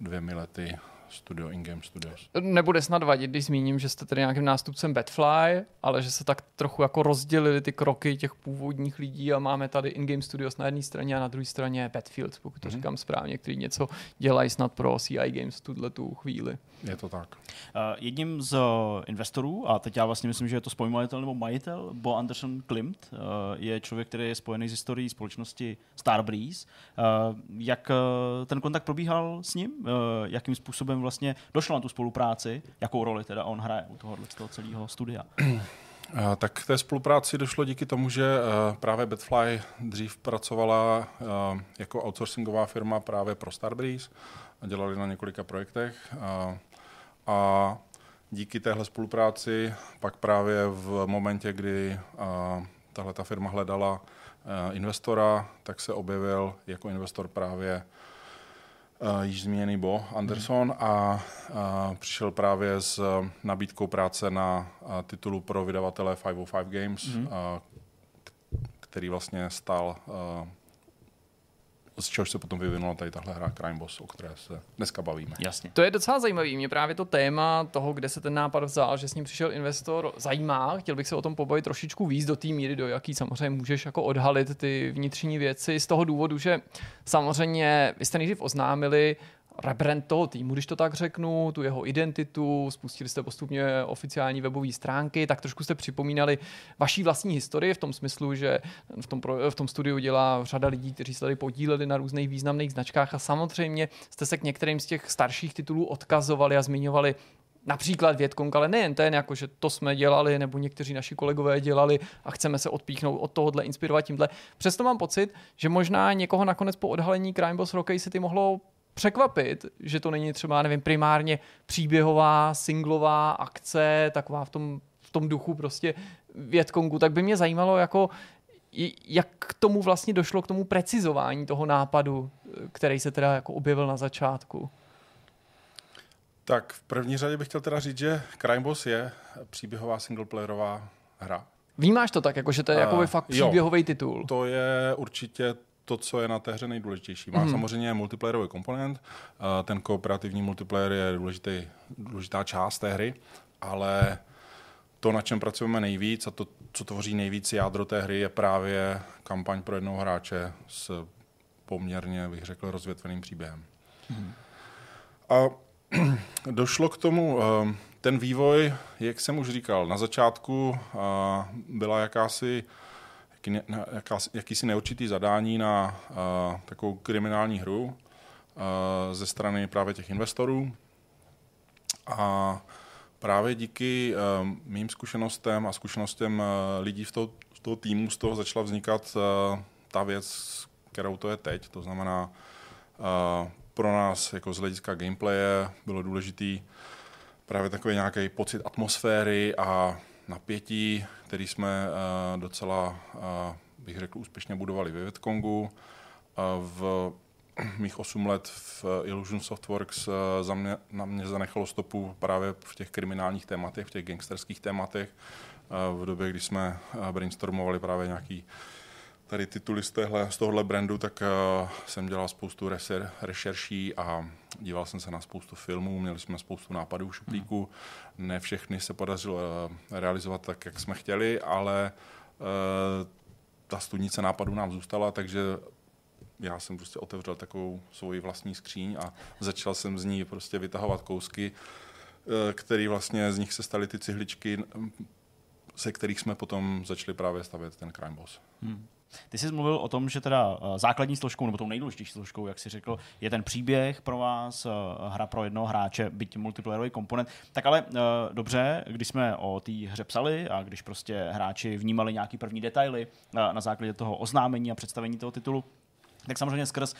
dvěmi lety studio InGame Studios. Nebude snad vadit, když zmíním, že jste tedy nějakým nástupcem Batfly, ale že se tak trochu jako rozdělili ty kroky těch původních lidí a máme tady InGame Studios na jedné straně a na druhé straně Battlefield, pokud to Mhm. říkám správně, který něco dělají snad pro CI Games v tuhle tu chvíli. Je to tak. Uh, jedním z uh, investorů, a teď já vlastně myslím, že je to spolumajitel nebo majitel, Bo Anderson Klimt, uh, je člověk, který je spojený s historií společnosti Starbreeze. Uh, jak uh, ten kontakt probíhal s ním? Uh, jakým způsobem vlastně došlo na tu spolupráci? Jakou roli teda on hraje u tohohle toho celého studia? Eh, Tak té spolupráci došlo díky tomu, že eh, právě Batfly dřív pracovala eh, jako outsourcingová firma právě pro Starbreeze a dělali na několika projektech. A, a díky téhle spolupráci pak právě v momentě, kdy tahle ta firma hledala investora, tak se objevil jako investor právě již zmíněný Bo Anderson a, a přišel právě s nabídkou práce na titulu pro vydavatele 505 Games, mm-hmm. a, který vlastně stál z čehož se potom vyvinula tady tahle hra Crime Boss, o které se dneska bavíme. Jasně. To je docela zajímavý. Mě právě to téma toho, kde se ten nápad vzal, že s ním přišel investor, zajímá. Chtěl bych se o tom pobavit trošičku víc do té míry, do jaký samozřejmě můžeš jako odhalit ty vnitřní věci z toho důvodu, že samozřejmě vy jste nejdřív oznámili, rebrand toho týmu, když to tak řeknu, tu jeho identitu, spustili jste postupně oficiální webové stránky, tak trošku jste připomínali vaší vlastní historii v tom smyslu, že v tom, pro, v tom studiu dělá řada lidí, kteří se tady podíleli na různých významných značkách a samozřejmě jste se k některým z těch starších titulů odkazovali a zmiňovali například Větkong, ale nejen ten, jako že to jsme dělali, nebo někteří naši kolegové dělali a chceme se odpíchnout od tohohle, inspirovat tímhle. Přesto mám pocit, že možná někoho nakonec po odhalení Crime Boss Rocky City mohlo překvapit, že to není třeba, nevím, primárně příběhová, singlová akce, taková v tom, v tom duchu prostě Větkongu, tak by mě zajímalo, jako jak k tomu vlastně došlo, k tomu precizování toho nápadu, který se teda jako objevil na začátku. Tak v první řadě bych chtěl teda říct, že Crime Boss je příběhová singleplayerová hra. Vnímáš to tak, jako že to je uh, fakt příběhový titul? To je určitě to, co je na té hře nejdůležitější. Má mm. samozřejmě multiplayerový komponent, ten kooperativní multiplayer je důležitý, důležitá část té hry, ale to, na čem pracujeme nejvíc a to, co tvoří nejvíc jádro té hry, je právě kampaň pro jednoho hráče s poměrně, bych řekl, rozvětveným příběhem. Mm. A [clears throat] došlo k tomu, eh, ten vývoj, jak jsem už říkal, na začátku eh, byla jakási jaká, jakýsi neurčitý zadání na uh, takovou kriminální hru uh, ze strany právě těch investorů. A právě díky uh, mým zkušenostem a zkušenostem uh, lidí v, to, v toho týmu z toho začala vznikat uh, ta věc, kterou to je teď. To znamená, uh, pro nás jako z hlediska gameplaye bylo důležitý právě takový nějaký pocit atmosféry a napětí, který jsme uh, docela, uh, bych řekl, úspěšně budovali ve Vietkongu. Uh, v [clears throat] mých 8 let v Illusion Softworks za mě, na mě zanechalo stopu právě v těch kriminálních tématech, v těch gangsterských tématech. V době, kdy jsme brainstormovali právě nějaký tady tituly z, téhle, z tohohle brandu, tak jsem dělal spoustu rešerší a díval jsem se na spoustu filmů, měli jsme spoustu nápadů v šuplíku. Ne všechny se podařilo uh, realizovat tak, jak jsme chtěli, ale uh, ta studnice nápadů nám zůstala, takže já jsem prostě otevřel takovou svoji vlastní skříň a začal jsem z ní prostě vytahovat kousky, který vlastně z nich se staly ty cihličky, se kterých jsme potom začali právě stavět ten Crime Boss. Hmm. Ty jsi mluvil o tom, že teda eh, základní složkou, nebo tou nejdůležitější složkou, jak jsi řekl, je ten příběh pro vás, eh, hra pro jednoho hráče, byť multiplayerový komponent. Tak ale eh, dobře, když jsme o té hře psali a když prostě hráči vnímali nějaký první detaily na základě toho oznámení a představení toho titulu, tak samozřejmě skrz uh,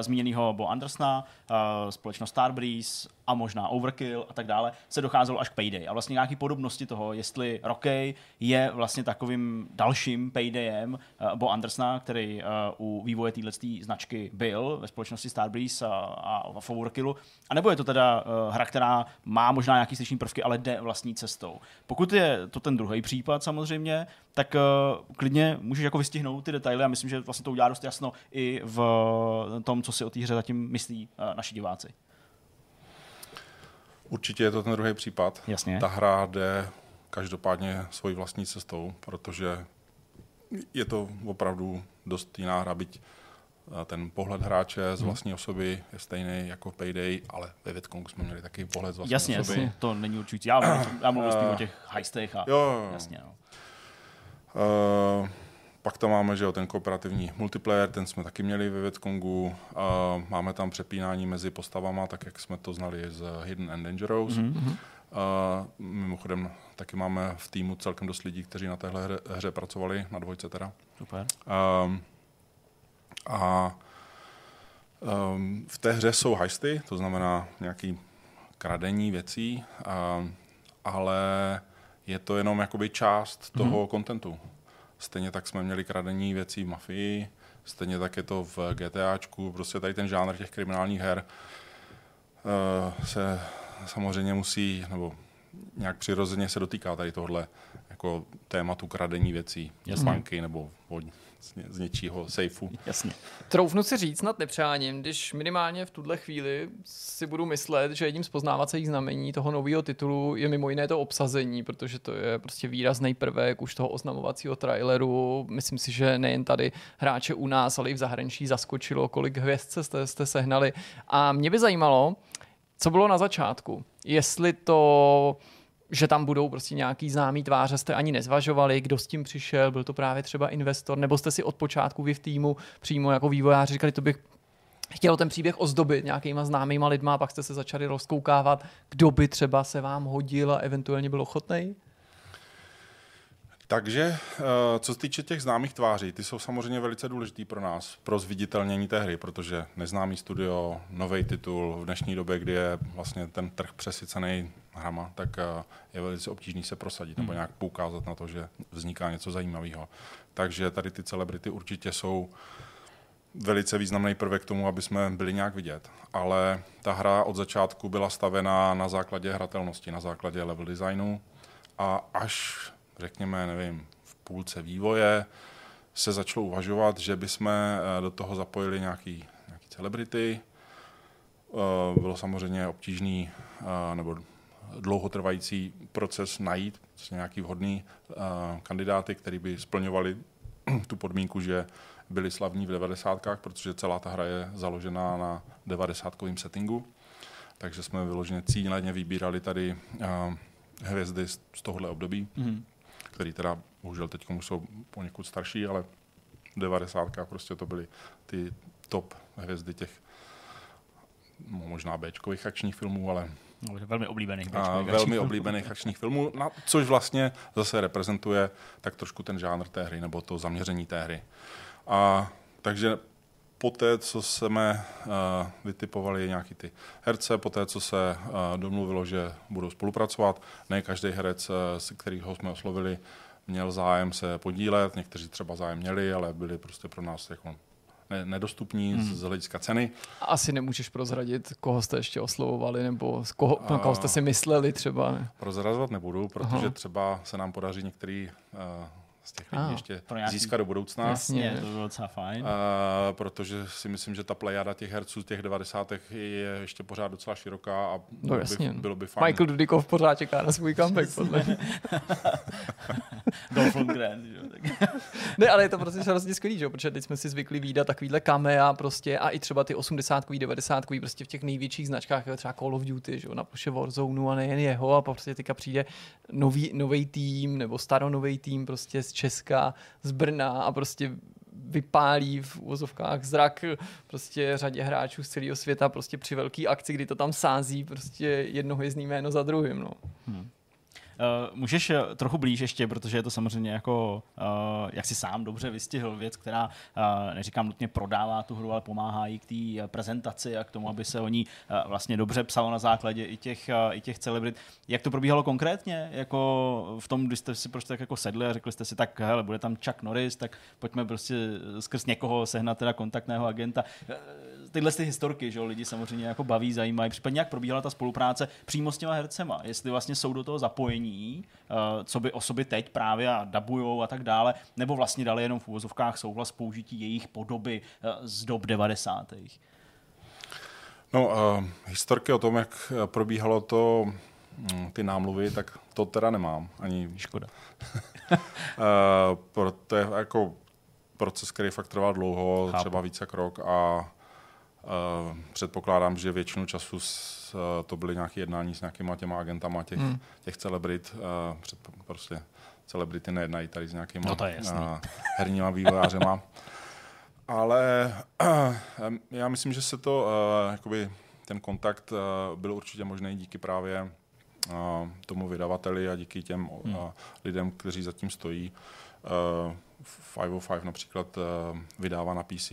zmíněného Bo Andersona, uh, společnost Starbreeze a možná Overkill a tak dále, se docházelo až k Payday. A vlastně nějaké podobnosti toho, jestli Rocky je vlastně takovým dalším Paydayem uh, Bo Andersona, který uh, u vývoje této značky byl ve společnosti Starbreeze a, a v Overkillu, a nebo je to teda uh, hra, která má možná nějaký styční prvky, ale jde vlastní cestou. Pokud je to ten druhý případ samozřejmě, tak uh, klidně můžeš jako vystihnout ty detaily a myslím, že vlastně to udělá dost jasno i v tom, co si o té hře zatím myslí uh, naši diváci. Určitě je to ten druhý případ. Jasně. Ta hra jde každopádně svojí vlastní cestou, protože je to opravdu dost jiná hra, byť eh, ten pohled hráče z hmm. vlastní osoby je stejný jako Payday, ale ve Vietkongu jsme měli taky pohled z vlastní jasně, osoby. Jasně, to není určitě. Já mluvím, já mluvím uh, o těch heistech a jo, jasně. No. Uh, pak tam máme že jo, ten kooperativní multiplayer, ten jsme taky měli ve Vietkongu. Uh, máme tam přepínání mezi postavama, tak jak jsme to znali z Hidden and Dangerous. Mm-hmm. Uh, mimochodem taky máme v týmu celkem dost lidí, kteří na téhle hře, hře pracovali, na dvojce teda. Super. Uh, a um, v té hře jsou heisty, to znamená nějaký kradení věcí, uh, ale je to jenom jakoby část toho mm-hmm. Stejně tak jsme měli kradení věcí v Mafii, stejně tak je to v GTAčku, prostě tady ten žánr těch kriminálních her uh, se samozřejmě musí, nebo nějak přirozeně se dotýká tady tohle jako tématu kradení věcí z banky nebo od, z, ně, z něčího sejfu. Jasně. Troufnu si říct, snad nepřáním, když minimálně v tuhle chvíli si budu myslet, že jedním z poznávacích znamení toho nového titulu je mimo jiné to obsazení, protože to je prostě výrazný prvek už toho oznamovacího traileru. Myslím si, že nejen tady hráče u nás, ale i v zahraničí zaskočilo, kolik hvězd jste, jste sehnali. A mě by zajímalo, co bylo na začátku. Jestli to že tam budou prostě nějaký známý tváře, jste ani nezvažovali, kdo s tím přišel, byl to právě třeba investor, nebo jste si od počátku vy v týmu přímo jako vývojáři říkali, to bych chtěl ten příběh ozdobit nějakýma známýma lidma, a pak jste se začali rozkoukávat, kdo by třeba se vám hodil a eventuálně byl ochotný? Takže, eh, co se týče těch známých tváří, ty jsou samozřejmě velice důležitý pro nás, pro zviditelnění té hry, protože neznámý studio, nový titul v dnešní době, kdy je vlastně ten trh přesycený hrama, tak eh, je velice obtížný se prosadit hmm. nebo nějak poukázat na to, že vzniká něco zajímavého. Takže tady ty celebrity určitě jsou velice významný prvek k tomu, aby jsme byli nějak vidět. Ale ta hra od začátku byla stavená na základě hratelnosti, na základě level designu a až řekněme, nevím, v půlce vývoje se začalo uvažovat, že bychom eh, do toho zapojili nějaký, nějaký celebrity. Eh, bylo samozřejmě obtížný eh, nebo dlouhotrvající proces najít nějaký vhodný kandidáty, který by splňovali [clears throat] tu podmínku, že byli slavní v 90. protože celá ta hra je založená na 90 settingu. Takže jsme vyloženě cíleně vybírali tady hvězdy z tohohle období. Mm-hmm který teda bohužel teď jsou poněkud starší, ale v 90. prostě to byly ty top hvězdy těch no, možná Bčkových akčních filmů, ale No, velmi oblíbených a velmi oblíbených akčních filmů, na, což vlastně zase reprezentuje tak trošku ten žánr té hry, nebo to zaměření té hry. A takže poté, co jsme uh, vytipovali nějaký ty herce, poté, co se uh, domluvilo, že budou spolupracovat, ne každý herec, uh, kterýho jsme oslovili, měl zájem se podílet, někteří třeba zájem měli, ale byli prostě pro nás jako ne, nedostupní hmm. z hlediska ceny. Asi nemůžeš prozradit, koho jste ještě oslovovali, nebo z koho, na koho jste si mysleli třeba. Prozrazovat nebudu, protože Aha. třeba se nám podaří některý uh, z těch lidí ah, ještě nějaký... získat do budoucna. Jasně, to bylo docela fajn. Uh, protože si myslím, že ta plejada těch herců těch 90. je ještě pořád docela široká a no, bylo, jasně. by, bylo by fajn. Michael Dudikov pořád čeká na svůj comeback, podle [laughs] Dolph Lundgren, ne, ale je to prostě hrozně skvělý, že? protože teď jsme si zvykli výdat takovýhle kamea prostě a i třeba ty 80 90 prostě v těch největších značkách, jako třeba Call of Duty, že? na ploše Warzone a nejen jeho a prostě teďka přijde nový, nový tým nebo staronový tým prostě z Česka, z Brna a prostě vypálí v úvozovkách zrak prostě řadě hráčů z celého světa prostě při velké akci, kdy to tam sází prostě jednohvězdný jméno za druhým. No. Hmm. Uh, můžeš eh, trochu blíž ještě, protože je to samozřejmě jako, uh, jak si sám dobře vystihl, věc, která, neříkám nutně prodává tu hru, ale pomáhá i k té prezentaci a k tomu, aby se o ní vlastně dobře psalo na základě i těch, i těch celebrit. Jak to probíhalo konkrétně? Jako v tom, když jste si prostě tak jako sedli a řekli jste si, tak hele, bude tam Chuck Norris, tak pojďme prostě skrz někoho sehnat teda kontaktného agenta. Tyhle ty historky, že lidi samozřejmě jako baví, zajímají. Případně jak probíhala ta spolupráce přímo s těma hercema, jestli vlastně jsou do toho zapojení eh, co by osoby teď právě a dabujou a tak dále, nebo vlastně dali jenom v úvozovkách souhlas použití jejich podoby eh, z dob 90. No, uh, historky o tom, jak probíhalo to, mm, ty námluvy, tak to teda nemám. Ani škoda. uh, [laughs] proto je jako proces, který fakt trvá dlouho, Chápu. třeba více krok a předpokládám, že většinu času Eh, to byly nějaké jednání s nějakýma těma agentama těch, hmm. těch celebrit. Eh, před, prostě celebrity nejednají tady s nějakýma no to je eh, herníma vývojářema. Ale já myslím, že se to, jakoby ten kontakt byl určitě možný díky právě tomu vydavateli a díky těm hmm. lidem, kteří zatím stojí. 505 například vydává na PC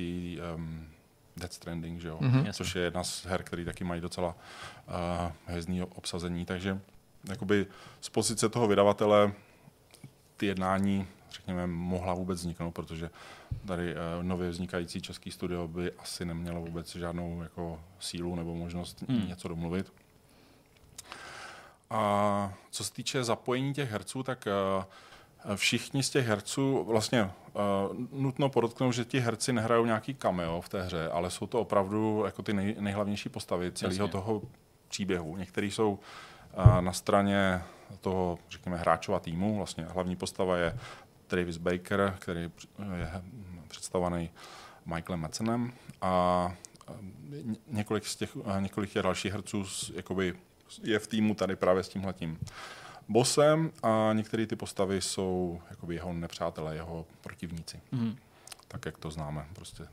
Death Stranding, že jo? Mm-hmm. což je jedna z her, který taky mají docela uh, hezný obsazení, takže jakoby z pozice toho vydavatele ty jednání řekněme, mohla vůbec vzniknout, protože tady nově vznikající český studio by asi nemělo vůbec žádnou jako sílu nebo možnost hmm. něco domluvit. A co se týče zapojení těch herců, tak všichni z těch herců, vlastně uh, nutno podotknout, že ti herci nehrajou nějaký cameo v té hře, ale jsou to opravdu jako ty nej, nejhlavnější postavy celého toho příběhu. Někteří jsou uh, na straně toho, řekněme, hráčova týmu. Vlastně hlavní postava je Travis Baker, který je představovaný Michaelem Madsenem a několik z těch, několik těch dalších herců jakoby je v týmu tady právě s tímhletím bosem a některé ty postavy jsou jakoby jeho nepřátelé, jeho protivníci. Mm. Tak, jak to známe prostě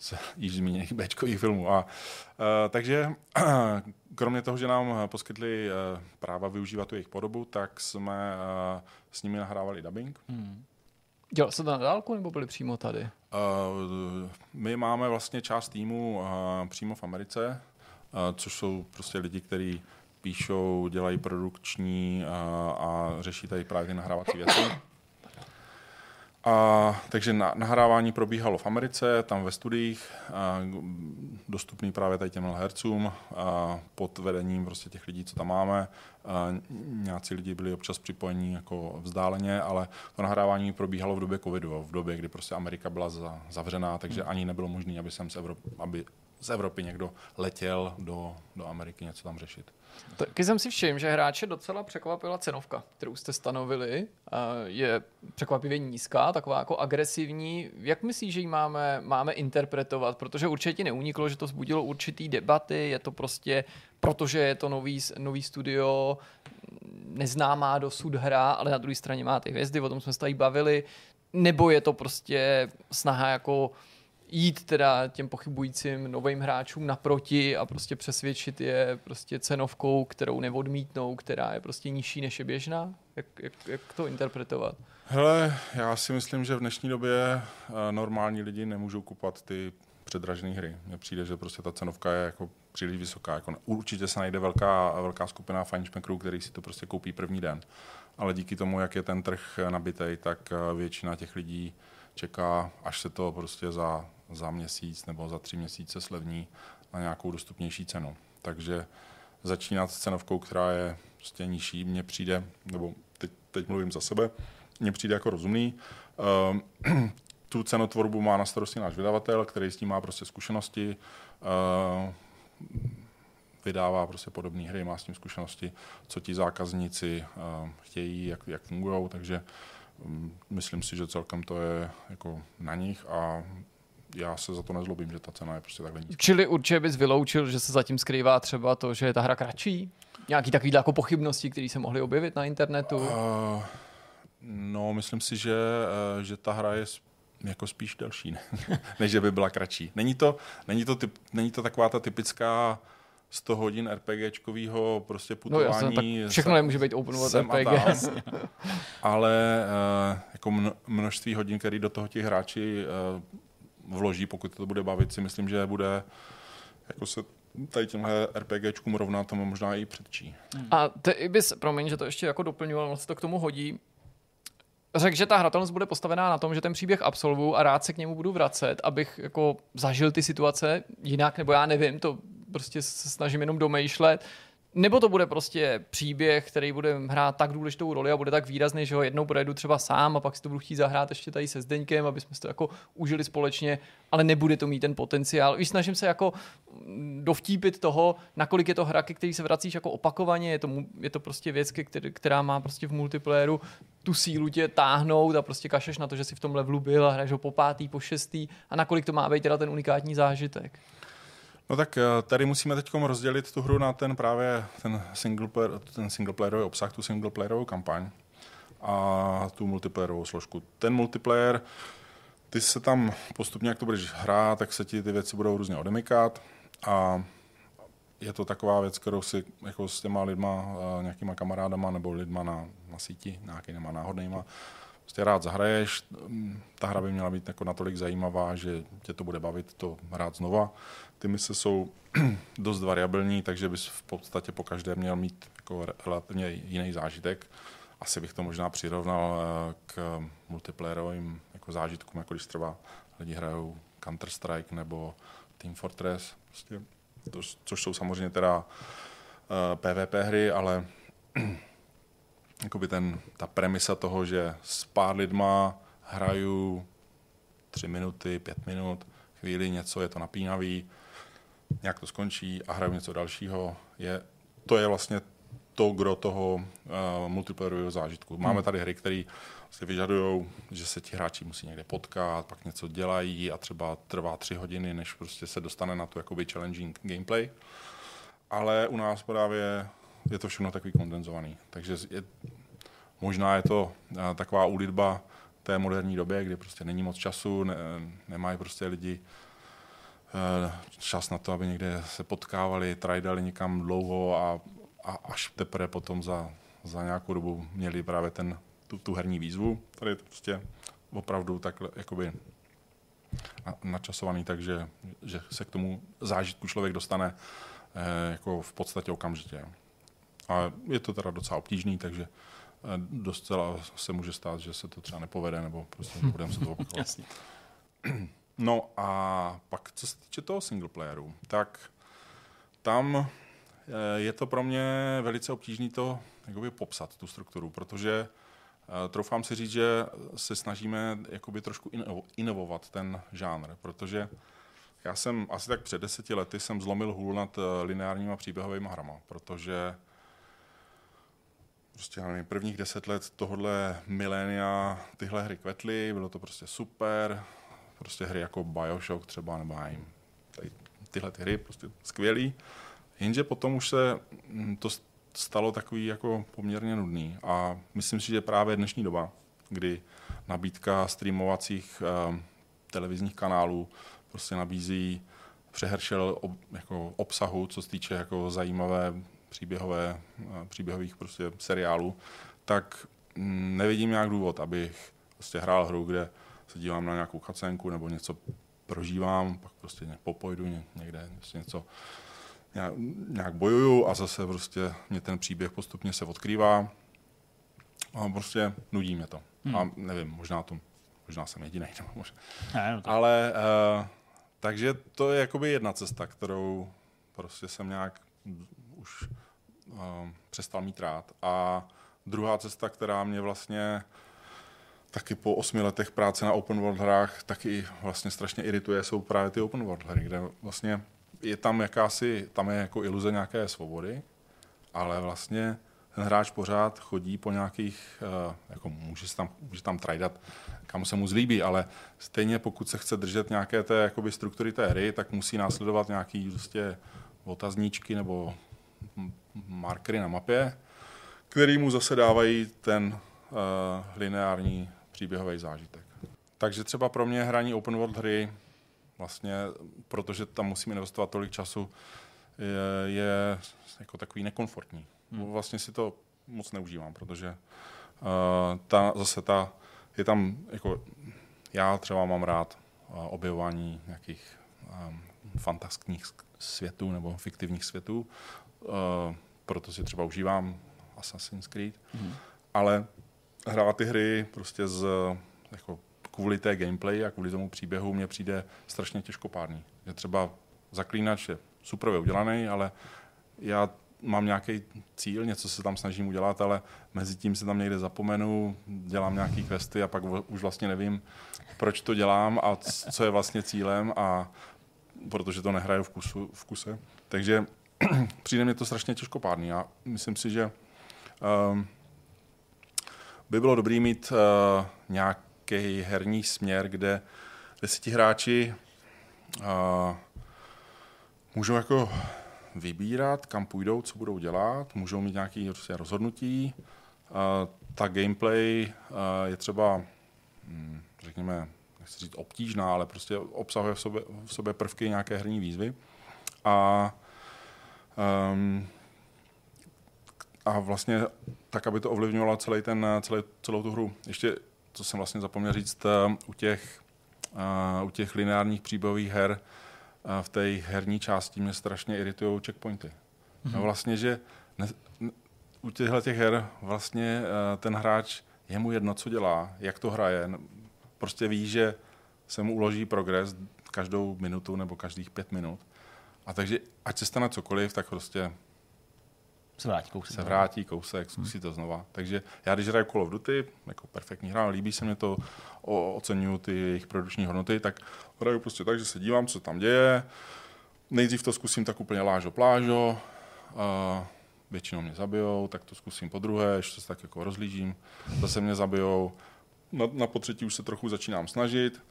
z již zmíněných Bčkových filmů. A, uh, takže [clears throat] kromě toho, že nám poskytli uh, práva využívat tu jejich podobu, tak jsme uh, s nimi nahrávali dubbing. Mm. Dělal se to na dálku nebo byli přímo tady? Uh, my máme vlastně část týmu uh, přímo v Americe, uh, což jsou prostě lidi, kteří píšou, dělají produkční a, a řeší tady právě ty nahrávací věci. A, takže na, nahrávání probíhalo v Americe, tam ve studiích, a, dostupný právě tady těm hercům a, pod vedením prostě těch lidí, co tam máme. A, nějací lidi byli občas připojení jako vzdáleně, ale to nahrávání probíhalo v době covidu, v době, kdy prostě Amerika byla za, zavřená, takže ani nebylo možné, aby z Evropy, aby z Evropy někdo letěl do, do Ameriky něco tam řešit. Taky jsem si všiml, že hráče docela překvapila cenovka, kterou jste stanovili. Je překvapivě nízká, taková jako agresivní. Jak myslíš, že ji máme, máme interpretovat? Protože určitě neuniklo, že to zbudilo určitý debaty, je to prostě, protože je to nový, nový studio, neznámá dosud hra, ale na druhé straně má ty hvězdy, o tom jsme se tady bavili. Nebo je to prostě snaha jako jít teda těm pochybujícím novým hráčům naproti a prostě přesvědčit je prostě cenovkou, kterou neodmítnou, která je prostě nižší než je běžná? Jak, jak, jak to interpretovat? Hele, já si myslím, že v dnešní době eh, normální lidi nemůžou kupovat ty předražené hry. Mně přijde, že prostě ta cenovka je jako příliš vysoká. Jako určitě se najde velká, velká skupina fanšmekrů, který si to prostě koupí první den. Ale díky tomu, jak je ten trh nabitý, tak eh, většina těch lidí čeká, až se to prostě za za měsíc nebo za tři měsíce slevní na nějakou dostupnější cenu. Takže začínat s cenovkou, která je prostě nižší, mně přijde, nebo teď, teď mluvím za sebe, mně přijde jako rozumný. Uh, [clears throat] tu cenotvorbu má na starosti náš vydavatel, který s tím má prostě zkušenosti, uh, vydává prostě podobné hry, má s tím zkušenosti, co ti zákazníci uh, chtějí, jak, jak fungují, takže um, myslím si, že celkem to je jako na nich a já se za to nezlobím, že ta cena je prostě takhle nízká. Čili určitě bys vyloučil, že se zatím skrývá třeba to, že je ta hra kratší? Nějaký takový jako pochybnosti, které se mohly objevit na internetu? Uh, no, myslím si, že, uh, že ta hra je jako spíš delší, ne? [laughs] než že by byla kratší. Není to, není to, typ, není to taková ta typická 100 hodin RPGčkového prostě putování. No jasně, tak všechno nemůže být open world RPG. [laughs] ale uh, jako množství hodin, který do toho ti hráči uh, vloží, pokud to bude bavit, si myslím, že bude jako se tady těmhle RPGčkům rovná tomu možná i předčí. A ty bys, promiň, že to ještě jako doplňoval, vlastně to k tomu hodí, řekl, že ta hratelnost bude postavená na tom, že ten příběh absolvuju a rád se k němu budu vracet, abych jako zažil ty situace jinak, nebo já nevím, to prostě se snažím jenom domýšlet, nebo to bude prostě příběh, který bude hrát tak důležitou roli a bude tak výrazný, že ho jednou projedu třeba sám a pak si to budu chtít zahrát ještě tady se Zdeňkem, aby jsme to jako užili společně, ale nebude to mít ten potenciál. Víš, snažím se jako dovtípit toho, nakolik je to hra, ke který se vracíš jako opakovaně, je to, je to prostě věc, která má prostě v multiplayeru tu sílu tě táhnout a prostě kašeš na to, že si v tom levelu byl a hraješ ho po pátý, po šestý a nakolik to má být teda ten unikátní zážitek. No tak eh, tady musíme teď rozdělit tu hru na ten právě ten single, player, ten single playerový obsah, tu single playerovou kampaň a tu multiplayerovou složku. Ten multiplayer, ty se tam postupně, jak to budeš hrát, tak se ti ty věci budou různě odemykat a je to taková věc, kterou si jako s těma lidma, eh, nějakýma kamarádama nebo lidma na, na síti, nějakýma náhodnýma, prostě rád zahraješ. Ta hra by měla být jako natolik zajímavá, že tě to bude bavit to hrát znova. Ty mise jsou [clears throat] dost variabilní, takže bys v podstatě po každé měl mít jako relativně jiný zážitek. asi bych to možná přirovnal uh, k multiplayerovým jako zážitkům, jako když třeba lidi hrajou Counter-Strike nebo Team Fortress, prostě, to, což jsou samozřejmě teda PvP hry, ale [clears throat] jakoby ten, ta premisa toho, že s pár lidma hraju tři minuty, pět minut, chvíli něco, je to napínavý, nějak to skončí a hraju něco dalšího, je, to je vlastně to gro toho uh, multiplayerového zážitku. Máme hmm. tady hry, které si vyžadují, že se ti hráči musí někde potkat, pak něco dělají a třeba trvá tři hodiny, než prostě se dostane na tu jakoby challenging gameplay. Ale u nás právě je to všechno takový kondenzovaný. Takže je, možná je to uh, taková úlitba té moderní době, kdy prostě není moc času, ne, nemají prostě lidi uh, čas na to, aby někde se potkávali, trajdali někam dlouho a, a až teprve potom za, za nějakou dobu měli právě ten, tu, tu herní výzvu. Tady je to prostě opravdu takhle jakoby načasovaný, takže že se k tomu zážitku člověk dostane eh, jako v podstatě okamžitě. A je to teda docela obtížný, takže eh, docela se může stát, že se to třeba nepovede, nebo prostě [laughs] nebudeme se to opakovat. [clears throat] No a pak, co se týče toho single playeru, tak tam eh, je to pro mě velice obtížné to jakoby popsat, tu strukturu, protože eh, troufám si říct, že se snažíme jakoby trošku inovovat ten žánr, protože já jsem asi tak před deseti lety jsem zlomil hůl nad lineárníma příběhovými hrama, protože prostě nevím, prvních deset let tohohle milénia tyhle hry kvetly, bylo to prostě super, prostě hry jako Bioshock třeba, nebo nevím, tady, tyhle ty hry prostě skvělý, jenže potom už se mm, to stalo takový jako poměrně nudný a myslím si, že právě dnešní doba, kdy nabídka streamovacích uh, televizních kanálů prostě nabízí přehršel ob, jako obsahu, co se týče jako zajímavé příběhové, eh, příběhových prostě seriálů, tak mm, nevidím nějak důvod, abych prostě hrál hru, kde se dívám na nějakou chacenku nebo něco prožívám, pak prostě popojdu někde, prostě něco nějak, bojuju a zase prostě mě ten příběh postupně se odkrývá a prostě nudí mě to. Hmm. A nevím, možná to, možná jsem jediný, [laughs] nebo možná. Ne, no to... Ale uh, takže to je jakoby jedna cesta, kterou prostě jsem nějak už přestal mít rád. A druhá cesta, která mě vlastně taky po osmi letech práce na open world hrách taky vlastně strašně irituje, jsou právě ty open world hry, kde vlastně je tam jakási, tam je jako iluze nějaké svobody, ale vlastně ten hráč pořád chodí po nějakých, uh, jako může, tam, může tam trajdat, kam se mu zlíbí, ale stejně pokud se chce držet nějaké té jakoby, struktury té hry, tak musí následovat nějaký prostě otazníčky nebo markery na mapě, který mu zase dávají ten uh, lineární příběhový zážitek. Takže třeba pro mě hraní open world hry, vlastně, protože tam musím investovat tolik času, je, je jako takový nekomfortní. Hmm. Vlastně si to moc neužívám, protože uh, ta, zase ta, je tam, jako, já třeba mám rád uh, objevování nějakých um, fantastických světů nebo fiktivních světů, proto si třeba užívám Assassin's Creed, hmm. ale hrát ty hry prostě z, jako kvůli té gameplay a kvůli tomu příběhu mně přijde strašně těžkopádný. Že třeba zaklínač je super udělaný, ale já mám nějaký cíl, něco se tam snažím udělat, ale mezi tím se tam někde zapomenu, dělám nějaký questy a pak už vlastně nevím, proč to dělám a co je vlastně cílem a protože to nehraju v, kusu, v kuse. Takže [clears throat] přijde mi to strašně těžkopádný a myslím si, že um, by bylo dobré mít uh, nějaký herní směr, kde, kde si ti hráči uh, můžou jako vybírat, kam půjdou, co budou dělat, můžou mít nějaké prostě rozhodnutí. Uh, ta gameplay uh, je třeba, hm, řekněme, nechci říct obtížná, ale prostě obsahuje v sobě, v sobě prvky nějaké herní výzvy. A um, a vlastně tak, aby to ovlivňovalo celý ten, celý, celou tu hru. Ještě, co jsem vlastně zapomněl říct, uh, u těch, uh, u těch lineárních příběhových her uh, v té herní části mě strašně iritují checkpointy. Mm-hmm. No vlastně, že ne, u těchto těch her vlastně eh, ten hráč, je mu jedno, co dělá, jak to hraje. Prostě ví, že se mu uloží progres každou minutu nebo každých pět minut. A takže ať se stane cokoliv, tak prostě se vrátí kousek. Se vrátí kousek, zkusí to znova. Takže já když hraju Call of Duty, jako perfektní hra, líbí se mi to, oceňuju ty jejich produční hodnoty, tak hraju prostě tak, že se dívám, co tam děje. Nejdřív to zkusím tak úplně lážo plážo, a většinou mě zabijou, tak to zkusím po druhé, ještě se tak jako rozlížím, zase mě zabijou, na, na potřetí už se trochu začínám snažit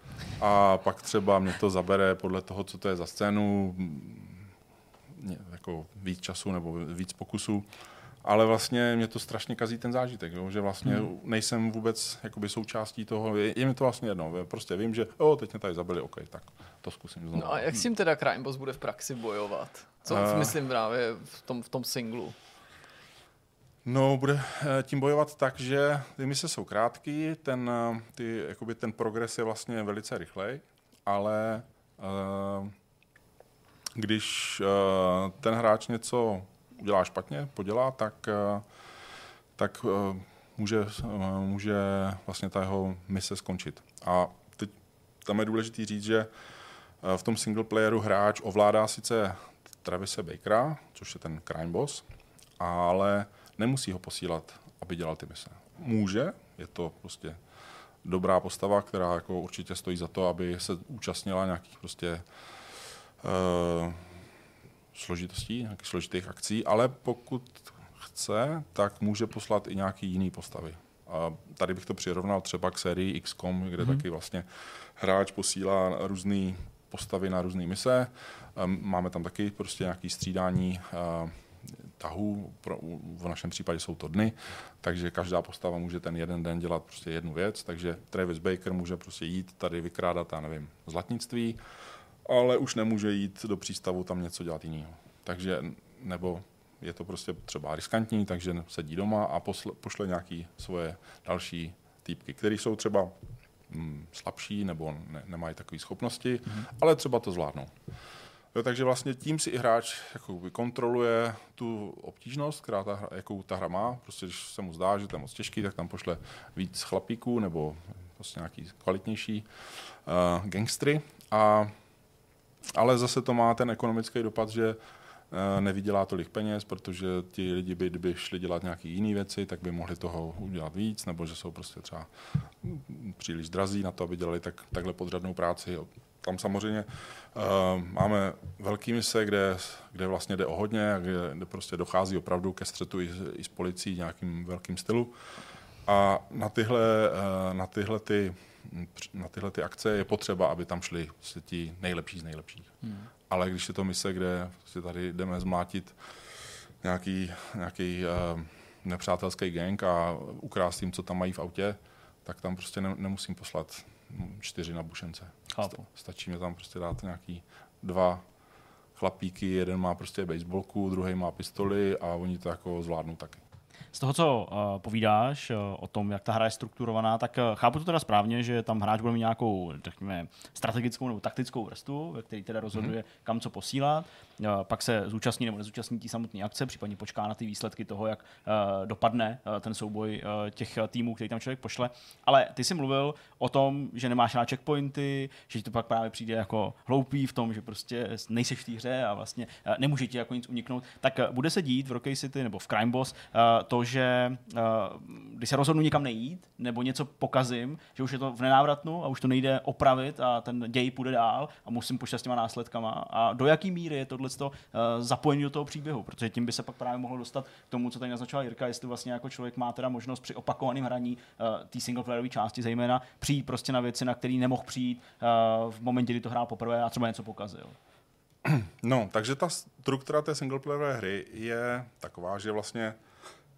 a pak třeba mě to zabere podle toho, co to je za scénu, jako víc času nebo víc pokusů, ale vlastně mě to strašně kazí ten zážitek, jo? že vlastně hmm. nejsem vůbec jakoby součástí toho, je, je mi to vlastně jedno, prostě vím, že o, teď mě tady zabili, OK, tak to zkusím znovu. No a jak s tím teda Crime Boss bude v praxi bojovat? Co uh, myslím právě v tom, v tom singlu? No, bude eh, tím bojovat tak, že ty mise jsou krátký, ten, eh, ty, jakoby ten progres je vlastně velice rychlej, ale uh, když ten hráč něco udělá špatně, podělá, tak, tak může, může vlastně ta jeho mise skončit. A teď tam je důležité říct, že v tom single playeru hráč ovládá sice Travise Bakera, což je ten crime boss, ale nemusí ho posílat, aby dělal ty mise. Může, je to prostě dobrá postava, která jako určitě stojí za to, aby se účastnila nějakých prostě uh, složitostí, nějakých složitých akcí, ale pokud chce, tak může poslat i nějaký jiný postavy. A tady bych to přirovnal třeba k sérii XCOM, kde hmm. taky vlastně hráč posílá různé postavy na různé mise. Máme tam taky prostě nějaké střídání uh, tahů, pro, v našem případě jsou to dny, takže každá postava může ten jeden den dělat prostě jednu věc, takže Travis Baker může prostě jít tady vykrádat, já nevím, zlatnictví, ale už nemůže jít do přístavu tam něco dělat jiného. Takže, nebo je to prostě třeba riskantní, takže sedí doma a posle, pošle nějaký svoje další týpky, které jsou třeba mm, slabší nebo ne, nemají takové schopnosti, mm-hmm. ale třeba to zvládnou. Jo, takže vlastně tím si i hráč jakoby kontroluje tu obtížnost, která ta, jakou ta hra má. Prostě když se mu zdá, že to je moc těžký, tak tam pošle víc chlapíků nebo prostě nějaký kvalitnější uh, gangstry. A, ale zase to má ten ekonomický dopad, že uh, nevydělá tolik peněz, protože ti lidi by, kdyby šli dělat nějaké jiné věci, tak by mohli toho udělat víc, nebo že jsou prostě třeba příliš drazí na to, aby dělali tak, takhle podřadnou práci tam samozřejmě uh, máme velký mise, kde, kde vlastně jde o hodně, kde, kde prostě dochází opravdu ke střetu i, i s policií nějakým velkým stylu. A na tyhle, uh, na tyhle ty na tyhle ty akce je potřeba, aby tam šli prostě ti nejlepší z nejlepších. Hmm. Ale když je to mise, kde si tady jdeme zmátit nějaký, nějaký uh, nepřátelský gang a ukrást jim, co tam mají v autě, tak tam prostě ne, nemusím poslat čtyři nabušence. Chápu. Stačí mi tam prostě dát nějaký dva chlapíky, jeden má prostě baseballku, druhý má pistoli a oni to jako zvládnou taky. Z toho, co uh, povídáš uh, o tom, jak ta hra je strukturovaná, tak uh, chápu to teda správně, že tam hráč bude mít nějakou, řekněme, strategickou nebo taktickou vrstvu, ve které teda rozhoduje, mm-hmm. kam co posílat. Uh, pak se zúčastní nebo nezúčastní tí samotné akce, případně počká na ty výsledky toho, jak uh, dopadne uh, ten souboj uh, těch týmů, který tam člověk pošle. Ale ty jsi mluvil o tom, že nemáš na checkpointy, že ti to pak právě přijde jako hloupý v tom, že prostě nejseš v té hře a vlastně uh, nemůže ti jako nic uniknout. Tak uh, bude se dít v Rocky City nebo v Crime Boss uh, to, že uh, když se rozhodnu někam nejít nebo něco pokazím, že už je to v nenávratnu a už to nejde opravit a ten děj půjde dál a musím počítat s těma následkama. A do jaký míry je tohle uh, zapojení do toho příběhu? Protože tím by se pak právě mohlo dostat k tomu, co tady naznačoval Jirka, jestli vlastně jako člověk má teda možnost při opakovaném hraní uh, té singleplayerové části zejména přijít prostě na věci, na které nemohl přijít v momentě, kdy to hrál poprvé a třeba něco pokazil. No, takže ta struktura té singleplayerové hry je taková, že vlastně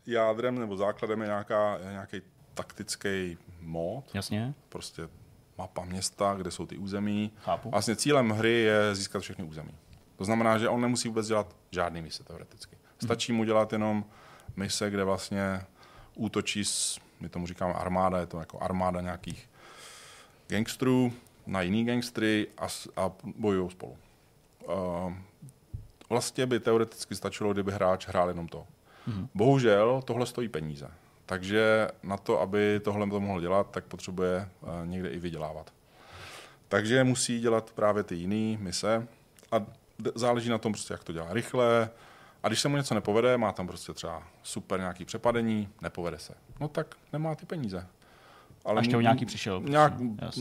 jádrem nebo základem je nějaká, nějaký taktický mod. Jasně. Prostě mapa města, kde jsou ty území. Chápu. Vlastně cílem hry je získat všechny území. To znamená, že on nemusí vůbec dělat žádný mise teoreticky. Stačí mu dělat jenom mise, kde vlastně útočí s, my tomu říkáme armáda, je to jako armáda nějakých gangstrů na jiný gangstry a, a bojují spolu. Uh, vlastně by teoreticky stačilo, kdyby hráč hrál jenom to. Mm-hmm. Bohužel tohle stojí peníze. Takže na to, aby tohle to mohl dělat, tak potřebuje uh, někde i vydělávat. Takže musí dělat právě ty jiné mise a záleží na tom, prostě, jak to dělá rychle. A když se mu něco nepovede, má tam prostě třeba super nějaký přepadení, nepovede se. No tak nemá ty peníze. Ale a ještě nějaký přišel. Nějak,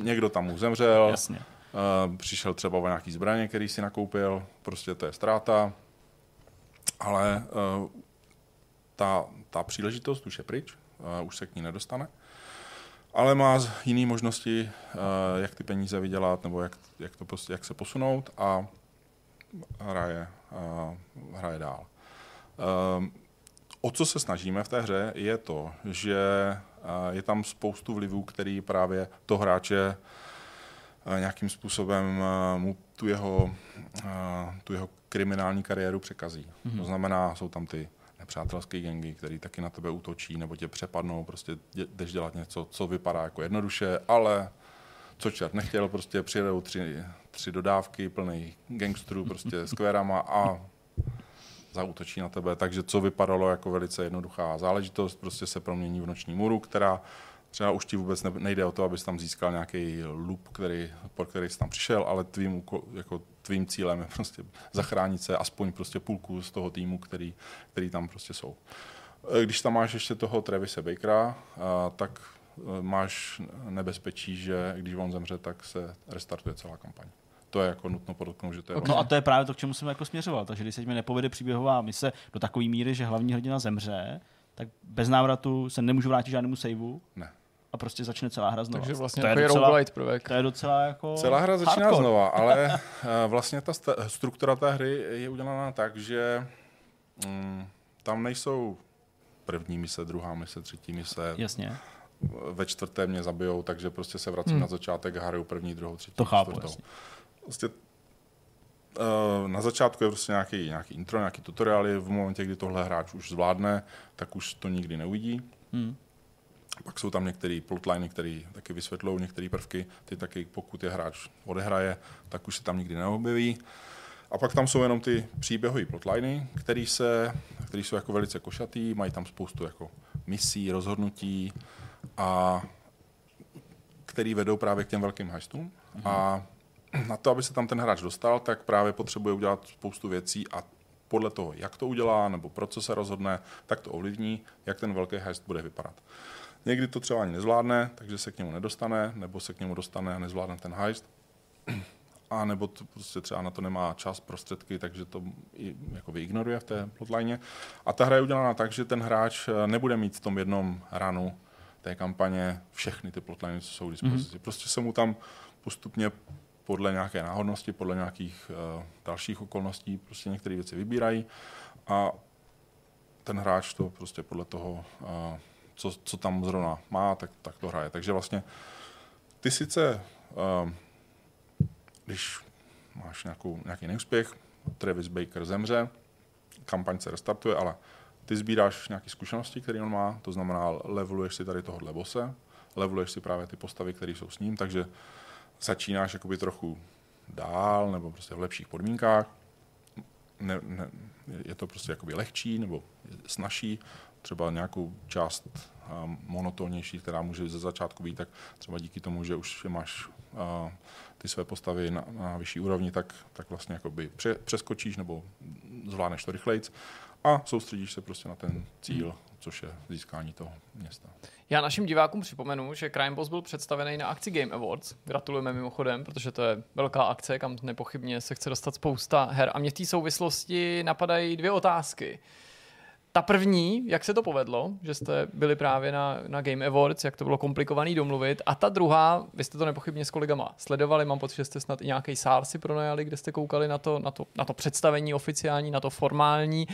někdo tam mu zemřel. Jasně. Uh, přišel třeba o nějaký zbraně, který si nakoupil, prostě to je ztráta. Ale uh, ta, ta příležitost už je pryč, uh, už se k ní nedostane. Ale má jiné možnosti, uh, jak ty peníze vydělat, nebo jak, jak, to prostě, jak se posunout a hraje, uh, hraje dál. Uh, o co se snažíme v té hře, je to, že je tam spoustu vlivů, který právě to hráče nějakým způsobem mu tu jeho, tu jeho kriminální kariéru překazí. Mm-hmm. To znamená, jsou tam ty nepřátelské gengy, který taky na tebe útočí nebo tě přepadnou, prostě jdeš dělat něco, co vypadá jako jednoduše, ale co čert nechtěl, prostě přijedou tři, tři dodávky plný gangsterů prostě s kverama a zautočí na tebe. Takže co vypadalo jako velice jednoduchá záležitost, prostě se promění v noční můru, která třeba už ti vůbec nejde o to, abys tam získal nějaký loop, který, por který jsi tam přišel, ale tvým, jako tvým cílem je prostě zachránit se aspoň prostě půlku z toho týmu, který, který tam prostě jsou. E, když tam máš ještě toho Travise Bakera, tak e, máš nebezpečí, že když on zemře, tak se restartuje celá kampaň. To je jako nutno podotknout, že to je... Okay. No a to je právě to, k čemu jsem jako směřoval. Takže když se mi nepovede příběhová mise do takové míry, že hlavní hrdina zemře, tak bez návratu se nemůžu vrátit žádnému saveu. Ne a prostě začne celá hra znova. Takže vlastně to je docela, prvek. To je docela jako Celá hra začíná hardcore. znova, [laughs] ale eh, vlastně ta struktura té hry je udělaná tak, že mm, tam nejsou první mise, druhá mise, třetí mise. Jasně. Ve čtvrté mě zabijou, takže prostě se vracím hmm. na začátek a hraju první, druhou, třetí, to chápu, čtvrtou. Jasně. Prostě uh, na začátku je prostě nějaký, nějaký intro, nějaký tutoriály, v momentě, kdy tohle hráč už zvládne, tak už to nikdy neuvidí. Hmm. Pak jsou tam některé plotliny, které taky vysvětlují některé prvky, ty taky, pokud je hráč odehraje, tak už se tam nikdy neobjeví. A pak tam jsou jenom ty příběhové plotliny, které se, který jsou jako velice košatý, mají tam spoustu jako misí, rozhodnutí a který vedou právě k těm velkým heistům. Mm-hmm. A na to, aby se tam ten hráč dostal, tak právě potřebuje udělat spoustu věcí a podle toho, jak to udělá nebo pro co se rozhodne, tak to ovlivní, jak ten velký heist bude vypadat. Někdy to třeba ani nezvládne, takže se k němu nedostane, nebo se k němu dostane a nezvládne ten heist. A nebo to prostě třeba na to nemá čas, prostředky, takže to i, jako ignoruje v té plotline. A ta hra je udělaná tak, že ten hráč eh, nebude mít v tom jednom ranu té kampaně všechny ty plotliny, co jsou k dispozici. Mm-hmm. Prostě se mu tam postupně podle nějaké náhodnosti, podle nějakých uh, dalších okolností prostě některé věci vybírají a ten hráč to prostě podle toho uh, co, co tam zrovna má, tak, tak to hraje. Takže vlastně ty sice, uh, když máš nějakou, nějaký neúspěch, Travis Baker zemře, kampaň se restartuje, ale ty sbíráš nějaké zkušenosti, které on má, to znamená, leveluješ si tady tohohle bose, leveluješ si právě ty postavy, které jsou s ním, takže začínáš jakoby trochu dál nebo prostě v lepších podmínkách. Ne, ne, je to prostě jakoby lehčí nebo snažší třeba nějakou část monotónnější, která může ze začátku být, tak třeba díky tomu, že už máš ty své postavy na, na vyšší úrovni, tak, tak vlastně jakoby pře, přeskočíš nebo zvládneš to rychleji a soustředíš se prostě na ten cíl, což je získání toho města. Já našim divákům připomenu, že Crime Boss byl představený na akci Game Awards. Gratulujeme mimochodem, protože to je velká akce, kam nepochybně se chce dostat spousta her. A mě v té souvislosti napadají dvě otázky. Ta první, jak se to povedlo, že jste byli právě na, na Game Awards, jak to bylo komplikovaný domluvit. A ta druhá, vy jste to nepochybně s kolegama sledovali, mám pocit, že jste snad i nějaký sál si pronajali, kde jste koukali na to, na, to, na to představení oficiální, na to formální.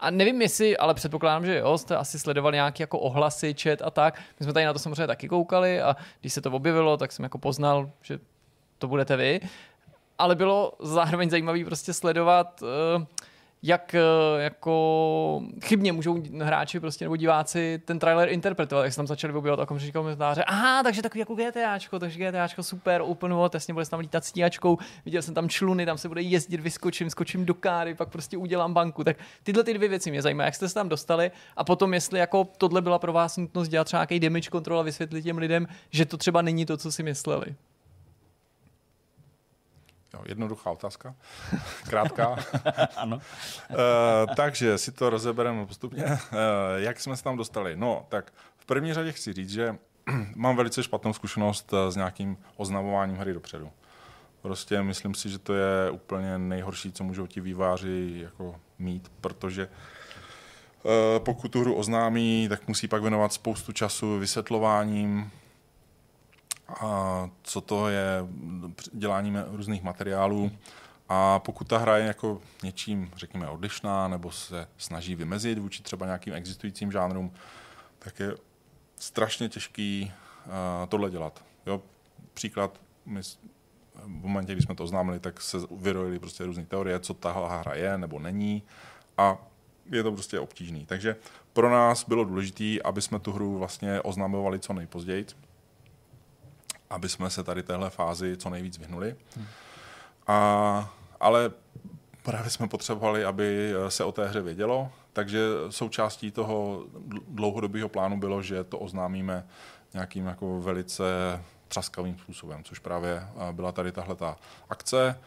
A nevím jestli, ale předpokládám, že jo, jste asi sledovali nějaké jako ohlasy, chat a tak. My jsme tady na to samozřejmě taky koukali a když se to objevilo, tak jsem jako poznal, že to budete vy. Ale bylo zároveň zajímavé prostě sledovat uh, jak eh, jako chybně můžou hráči prostě nebo diváci ten trailer interpretovat, jak se tam začali objevovat že komentáře, aha, takže takový jako GTAčko, takže GTAčko super, open world, jasně bude se tam lítat stíhačkou, viděl jsem tam čluny, tam se bude jezdit, vyskočím, skočím do káry, pak prostě udělám banku, tak tyhle ty dvě věci mě zajímají, jak jste se tam dostali a potom jestli jako tohle byla pro vás nutnost dělat třeba nějaký damage control a vysvětlit těm lidem, že to třeba není to, co si mysleli. Jo, jednoduchá otázka, [laughs] krátká. [laughs] ano. uh, takže si to rozebereme postupně. Uh, jak jsme se tam dostali? No, tak v první řadě chci říct, že [clears throat] mám velice špatnou zkušenost s nějakým oznamováním hry dopředu. Prostě myslím si, že to je úplně nejhorší, co můžou ti výváři jako mít, protože pokud tu hru oznámí, tak musí pak věnovat spoustu času vysvětlováním, a co to je děláním různých materiálů. A pokud ta hra je jako něčím, řekněme, odlišná, nebo se snaží vymezit vůči třeba nějakým existujícím žánrům, tak je strašně těžký uh, tohle dělat. Jo? Příklad, my v momentě, kdy jsme to oznámili, tak se vyrojily prostě různé teorie, co ta hra je nebo není a je to prostě obtížný. Takže pro nás bylo důležité, aby jsme tu hru vlastně oznamovali co nejpozději, aby jsme se tady téhle fázi co nejvíc vyhnuli. Hmm. A, ale právě jsme potřebovali, aby se o té hře vědělo, takže součástí toho dlouhodobého plánu bylo, že to oznámíme nějakým jako velice třaskavým způsobem, což právě byla tady tahle ta akce.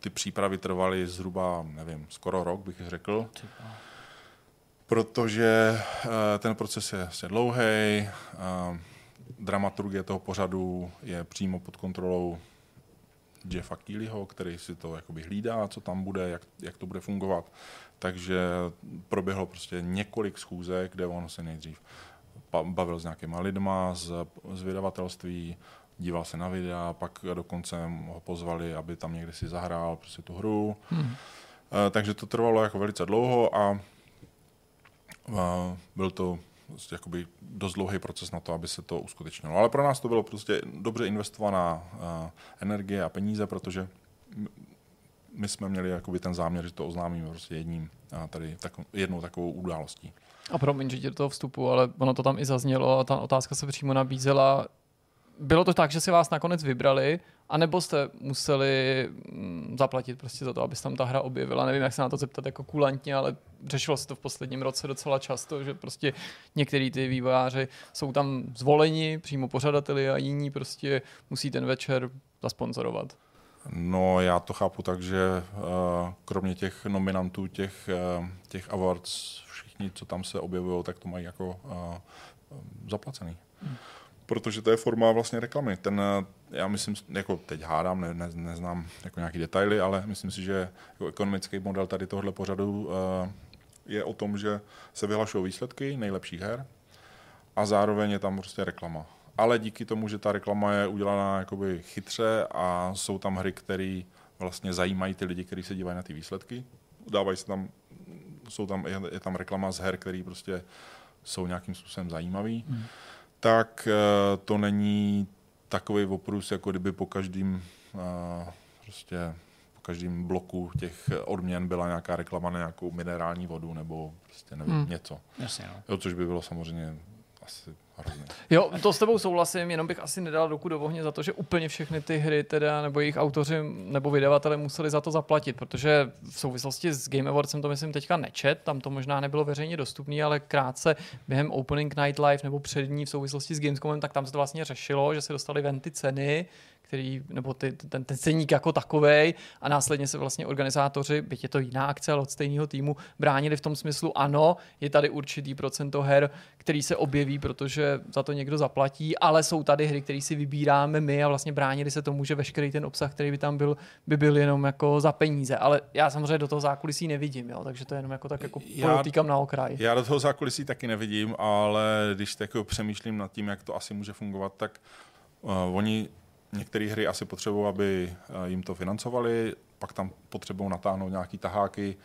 Ty přípravy trvaly zhruba, nevím, skoro rok, bych řekl. Protože ten proces je dlouhý, dramaturgie toho pořadu je přímo pod kontrolou Jeffa Keelyho, který si to jakoby hlídá, co tam bude, jak, jak to bude fungovat. Takže proběhlo prostě několik schůzek, kde on se nejdřív bavil s nějakýma lidma z, z vydavatelství, díval se na videa, pak dokonce ho pozvali, aby tam někde si zahrál prostě tu hru. Hmm. Takže to trvalo jako velice dlouho a, a byl to jakoby dost dlouhý proces na to, aby se to uskutečnilo. Ale pro nás to bylo prostě dobře investovaná uh, energie a peníze, protože my jsme měli jakoby ten záměr, že to oznámíme prostě jedním, uh, tady tak, jednou takovou událostí. A promiň, že do toho vstupu, ale ono to tam i zaznělo a ta otázka se přímo nabízela. Bylo to tak, že si vás nakonec vybrali a nebo jste museli mm, zaplatit prostě za to, aby se tam ta hra objevila. Nevím, jak se na to zeptat jako kulantně, ale řešilo se to v posledním roce docela často, že prostě některý ty vývojáři jsou tam zvoleni přímo pořadateli a jiní prostě musí ten večer zasponzorovat. No, já to chápu tak, že uh, kromě těch nominantů, těch, uh, těch awards, všichni, co tam se objevují, tak to mají jako uh, zaplacený. Hmm protože to je forma vlastně reklamy. Ten, já myslím, jako teď hádám, ne, ne, neznám jako nějaký detaily, ale myslím si, že jako ekonomický model tady tohle pořadu uh, je o tom, že se vyhlašují výsledky nejlepších her a zároveň je tam prostě reklama. Ale díky tomu, že ta reklama je udělaná jakoby chytře a jsou tam hry, které vlastně zajímají ty lidi, kteří se dívají na ty výsledky, dávají se tam, jsou tam, je tam reklama z her, které prostě jsou nějakým způsobem zajímavý, hmm tak eh, to není takový oprus, jako kdyby po každém eh, prostě po každém bloku těch odměn byla nějaká reklama na nějakou minerální vodu nebo prostě nevím, hmm. něco. Jasně, no. jo, což by bylo samozřejmě asi Jo, to s tebou souhlasím, jenom bych asi nedal ruku do ohně za to, že úplně všechny ty hry teda, nebo jejich autoři nebo vydavatele museli za to zaplatit, protože v souvislosti s Game Awards jsem to myslím teďka nečet, tam to možná nebylo veřejně dostupné, ale krátce během Opening Night Live nebo přední v souvislosti s Gamescomem, tak tam se to vlastně řešilo, že se dostali ven ty ceny, který, nebo ty, ten, ten ceník jako takový a následně se vlastně organizátoři, byť je to jiná akce, ale od stejného týmu, bránili v tom smyslu, ano, je tady určitý procento her, který se objeví, protože za to někdo zaplatí, ale jsou tady hry, které si vybíráme my a vlastně bránili se tomu, že veškerý ten obsah, který by tam byl, by byl jenom jako za peníze. Ale já samozřejmě do toho zákulisí nevidím, jo, takže to je jenom jako tak jako já, na okraj. Já do toho zákulisí taky nevidím, ale když tak jako přemýšlím nad tím, jak to asi může fungovat, tak uh, oni Některé hry asi potřebují, aby eh, jim to financovali, pak tam potřebují natáhnout nějaký taháky,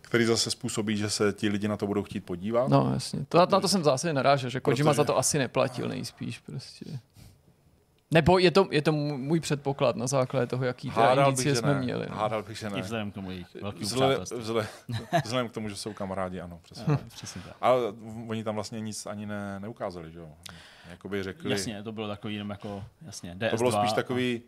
který zase způsobí, že se ti lidi na to budou chtít podívat. No jasně, to, na to jsem zase narážel, že Kojima Protože... za to asi neplatil nejspíš prostě. Nebo je to, je to můj předpoklad na základě toho, jaký Hádal bych, indicie že jsme ne. měli. No. Hádal bych, že I ne. vzhledem k tomu jejich velký Vzhledem, přátelství. vzhledem, [laughs] vzhledem k tomu, že jsou kamarádi, ano, přesně. Jo, Přesně tak. Ale oni tam vlastně nic ani ne, neukázali, že jo. Jakoby řekli, Jasně, to bylo takový jenom jako, jasně, DS2. to bylo spíš takový,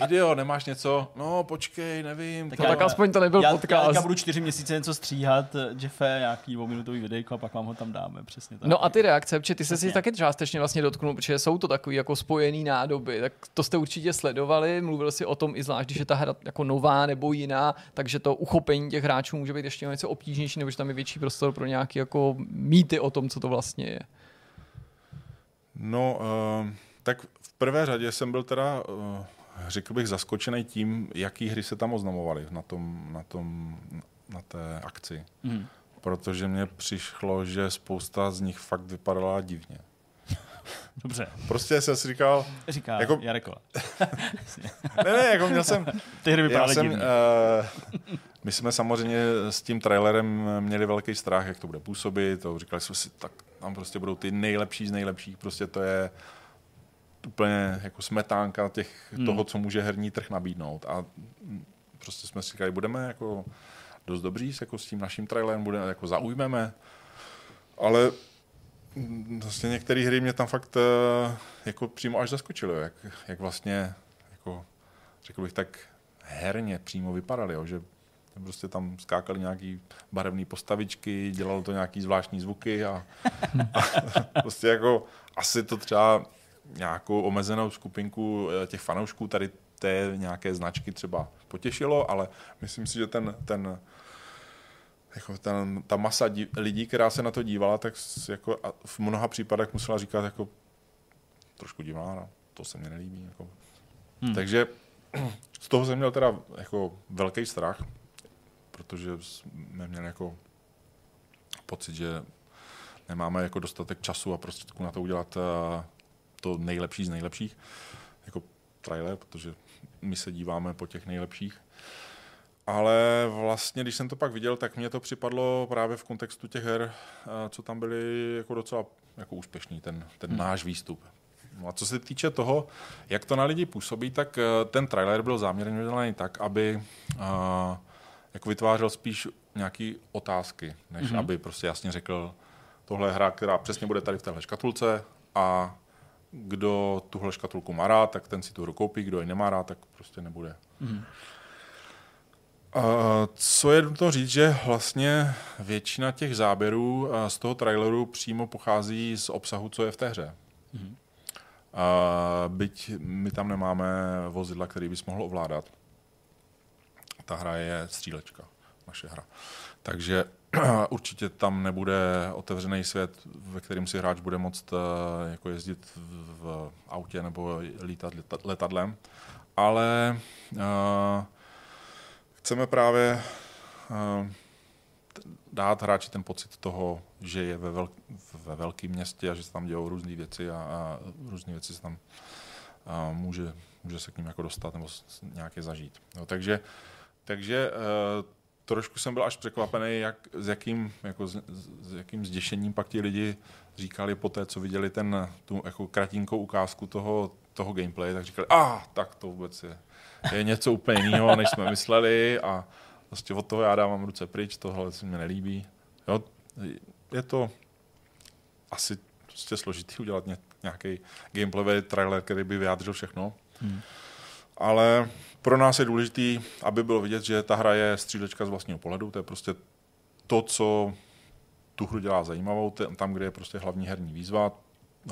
video, nemáš něco? No, počkej, nevím. Tak to... No, tak aspoň to nebyl já, podcast. Já budu čtyři měsíce něco stříhat, Jeffe, nějaký dvouminutový videjko a pak vám ho tam dáme, přesně tak. No a ty reakce, protože ty se si taky částečně vlastně dotknul, protože jsou to takový jako spojený nádoby, tak to jste určitě sledovali, mluvil si o tom i zvlášť, když je ta hra jako nová nebo jiná, takže to uchopení těch hráčů může být ještě něco obtížnější, nebo že tam je větší prostor pro nějaký jako mýty o tom, co to vlastně je. No, uh, tak v prvé řadě jsem byl teda, uh, řekl bych, zaskočený tím, jaký hry se tam oznamovaly na tom, na tom, na té akci. Mhm. Protože mně přišlo, že spousta z nich fakt vypadala divně. [laughs] Dobře, Prostě jsem si říkal, říká Jako-. Jareko. [laughs] ne, ne, jako měl jsem, [laughs] Ty hry vypadaly jsem, divně. uh, my jsme samozřejmě s tím trailerem měli velký strach, jak to bude působit, to říkali jsme si, tak tam prostě budou ty nejlepší z nejlepších, prostě to je úplně jako smetánka těch, Hmm. toho, co může herní trh nabídnout a prostě jsme si říkali, budeme jako dost dobří s- jako s tím naším trailerem, budeme, jako zaujmeme, ale vlastně některé hry mě tam fakt eh, jako přímo až zaskočily, jak, jak vlastně jako řekl bych tak herně přímo vypadaly, jo, že prostě tam skákaly nějaký barevné postavičky, dělalo to nějaký zvláštní zvuky a, a [laughs] prostě jako asi to třeba nějakou omezenou skupinku eh, těch fanoušků tady té nějaké značky třeba potěšilo, ale myslím si, že ten, ten jako ten, ta masa dí, lidí, která se na to dívala, tak jako a v mnoha případech musela říkat jako trošku divná hra, to se mně nelíbí. Jako. Hmm. Takže z toho jsem měl teda jako velký strach, protože jsme měli jako pocit, že nemáme jako dostatek času a prostředků na to udělat eh, to nejlepší z nejlepších, jako trailer, protože my se díváme po těch nejlepších. Ale vlastně, když jsem to pak viděl, tak mně to připadlo právě v kontextu těch her, eh, co tam byly jako docela jako úspěšný, ten, ten Hmm. náš výstup. No a co se týče toho, jak to na lidi působí, tak eh, ten trailer byl záměrně udělaný tak, aby eh, jako vytvářel spíš nějaké otázky, než mm-hmm. aby prostě jasně řekl, tohle je hra, která přesně bude tady v téhle škatulce a kdo tuhle škatulku má rád, tak ten si tu hru koupí, kdo ji nemá rád, tak prostě nebude. Mhm. Uh, co je to říct, že vlastně většina těch záběrů uh, z toho traileru přímo pochází z obsahu, co je v té hře. Mhm. Uh, byť my tam nemáme vozidla, který bys mohl ovládat. Ta hra je střílečka, naše hra. Takže [clears throat] určitě tam nebude otevřený svět, ve kterém si hráč bude moct uh, jako jezdit v, autě nebo lítat leta- letadlem. Ale uh, chceme právě t- dát hráči ten pocit toho, že je ve, velk, ve velkém městě a že se tam dějou různé věci a, a různé věci se tam a může, může se k ním jako dostat nebo nějaké zažít. No, takže takže uh, trošku jsem byl až překvapený, jak, s, jakým, jako, s, s jakým zděšením pak ti lidi říkali po té, co viděli ten, tu jako kratinkou ukázku toho, toho gameplay, tak říkali, a ah, tak to vůbec je, je něco úplně jiného, než jsme mysleli a prostě od toho já dávám ruce pryč, tohle se mi nelíbí. Jo, je to asi prostě složitý udělat ně, nějaký gameplayový trailer, který by vyjádřil všechno. Hmm. Ale pro nás je důležité, aby bylo vidět, že ta hra je střílečka z vlastního pohledu. To je prostě to, co tu hru dělá zajímavou, tam, kde je prostě hlavní herní výzva,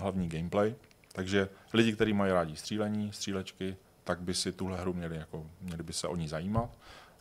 hlavní gameplay. Takže lidi, kteří mají rádi střílení, střílečky, tak by si tuhle hru měli, jako, měli by se o ní zajímat.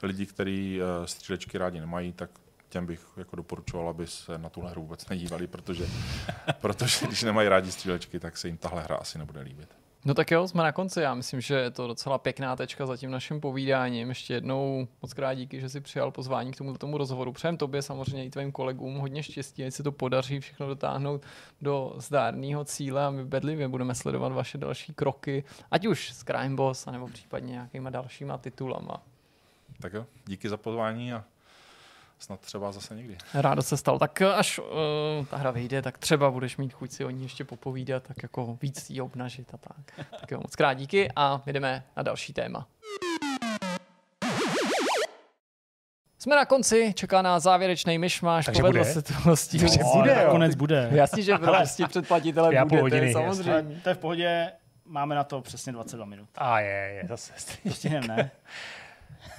Lidi, kteří uh, střílečky rádi nemají, tak těm bych jako doporučoval, aby se na tuhle hru vůbec nedívali, protože, [laughs] protože když nemají rádi střílečky, tak se jim tahle hra asi nebude líbit. No tak jo, jsme na konci. Já myslím, že je to docela pěkná tečka za tím naším povídáním. Ještě jednou moc krát díky, že jsi přijal pozvání k tomu, tomu rozhovoru. Přejem tobě samozřejmě i tvým kolegům hodně štěstí, ať se to podaří všechno dotáhnout do zdárného cíle a my bedlivě budeme sledovat vaše další kroky, ať už s Crime Boss, nebo případně nějakýma dalšíma titulama. Tak jo, díky za pozvání a snad třeba zase někdy. Rádo se stalo. Tak až uh, ta hra vyjde, tak třeba budeš mít chuť si o ní ještě popovídat, tak jako víc jí obnažit a tak. Tak jo, moc krát díky a jdeme na další téma. Jsme na konci, čeká na závěrečný myšmaš, Takže povedlo bude? se to vlastně. Takže No, bude, jo. nakonec bude. [laughs] Jasně, že [laughs] prostě předplatitele [laughs] Já bude, to je hodiny, samozřejmě. To je v pohodě, máme na to přesně 22 minut. A je, je, zase. Stihneme, ne?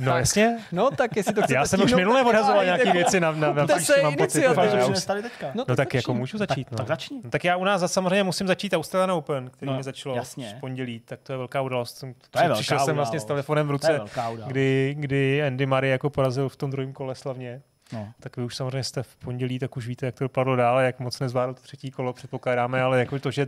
No jasně. No tak jestli to chcete Já jsem už minule tak odhazoval nějaké věci na, na, na se mám pocit. že už- teďka. No tak začni. jako můžu začít. No. Tak začni. No, tak já u nás za- samozřejmě musím začít Australian Open, který No, mi začalo jasně. v pondělí, tak to je velká událost. Jsem- To je velká Přišel jsem vlastně s telefonem v ruce, kdy, kdy Andy Murray jako porazil v tom druhém kole slavně. No. Tak vy už samozřejmě jste v pondělí, tak už víte, jak to dopadlo dál, jak moc nezvládl to třetí kolo, předpokládáme, ale jako to, že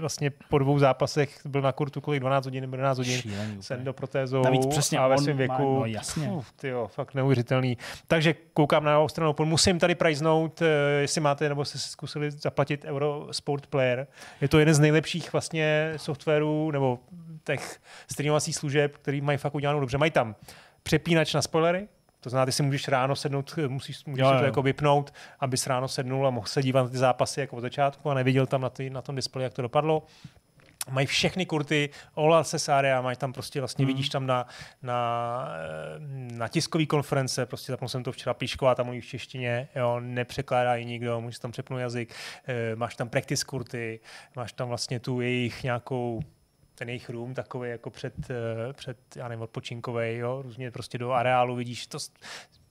vlastně po dvou zápasech byl na kurtu kolik 12 hodin nebo 11 hodin Šílený s úplně. endoprotézou Navíc přesně a ve svém má- věku. no jasně. Uf, tyjo, fakt neuvěřitelný. Takže koukám na Open. Musím tady prajznout, eh, jestli máte nebo jste si zkusili zaplatit Eurosport Player. Je to jeden z nejlepších vlastně softwarů nebo těch streamovacích služeb, který mají fakt udělanou dobře. Mají tam přepínač na spoilery, to znamená, ty si můžeš ráno sednout, musíš, můžeš Jo, si to jo. jako vypnout, abys ráno sednul a mohl se dívat na ty zápasy jako od začátku a neviděl tam na, ty, na tom displeji, jak to dopadlo. Mají všechny kurty, access area, mají tam prostě vlastně, Mhm. vidíš tam na, na, eh, na tiskový konference, prostě zapnul jsem to včera Píšková, tam mluví v češtině, jo, nepřekládá ji nikdo, můžeš tam přepnout jazyk, eh, máš tam practice kurty, máš tam vlastně tu jejich nějakou ten jejich room takový jako před, eh, před já nevím, odpočinkovej, jo, různě prostě do areálu vidíš to s-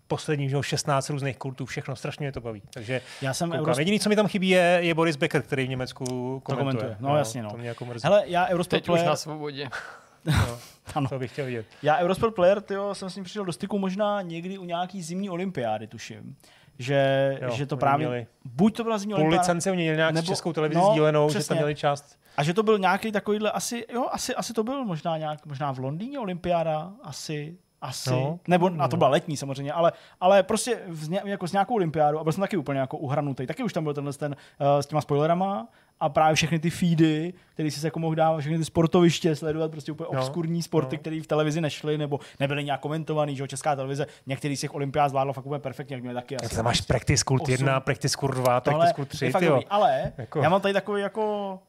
poslední, že jo, 16 různých kurtů, všechno, strašně mě to baví. Takže Já jsem. Eurosport Jediný, co mi tam chybí, je, je Boris Becker, který v Německu komentuje. komentuje. No, jasně, no. To mě jako mrzí. Hele, já Eurosport Teď už Player, na svobodě. [laughs] no, [laughs] ano. to bych chtěl vidět. já Eurosport Player, tyjo, jsem s ním přišel do styku možná někdy u nějaký zimní olympiády, tuším. Že, Jo, že to právě, měli buď to byla zimní Půl olympiáda, licence oni měli nějak Nebo- s českou televizi no, sdílenou, že přesně. tam měli část. A že to byl nějaký takovýhle, asi, jo, asi, asi to byl možná nějak, možná v Londýně olympiáda, asi, asi, No. no, nebo, a to No. byla letní samozřejmě, ale, ale prostě v, ně- jako s nějakou olympiádu a byl jsem taky úplně jako uhranutý, taky už tam byl tenhle ten uh, s těma spoilerama a právě všechny ty feedy, které si se jako mohl dávat, všechny ty sportoviště sledovat, prostě úplně No, obskurní sporty, no. které v televizi nešly nebo nebyly nějak komentovaný, že jo, česká televize, některý z těch olympiád zvládlo fakt úplně perfektně, jak měli taky Tak asi. tam máš practice osm. 1, practice kurt 2, Tohle practice kurt je 3, fakt tyjo. dobrý, ale Jako- já mám tady takový jako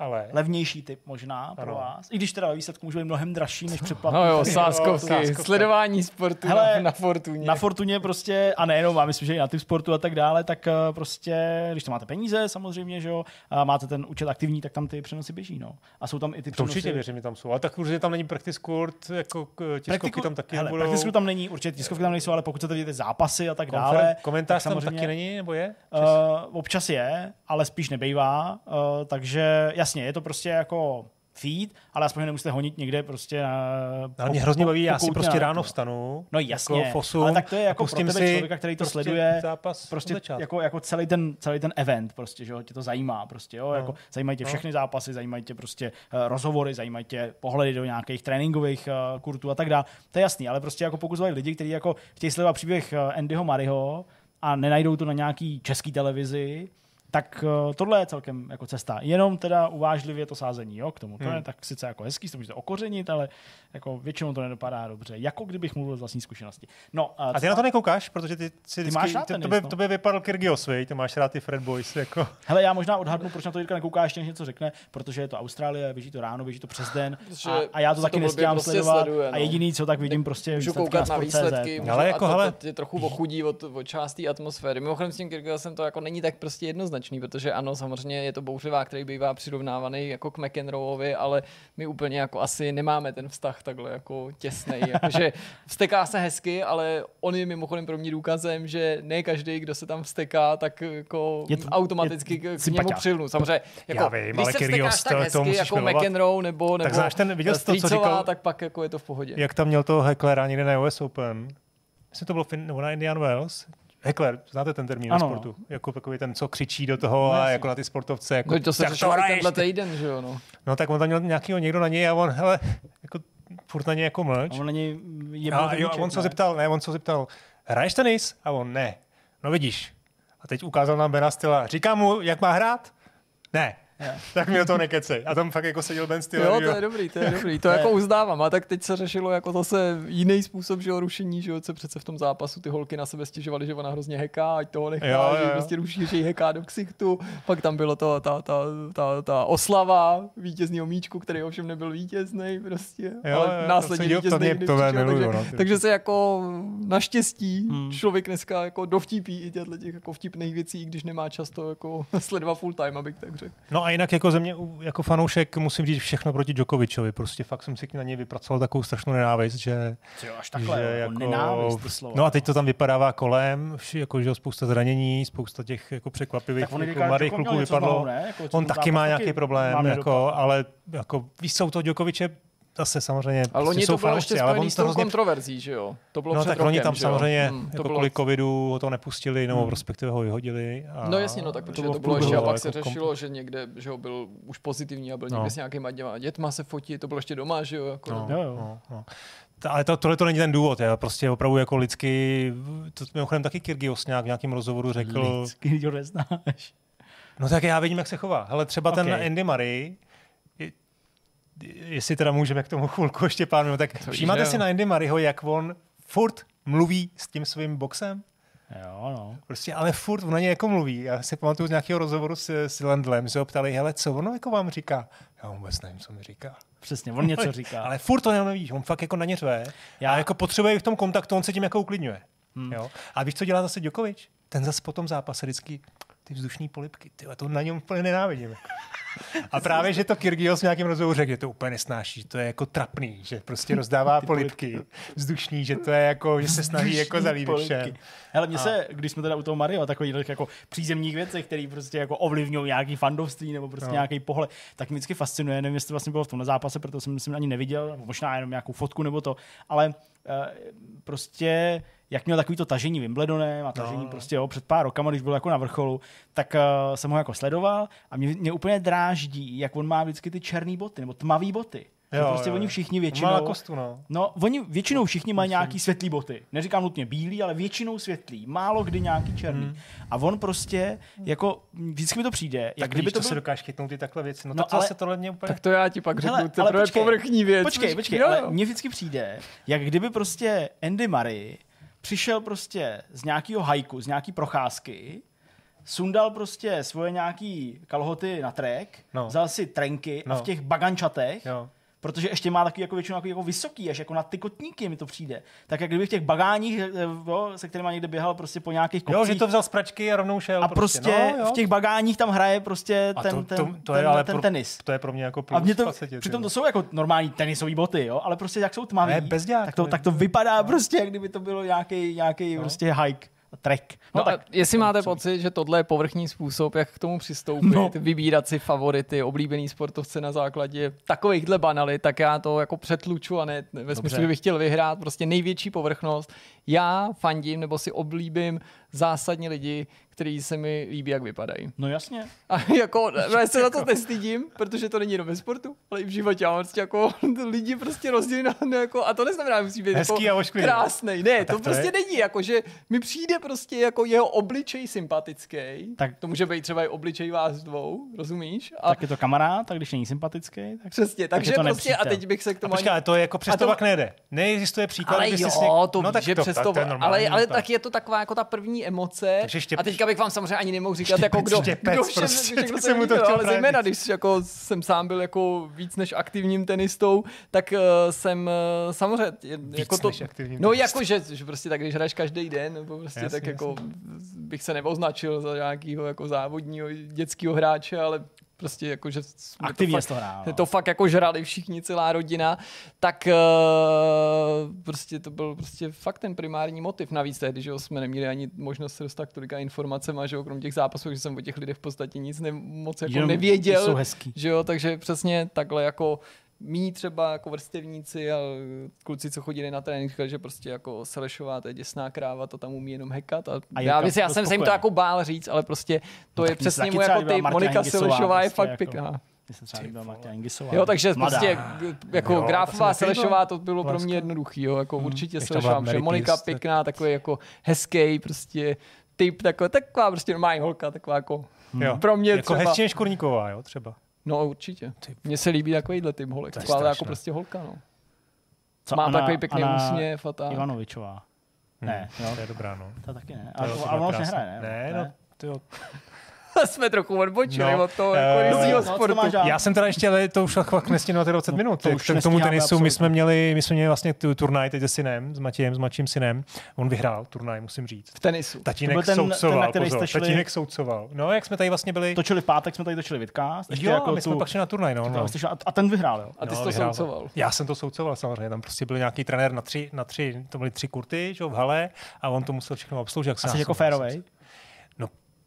Ale levnější typ možná pro Ano. vás. I když teda ve výsledku může být mnohem dražší než předplatný. No jo, sáskovky, sledování sportu Hele, na, na Fortuně. Na Fortuně prostě, a nejenom, a myslím, že i na typ sportu a tak dále, tak eh, prostě, když to máte peníze samozřejmě, že jo, a máte ten účet aktivní, tak tam ty přenosy běží, no. A jsou tam i ty to přenosy. určitě věřím, že tam jsou. Ale tak určitě tam není practice kurt, jako k- tiskovky tam taky hele, nebudou. praktiku tam není, určitě tiskovky tam nejsou, ale pokud chcete vidět ty zápasy a tak Konfer- dále, komentář tak tam samozřejmě- taky není, nebo je? Uh, občas je, ale spíš nebejvá, uh, takže jasně, je to prostě jako feed, ale aspoň nemusíte honit někde prostě na, Ale mě hrozně baví, já si prostě ráno vstanu, No jasně, jako v osm ale tak to je jako pro tebe člověka, který to prostě sleduje, zápas prostě jako, jako celý, ten, celý ten event, prostě, že jo, tě to zajímá, prostě, jo, No. jako zajímají tě No. všechny zápasy, zajímají tě prostě uh, rozhovory, zajímají tě pohledy do nějakých tréninkových uh, kurtů a tak dále, to je jasný, ale prostě jako pokud jsou lidi, kteří jako chtějí sledovat příběh uh, Andyho Mariho a nenajdou to na nějaký český televizi, tak uh, tohle je celkem jako cesta. Jenom teda uvážlivě to sázení, jo, k tomu. To Hmm. je tak sice jako hezký, to můžete okořenit, ale jako většinou to nedopadá dobře. Jako kdybych mluvil z vlastní zkušenosti. No, A ty na to nekoukáš, protože ty si Ty máš rád to, tenis, to, by, no. to by vypadal Kyrgios, vej? ty máš rád ty Fred Boys, jako. Hele, já možná odhadnu, proč na to Jirka nekouká, ještě než něco řekne, protože je to Austrálie, běží to ráno, běží to přes den a, a já to taky to blbě nestíhám prostě sledovat sleduje, a no. jediný, co tak vidím, prostě Můžu výsledky koukat na Sport.cz, výsledky, no. můžu, Ale jako, a to, hele- to tě trochu ochudí od, od části atmosféry. Mimochodem s tím Kyrgiosem to jako není tak prostě jednoznačný, protože ano, samozřejmě je to bouřlivá, který bývá přirovnávaný jako k McEnroeovi, ale my úplně jako asi nemáme ten vztah takhle jako těsnej. Jakože vsteká se hezky, ale on je mimochodem pro mě důkazem, že ne každý, kdo se tam vsteká, tak jako Je to- automaticky je k, k němu přilnu. Samozřejmě, jako, Já vím, když ale se Kyrgios, vstekáš tak to- to hezky musíš jako milovat. McEnroe nebo, nebo znáš ten- viděl jsi to, co říkal- tak pak jako je to v pohodě. Jak tam měl toho Hecklera někde na US Open, myslím, to bylo fin, nebo na Indian Wells, Heckler, znáte ten termín Ano. sportu? Jako takový ten, co křičí do toho No, a jako na ty sportovce. Jako, No, to se "Tak řešilo tenhle ty." týden, že jo, no. No tak on tam měl nějakýho někdo na něj a on, hele, jako furt na něj jako mlč. A on není je A, jo, a on se zeptal, ne, on se zeptal, hraješ tenis? A on, ne. No vidíš. A teď ukázal nám Bena Styla. Říkám mu, jak má hrát? Ne. [laughs] tak mi o to nekecej. A tam fakt jako seděl Ben Stiller. Jo, to je dobrý, to je dobrý, to [laughs] jako uznávám. A tak teď se řešilo jako zase jiný způsob, že jo, rušení, že jo, co přece v tom zápasu ty holky na sebe stěžovaly, že ona hrozně heká, ať toho nechá, Jo, že jo. prostě ruší, že jí heká do ksichtu. Pak tam bylo to, ta, ta, ta, ta oslava vítězního míčku, který ovšem nebyl vítězný prostě, Jo, ale jo, to následně se to vítězný to miluju, takže, no, takže se jako naštěstí Hmm. člověk dneska jako dovtípí i těchto těch jako vtipných věcí, i když nemá často jako [laughs] sledovat full time, abych tak řekl. No a jinak jako ze mě, jako fanoušek, musím říct všechno proti Djokovičovi. Prostě fakt jsem si na něj vypracoval takovou strašnou nenávist, že... Jo, až takhle, že jako... nenávist, ty slova. No a teď to tam vypadává kolem, jako, že spousta zranění, spousta těch jako překvapivých říká, mladých kluků vypadlo. znovu, ne? Jako, On taky má nějaký problém, jako, ale jako, víš, jsou to Djokoviče zase samozřejmě A prostě loni jsou to bylo ještě fanoušci, ale spojený on s to hrozně kontroverzí, že jo? To bylo No tak rokem, oni tam samozřejmě, Hmm, jako to bylo... kvůli covidu ho to nepustili, nebo Hmm. respektive ho vyhodili. A No jasně, no tak protože bylo to bylo ještě a pak ale se jako kom- řešilo, že někde, že ho byl už pozitivní a byl No. někde s nějakýma děma, dětma se fotí, to bylo ještě doma, že jo? Jako, No, Jo, jo. no, no. Ta- Ale to, tohle to není ten důvod, já prostě opravdu jako lidsky, to mimochodem taky Kyrgios nějak v nějakém rozhovoru řekl, Lidsky, to neznáš. no tak já vidím, jak se chová. Hele, třeba ten Okay. Andy Murray, jestli teda můžeme k tomu chvilku ještě plánu, tak víš, všímáte si na Andy Murrayho, jak on furt mluví s tím svým boxem? Jo, no. Prostě, ale furt on na něj jako mluví. Já si pamatuju z nějakého rozhovoru s, s Lendlem, že se ho ptali, hele, co ono jako vám říká? Já vůbec nevím, co mi říká. Přesně, on něco říká. Ale furt to nevíš, on fakt jako na ně řve. Já Já- jako potřebuje v tom kontaktu, on se tím jako uklidňuje. Hmm. Jo? A víš, co dělá zase Djokovic? Ten zase po tom zápase vždycky ty vzdušní polipky, ty, to na něm úplně nenávidím. Jako. A právě, že to Kyrgios v nějakém rozhovoru řekl, že to úplně nesnáší, že to je jako trapný, že prostě rozdává [laughs] polipky vzdušní, že to je jako, že se snaží jako zalíbit všem. Hele, mně se, když jsme teda u toho Mario, takových těch jako přízemních věcech, které prostě jako ovlivňují nějaký fandovství nebo prostě No. nějaký pohled, tak mě vždycky fascinuje. Nevím, jestli to vlastně bylo v tomhle zápase, protože jsem myslím ani neviděl, nebo možná jenom nějakou fotku nebo to, ale uh, prostě jak měl takový to tažení Wimbledonem a tažení No, prostě jo, před pár rokama, když byl jako na vrcholu, tak uh, jsem ho jako sledoval a mě, mě úplně dráždí, jak on má vždycky ty černé boty nebo tmavé boty. Jo, prostě oni všichni většinou... Má kostu, no. No, oni většinou všichni mají nějaký světlý boty. Neříkám nutně bílý, ale většinou světlý. Málo kdy nějaký černý. Hmm. A on prostě, jako, vždycky mi to přijde, jak Tak kdyby kdyby to to se byl... dokážeš chytnout ty takhle věci. No, No, tak ale- zase tohle mě úplně... Tak to já ti pak řeknu, Hele, to je počkej, povrchní věc. Počkej, počkej, Jo, ale jo. mně vždycky přijde, jak kdyby prostě Andy Murray přišel prostě z nějakého hajku, z nějaký procházky, sundal prostě svoje nějaký kalhoty na trek, No. no. vzal si trenky no. a No. v těch bagančatech, Jo. Protože ještě má takový jako většinou jako, jako vysoký, až jako na ty kotníky mi to přijde. Tak jak kdyby v těch bagáních, eh, jo, se kterými někde běhal prostě po nějakých kopcích, jo, že to vzal z pračky a rovnou šel. a prostě, no, jo. v těch bagáních tam hraje prostě A ten, to, ten, to, to ten, je ale ten pro, tenis. To je pro mě jako plus A mě to, 20, ty přitom to jsou jako normální tenisové boty, jo, ale prostě jak jsou tmavé, tak to, tak to vypadá prostě, jak kdyby to bylo nějaký, nějaký No. prostě hike, trek. No, tak, jestli máte pocit, že tohle je povrchní způsob, jak k tomu přistoupit, no. No. vybírat si favority, oblíbený sportovce na základě takovýchhle banalit, tak já to jako přetluču a ne ve smyslu, že bych chtěl vyhrát prostě největší povrchnost. Já fandím nebo si oblíbím zásadně lidi, kteří se mi líbí, jak vypadají. No jasně. A jako, [laughs] no, já se za to nestydím, protože to není jenom ve sportu, ale i v životě. Já prostě jako [laughs] lidi prostě rozdělí na, na jako, a to neznamená, že musí být Hezký jako a ošklivý. krásný. Ne, tak to, to prostě je- není, jako, že mi přijde prostě jako jeho obličej sympatický. Tak- to může být třeba i obličej vás dvou, rozumíš? A Tak je to kamarád, a když není sympatický, tak přesně, takže to prostě, a nepřítel. teď bych se k A tomu počkej, ale to je jako přes A to pak nejde. Neexistuje příklad, ale jsi jo, si něk- to no, tak že to, přes tak to, ale, ale tak. tak je to taková jako ta první emoce. Takže štěp- a teďka bych vám samozřejmě ani nemohl říkat, jako kdo, štěpec kdo všechno, prostě, jsem mu to chtěl ale zejména, když jako jsem sám byl jako víc než aktivním tenistou, tak uh, jsem uh, samozřejmě jako to, než aktivním no jako, že, že prostě tak, když hraješ každý den, nebo prostě Jasně, tak jako bych se neoznačil za nějakého jako závodního dětského hráče, ale prostě jako, že jsme aktivně to jsi to hrál. to fakt jako žrali všichni, celá rodina, tak uh, prostě to byl prostě fakt ten primární motiv. Navíc tehdy, že jo, jsme neměli ani možnost se dostat k tolika informacem a že jo, krom těch zápasů, že jsem o těch lidech v podstatě nic ne, moc jako Jenom nevěděl. Jsou hezký. Že jo, takže přesně takhle jako mý třeba jako vrstevníci a kluci, co chodili na trénink, říkali, že prostě jako Selešová, to je děsná kráva, to tam umí jenom hekat. A, A já, myslím, já jsem se jim to jako bál říct, ale prostě to No je přesně mu jako ty, Monika Selešová je prostě fakt jako- pěkná. Mně se třeba líbila Martina Ingisová. Jo, takže Mladá. prostě jako Jo, líbilo. Selešová to bylo pro mě jednoduchý, jo, jako určitě Když tam byla Selešová, že Monika Pierce, tak- pěkná, takový jako hezký, prostě typ, taková, taková prostě normální holka, taková jako Jo. Pro mě jako třeba. hezčí než Kurníková, jo, třeba. No určitě. Mně se líbí takovýhle typ holek. To je Ale jako prostě holka, no. Co, Má Anna- takový pěkný úsměv a tak. Ivanovičová. Ne, jo, Hmm. To je dobrá, no. to taky ne. To Ale, třeba ale ona už nehraje, ne? Ne, no, to jo. [laughs] Jsme trochu odbočili No, od toho rizího no, to sportu. dál? Já jsem teda ještě, ale to už fakt nestihnu na ty 20 minut. to To už k tomu tenisu my absolutně. jsme měli, my jsme měli vlastně tu turnaj teď se synem, s Matějem, s mladším synem. On vyhrál turnaj, musím říct. V tenisu. Tatínek To byl ten- soucoval, ten, na pozor, šli- tatínek soucoval. No, jak jsme tady vlastně byli... Točili v pátek, jsme tady točili vidcast. ještě jo, jako a my jsme tu- pak šli na turnaj, no. to no. šli- a- ten vyhrál, jo? A ty No, jsi to vyhrával. soucoval. Já jsem to soucoval samozřejmě, tam prostě byl nějaký trenér na tři, na tři to byly tři kurty, že, jo, v hale a on to musel všechno obsloužit. jak se A jsi nás- jako férovej?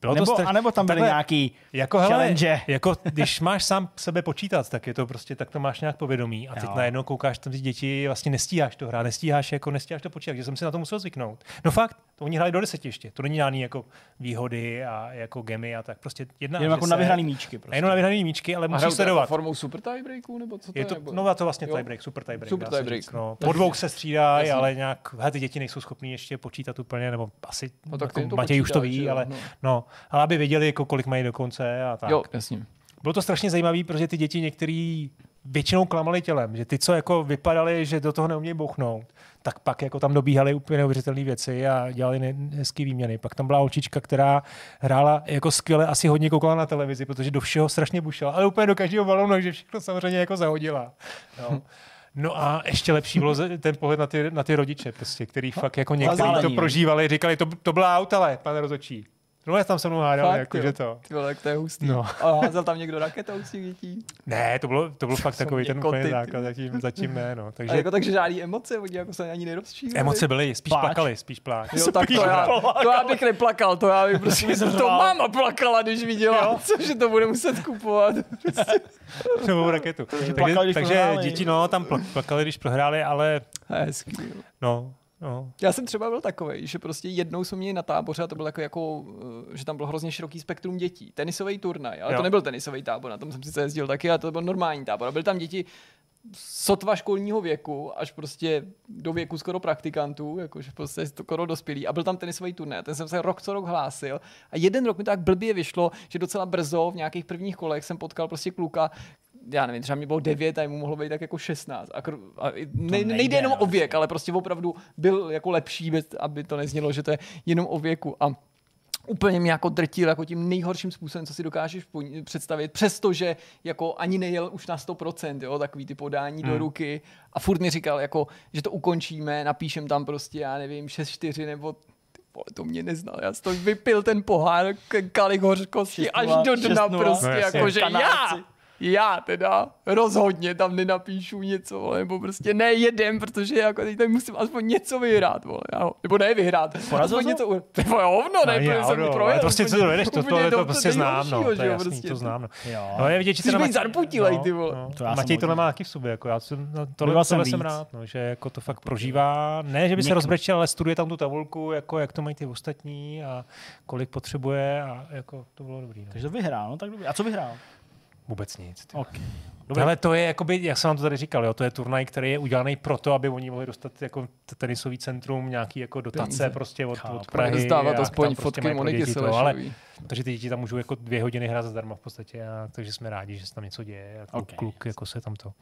No, bylo Nebo, to straš- a nebo tam byly Takhle, nějaký jako, hele, challenge? jako když máš sám sebe počítat, tak je to prostě, tak to máš nějak povědomí. A teď Jo. najednou koukáš tam ty děti, vlastně nestíháš to hrát, nestíháš jako nestíháš to počítat, že jsem si na to musel zvyknout. No fakt, to oni hráli do deseti ještě. To není žádný jako výhody a jako gemy a tak. Prostě jedna Jenom jako na vyhraný míčky. Prostě. jenom na vyhraný míčky, ale musíš to jako sledovat. formou super tiebreaku, nebo co to Je je? to, nebo- no a to vlastně tiebreak, super tiebreak. Super se tiebreak. říct, No. Po dvou se střídají, ale nějak, hele, ty děti nejsou schopní ještě počítat úplně, nebo asi, No tak jako Matěj už to ví, ale no. No, ale aby věděli, jako kolik mají do konce a tak. Jo, jasně. Bylo to strašně zajímavé, protože ty děti některý většinou klamali tělem, že ty, co jako vypadali, že do toho neumějí bouchnout, tak pak jako tam dobíhaly úplně neuvěřitelné věci a dělali ne- hezký výměny. Pak tam byla holčička, která hrála jako skvěle, asi hodně koukala na televizi, protože do všeho strašně bušila, ale úplně do každého balónu, že všechno samozřejmě jako zahodila. Jo. No a ještě lepší bylo ten pohled na ty, na ty rodiče, prostě, který fakt jako někteří to prožívali, říkali, to, to byla autale, pane rozočí. No, tam se mnou hádali, Fakt, jako, jo. že to. Ty vole, to je hustý. No. A házel tam někdo raketou z těch dětí? Ne, to bylo, to bylo fakt takový ten úplně základ, zatím, zatím ne, no. A Takže jako takže žádný emoce, oni jako se ani nerozčílili. emoce byly, spíš Pláč. plakali, spíš pláč. Jo, tak to já, to já bych neplakal, to já bych prostě, to máma plakala, když viděla, cože to bude muset kupovat. [laughs] Novou raketu. Takže, plakali, takže děti, no, tam pl- plakali, když prohráli, ale Hezký. no, no. Já jsem třeba byl takový, že prostě jednou jsme měli na táboře a to bylo jako, jako eh, že tam bylo hrozně široký spektrum dětí. Tenisový turnaj, ale Jo. to nebyl tenisový tábor, na tom jsem sice jezdil taky, a to byl normální tábor. A byly tam děti sotva školního věku, až prostě do věku skoro praktikantů, jakože prostě skoro dospělí. A byl tam tenisový turnaj. Ten jsem se rok co rok hlásil. A jeden rok mi tak blbě vyšlo, že docela brzo v nějakých prvních kolech jsem potkal prostě kluka, já nevím, třeba mi bylo 9 a mu mohlo být tak jako 16. A, kr- a ne, nejde, nejde jenom no, o věk, ale prostě opravdu byl jako lepší, aby to neznělo, že to je jenom o věku. A úplně mě jako drtil jako tím nejhorším způsobem, co si dokážeš představit, přestože jako ani nejel už na 100%, jo, takový ty podání hmm. do ruky a furt mi říkal, jako, že to ukončíme, napíšem tam prostě, já nevím, 6-4 nebo vole, to mě neznal, já jsem to vypil ten pohár, k- kalich hořkosti až 6:0, do dna 6:0. prostě, No jako, že já. Já teda rozhodně tam nenapíšu něco, vole, nebo prostě nejedem, protože jako teď tady musím aspoň něco vyhrát, vole, já, ho- nebo ne vyhrát, Porazil aspoň něco, [laughs] ty vole, hovno, ne, Ani protože jsem náhodou, projel. prostě co to dovedeš, to, to, to, prostě znám, no, to je jasný, prostě. to znám, no. No, je vidět, že Jsi teda být Matěj- zarputilej, ty vole. No, To já Matěj tohle má taky v sobě, jako já jsem, no, tohle, tohle jsem rád, no, že jako to fakt prožívá, ne, že by se Někdo. rozbrečel, ale studuje tam tu tabulku, jako jak to mají ty ostatní a kolik potřebuje a jako to bylo dobrý. No. Takže to vyhrál, no tak dobrý. A co vyhrál? Vůbec nic. Okay. Ale to je, jakoby, jak jsem vám to tady říkal, jo, to je turnaj, který je udělaný proto, aby oni mohli dostat jako tenisový centrum, nějaký jako dotace Peníze. prostě od, Chápu. od Prahy. A aspoň prostě fotky mají pro Moniky děti to, ale, takže ty děti tam můžou jako dvě hodiny hrát zadarmo v podstatě, a, takže jsme rádi, že se tam něco děje a kluk, Ok, kluk jako se tam to.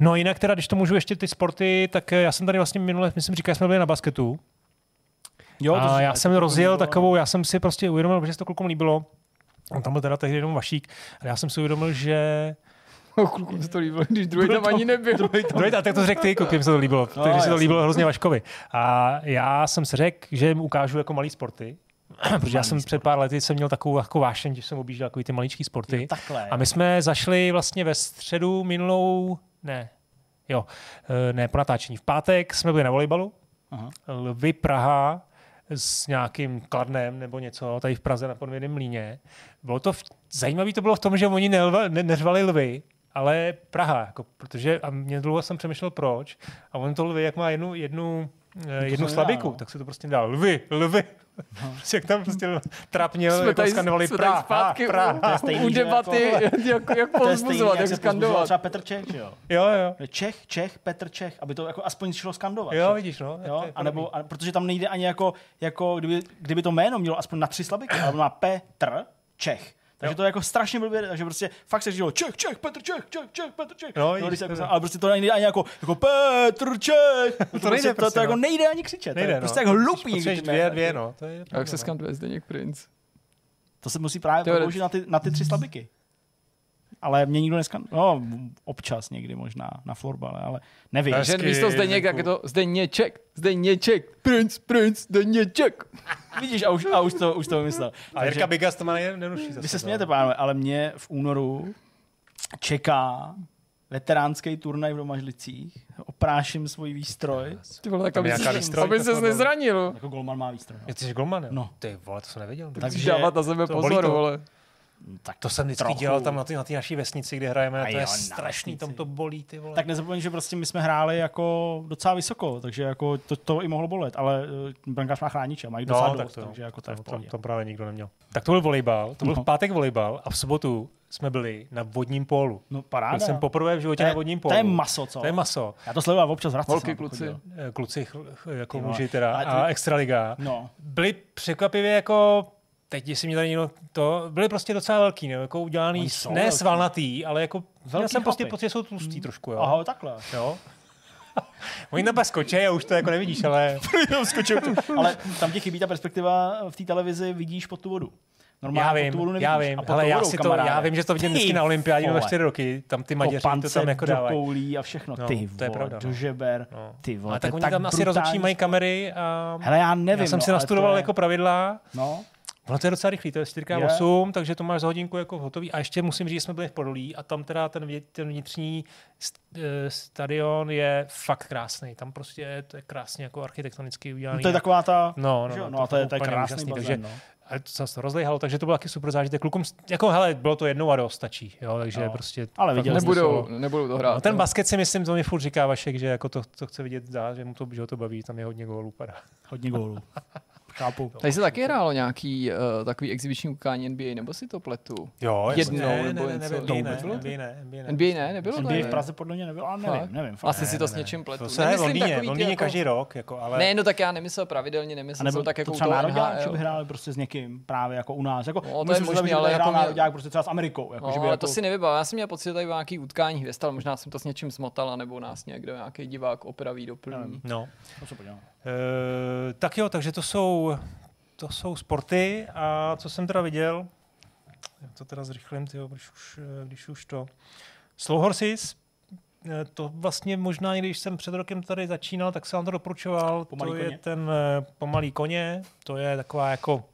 No jinak teda, když to můžu ještě ty sporty, tak eh, já jsem tady vlastně minule, myslím, říkal, jsme byli na basketu Jo, a já jsem rozjel bylo- takovou, já jsem si prostě uvědomil, že se to klukům líbilo, On tam byl teda tehdy jenom Vašík, ale já jsem si uvědomil, že Oh, klukům se to líbilo, když druhý tam ani nebyl. Druhý, a tak to řekl ty, kluky, mi se to líbilo. No, takže se to líbilo hrozně Vaškovi. A já jsem si řekl, že jim ukážu jako malý sporty, [clears throat] protože já jsem před pár lety jsem měl takovou jako vášeň, že jsem objížděl takový ty maličký sporty. Takhle. A my jsme zašli vlastně ve středu minulou, ne, jo, eh, ne, po natáčení. V pátek jsme byli na volejbalu, Aha. Lvy Praha s nějakým kladnem nebo něco, tady v Praze na podvědném mlíně. Bylo to v... zajímavé to bylo v tom, že oni nelva, ne, neřvali lvy, ale Praha, jako, protože a mě dlouho jsem přemýšlel proč a on to lvy, jak má jednu, jednu, eh, jednu slabiku, no. tak se to prostě dál. Lvy, lvy. [laughs] prostě jak tam prostě trapně Jsme jako tady, skandovali jsme Praha, zpátky Praha. u, stejný, u že debaty, jako- jak, [laughs] jak, jak To je stejný, povzbuzovat, jak se pozbuzoval skandovat. Třeba Petr Čech, že jo? Jo, jo. Čech, Čech, Petr Čech, aby to jako aspoň šlo skandovat. Jo, že? vidíš, no. Jo, a nebo, a, protože tam nejde ani jako, jako kdyby, kdyby to jméno mělo aspoň na tři slabiky, ale má Petr Čech, Takže to je jako strašně blbě, že prostě fakt se říkalo Čech, Čech, Petr Čech, Čech, Čech, Petr Čech. No, se jako, to ale prostě to nejde ani jako, jako Petr Čech. To, to, nejde to, prostě, to, jako no. nejde ani křičet. Nejde, to je no. prostě jako hlupý. Dvě, jména. dvě, no. To je A jak se no. skanduje Zdeněk Prince? To se musí právě použít na ty, na ty tři slabiky. Ale mě nikdo dneska, no občas někdy možná na florbale, ale nevím. Hezky, Že místo Zdeněk, tak je to Zdeněček, Zdeněček, Prince, Prince, Zdeněček. [laughs] Vidíš, a už, a už, to, už to vymyslel. A Jirka Bigas to má nenuší Vy se smějete, pánové, ale mě v únoru čeká veteránský turnaj v Domažlicích. Opráším svůj výstroj. Ty vole, tak aby výstroj, aby to ses nezranil. Jako golman má výstroj. No. Ty jsi golman, jo? No. Ty vole, to jsem nevěděl. Takže- dávat na sebe pozor, vole. Tak To jsem vždycky trochu. dělal tam na té na ty naší vesnici, kde hrajeme, a A to jo, je strašný, tam to bolí, ty vole. Tak nezapomeň, že prostě my jsme hráli jako docela vysoko, takže jako to, to i mohlo bolet, ale uh, brankář má chrániče, mají docela no, tak dost, to, takže jako to je v to, pohodě. to, právě nikdo neměl. Tak to byl volejbal, to byl No. v pátek volejbal a v sobotu jsme byli na vodním pólu. No Byl paráda. jsem poprvé v životě to je, na vodním pólu. to je maso, co? To je maso. Já to sleduju občas v Hradci. Holky, jsem kluci. chodil. Eh, Kluci, jako vole. muži teda, ty- a extraliga. No, Byli překvapivě jako teď, jestli mě tady někdo to, byli prostě docela velký, ne? jako udělaný, ne velký. svalnatý, ale jako, měl Velký jsem prostě pocit, že jsou tlustý trošku, jo. aha, takhle. [laughs] jo. Oni tam pak skočí a už to jako nevidíš, ale [laughs] Skočil. Ale tam ti chybí ta perspektiva v té televizi, vidíš pod tu vodu. Normálně já tu vodu vím, nevidíš. já vím, A ale já, si to, kamaráde. já vím, že to vidím vždycky na olympiádě na vole. čtyři roky, tam ty Maďaři to tam jako dávají. koulí a všechno. No, ty to je vole, pravda, do no. žeber. No. Ty vole, Ale tak oni tak tam asi rozhodčí mají kamery a Hele, já nevím. já jsem no, si nastudoval je- jako pravidla. No, Ono to je docela rychlý, to je 4x8, takže to máš za hodinku jako hotový. A ještě musím říct, že jsme byli v Podolí a tam teda ten, vě- ten vnitřní st- eh, stadion je fakt krásný. Tam prostě je, to je krásně jako architektonicky udělaný. no to je taková ta... No, no, no, no, a to je, to je krásný úžasný, bazén, takže- no. Ale to se to rozlejhalo, takže to bylo taky super zážitek. Klukům, jako hele, bylo to jednou a dost, stačí. Jo, takže No. prostě Ale viděl Nebudou, to. nebudou to hrát. No, ten no. basket si myslím, to mi furt říká Vašek, že jako to, to chce vidět dá, že mu to, že ho to baví, tam je hodně gólů padá. Hodně gólů. [laughs] Chápu. Tady se taky hrálo nějaký uh, takový exibiční utkání NBA, nebo si to pletu? Jo, Jednou, ne, nebo ne, ne, něco. ne, To ne, ne, bylo? NBA ne, NBA ne. NBA ne, nebylo NBA v Praze podle mě nebyl, ale nevím, Fakt? nevím. fakt. Asi si to ne, s ne. něčím pletu. To se Nemyslím Londýně, takový v Londýně jako- každý rok, jako, ale... Ne, no tak já nemyslel pravidelně, nemyslel nebo jsem tak to jako u třeba toho národák, že by hráli prostě s někým právě jako u nás. Jako, No, to je možný, ale hrál jako mě- národák prostě třeba s Amerikou. Jako, No, že by ale jako, to si nevybavil. Já jsem měl pocit, že tady byl nějaký utkání hvězd, ale možná jsem to s něčím zmotal, nebo nás někdo, nějaký divák opraví, doplní. No. To se podívám. E, tak jo, takže to jsou, to jsou sporty a co jsem teda viděl, jak to teda zrychlím, tyjo, když, už, eh, když už to. Slow Horses, eh, to vlastně možná, i když jsem před rokem tady začínal, tak jsem vám to doporučoval. Pomalý to koně? je ten eh, pomalý koně, to je taková jako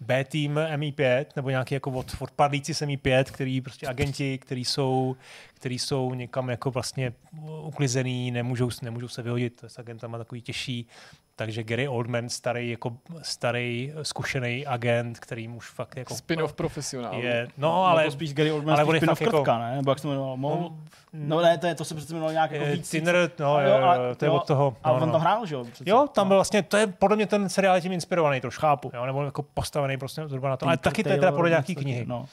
B tým MI5, nebo nějaký jako od, odpadlíci z MI5, který prostě agenti, který jsou, který jsou někam jako vlastně uklizený, nemůžou, nemůžou se vyhodit, s agentama takový těžší. Takže Gary Oldman, starý, jako starý, zkušený agent, který už fakt jako Spin-off profesionál. je, no ale to spíš Gary Oldman, ale ale on je spíš spin-off jako- krtka, ne? Nebo jak se to jmenovalo? Mo- on- No ne, to, je, to se přece jmenovalo nějak jako je víc. Tinner, no, Jo, jo, a- jo, to je jo, od toho. A no, on no. tam hrál, že jo? přece. Jo, tam No. byl vlastně, to je podle mě ten seriál je tím inspirovaný trošku. Chápu. Jo, nebo jako postavený prostě zhruba na to. Ale taky to je teda podle nějaký knihy. No.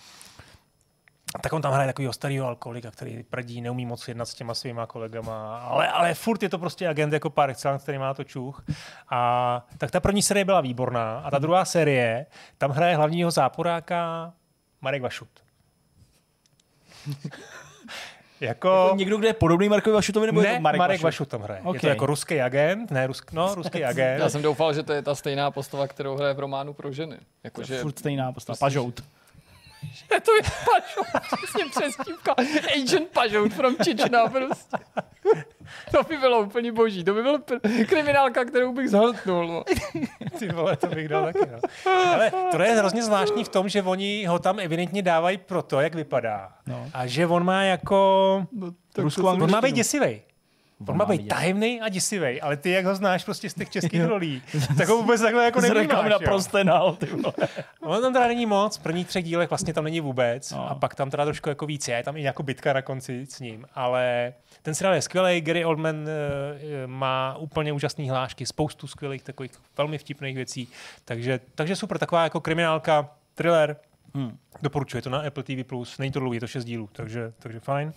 Tak on tam hraje takového starého alkoholika, který prdí, neumí moc jednat s těma svýma kolegama, ale, ale furt je to prostě agent jako par excellence, který má to čuch. A tak ta první série byla výborná a ta druhá série, tam hraje hlavního záporáka Marek Vašut. [laughs] jako, Jako někdo, kde je podobný Markovi Vašutovi, nebo je ne, to Marek, Marek Vašut? Tam hraje. Je Ok. to jako ruský agent, ne, rusk, no, ruský [laughs] agent. Já jsem doufal, že to je ta stejná postava, kterou hraje v románu pro ženy. Jakože Furt stejná postava. Pažout. [laughs] to je Pažout, přesně přestívka. Agent Pažout from Čečna prostě. To by bylo úplně boží. To by byla pr- kriminálka, kterou bych zhltnul. No. [laughs] Ty vole, to bych dal taky, no. Ale to je hrozně zvláštní v tom, že oni ho tam evidentně dávají pro to, jak vypadá. No. A že on má jako... Ruskou On má být děsivý. On má být tajemný a děsivý, ale ty, jak ho znáš prostě z těch českých rolí, tak ho vůbec takhle jako [laughs] nevnímáš. na jo. prostenal, ty vole. [laughs] On tam teda není moc, v prvních třech dílech vlastně tam není vůbec No. a pak tam teda trošku jako víc je, tam i nějakou bitka na konci s ním, ale ten seriál je skvělý, Gary Oldman eh, má úplně úžasné hlášky, spoustu skvělých takových velmi vtipných věcí, takže, takže super, taková jako kriminálka, thriller, Hmm. doporučuji to na Apple TV+, není to dlouhý, je to 6 dílů, takže, takže fajn.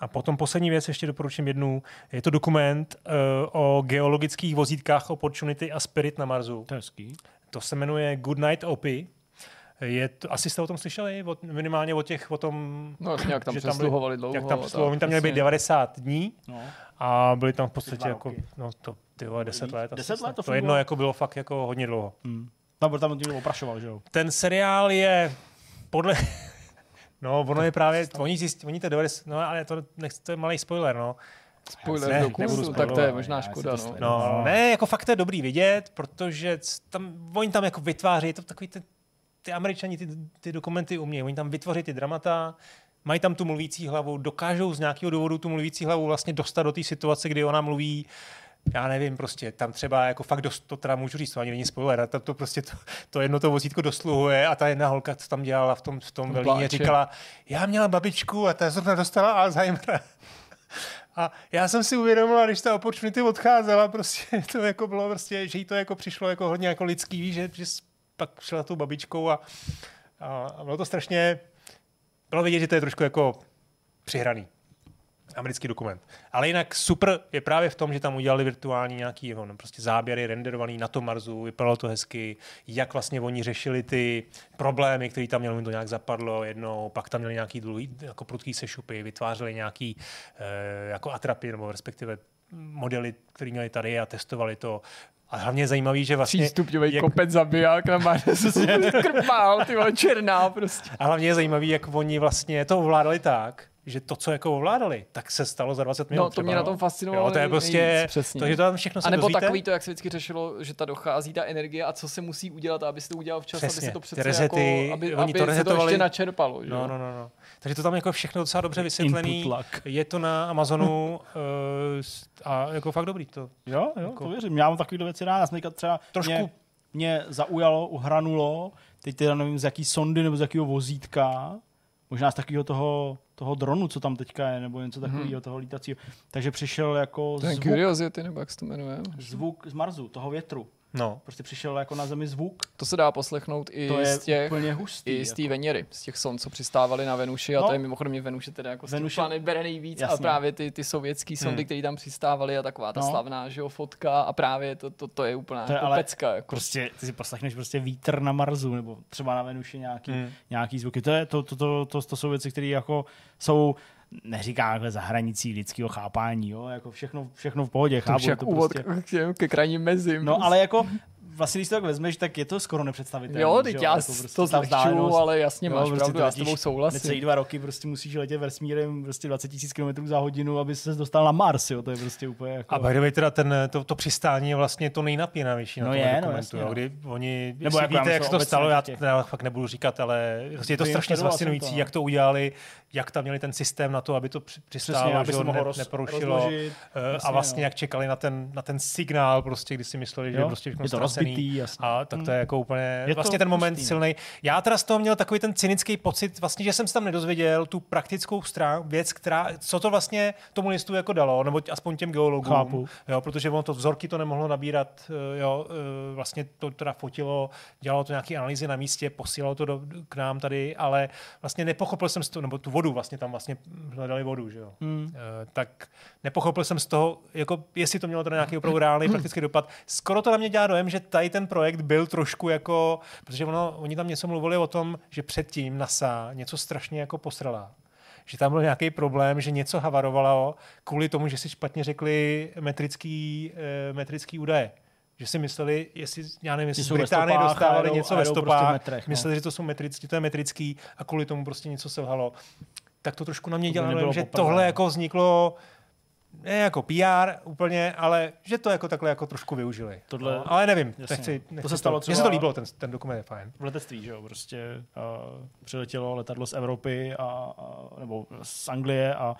A potom poslední věc, ještě doporučím jednu, je to dokument uh, o geologických vozítkách Opportunity a Spirit na Marsu. To. To se jmenuje Good Night Opie. Je to, asi jste o tom slyšeli? Od, minimálně o těch, o tom... No jak tam že tam byli- dlouho. Jak tam, tak oni tam měli být jasně. 90 dní No. a byli tam v podstatě jako, no to, ty vole, 10 let. asi 10 snad. let to to jedno jako bylo fakt jako hodně dlouho. Hmm. Tam, tam tím oprašoval, že jo? Ten seriál je podle... No, ono je právě, oni, zjist, oni to 90, no ale to, nech, to je malý spoiler, no. Spoiler Ne, do kurzu, tak to je možná škoda. No. No, ne, jako fakt to je dobrý vidět, protože tam, oni tam jako vytváří, to takový ty, ty američani ty, ty dokumenty umějí, oni tam vytvoří ty dramata, mají tam tu mluvící hlavu, dokážou z nějakého důvodu tu mluvící hlavu vlastně dostat do té situace, kdy ona mluví já nevím, prostě tam třeba jako fakt dost, to teda můžu říct, to ani není spoiler, tam to prostě to, to jedno to vozítko dosluhuje a ta jedna holka, co tam dělala v tom, v tom pláče. říkala, já měla babičku a ta zrovna dostala Alzheimera. A já jsem si uvědomila, když ta opportunity odcházela, prostě [laughs] to jako bylo prostě, že jí to jako přišlo jako hodně jako lidský, že, že pak šla tou babičkou a, a, a bylo to strašně, bylo vidět, že to je trošku jako přihraný americký dokument. Ale jinak super je právě v tom, že tam udělali virtuální nějaký no, prostě záběry renderovaný na tom Marsu, vypadalo to hezky, jak vlastně oni řešili ty problémy, které tam měli, to nějak zapadlo jednou, pak tam měli nějaký dlouhý, jako prudký sešupy, vytvářeli nějaký eh, jako atrapy, nebo respektive modely, které měli tady a testovali to. A hlavně je zajímavý, že vlastně... Třístupňový jak- kopec zabiják na Marsu [laughs] krpál, ty černá prostě. A hlavně je zajímavý, jak oni vlastně to ovládali tak, že to, co jako ovládali, tak se stalo za 20 minut. No, to třeba, mě na tom fascinovalo Jo, to je prostě, nejvíc, přesně. takže to tam všechno se A nebo dozvíte. takový to, jak se vždycky řešilo, že ta dochází ta energie a co se musí udělat, aby se to udělal včas, aby Přesně, se to přece resety, jako, aby, oni aby to se to ještě načerpalo. Že? No, no, no, no. Takže to tam jako všechno docela dobře vysvětlený. Input lag. Je to na Amazonu uh, [laughs] a jako fakt dobrý to. Jo, jo, Jako- to věřím. Já mám takovýhle věci rád. Já jsem třeba Trošku- mě, mě zaujalo, uhranulo, teď teda nevím z jaký sondy nebo z jakého vozítka, možná z takového toho, toho dronu, co tam teďka je, nebo něco takového, Mhm. toho lítacího. Takže přišel jako Ten zvuk, Curiosity, nebo jak se to jmenuje. zvuk z Marsu, toho větru. No. Prostě přišel jako na zemi zvuk. To se dá poslechnout i To je z těch, úplně hustý. i z té jako. Veněry, z těch son, co přistávaly na Venuši a No. to je mimochodem Venuše teda jako Venuše- planet bere nejvíc a Jasně. právě ty, ty sovětské sondy, Hmm. které tam přistávaly a taková ta No. slavná že jo, fotka a právě to, to, to je úplná To je jako ale pecka. Jako. Prostě ty si poslechneš prostě vítr na Marsu, nebo třeba na Venuši nějaký, Hmm. nějaký zvuky. To, je, to, to, to, to, to jsou věci, které jako jsou neříkám takhle za hranicí lidského chápání, jo? Jako všechno, všechno v pohodě, to chápu. jak to úvod prostě... ke krajním mezím. No ale jako vlastně, když to tak vezmeš, tak je to skoro nepředstavitelné. Jo, teď já Jako to ta zlehčuju, ale jasně máš prostě pravdu, já s tebou souhlasím. Necelý dva roky prostě musíš letět vesmírem prostě 20 000 km za hodinu, aby se dostal na Mars, jo? To je prostě úplně jako... A by the way, teda ten, to, to přistání je vlastně to nejnapínavější na No tom je, no dokumentu, jasně, jo, no. kdy oni, Nebo já víte, jak se to stalo, já, já fakt nebudu říkat, ale prostě je to strašně fascinující, to, no. jak to udělali, jak tam měli ten systém na to, aby to při- přistálo, Přesně, aby se ne, roz, neporušilo. rozložit. Eh, Jasně, a vlastně no. jak čekali na ten, na ten signál, prostě, kdy si mysleli, že Jo, je prostě všechno je to ztracený. rozbitý, jasně. A tak to je jako úplně, Je to vlastně ten moment no. silný. Já teda z toho měl takový ten cynický pocit, vlastně, že jsem se tam nedozvěděl tu praktickou strán, věc, která, co to vlastně tomu listu jako dalo, nebo aspoň těm geologům. Chápu. Jo, protože ono to vzorky to nemohlo nabírat, eh, jo, eh, vlastně to teda fotilo, dělalo to nějaké analýzy na místě, posílalo to do, k nám tady, ale vlastně nepochopil jsem toho, nebo tu vodu vlastně tam vlastně hledali vodu, že jo. Hmm. Eh, tak nepochopil jsem z toho, jako jestli to mělo teda nějaký opravdu reálný praktický dopad. Skoro to na mě dělá dojem, že tady ten projekt byl trošku jako, protože ono, oni tam něco mluvili o tom, že předtím NASA něco strašně jako posrala. Že tam byl nějaký problém, že něco havarovalo kvůli tomu, že si špatně řekli metrický, eh, metrický údaje. Že si mysleli, jestli, já nevím, jestli Že z Británie dostávali něco ve prostě stopách, metrech, no. mysleli, že to jsou metrický, to je metrický a kvůli tomu prostě něco selhalo. Tak to trošku na mě To dojem, že poprvé. tohle jako vzniklo ne jako PR úplně, ale že to jako takhle jako trošku využili. Tohle- no, ale nevím, jasně. nechci, To nechci se stalo Mně se třeba- to líbilo, ten, ten dokument je fajn. v letectví, že jo, prostě uh, přiletělo letadlo z Evropy a, a nebo z Anglie a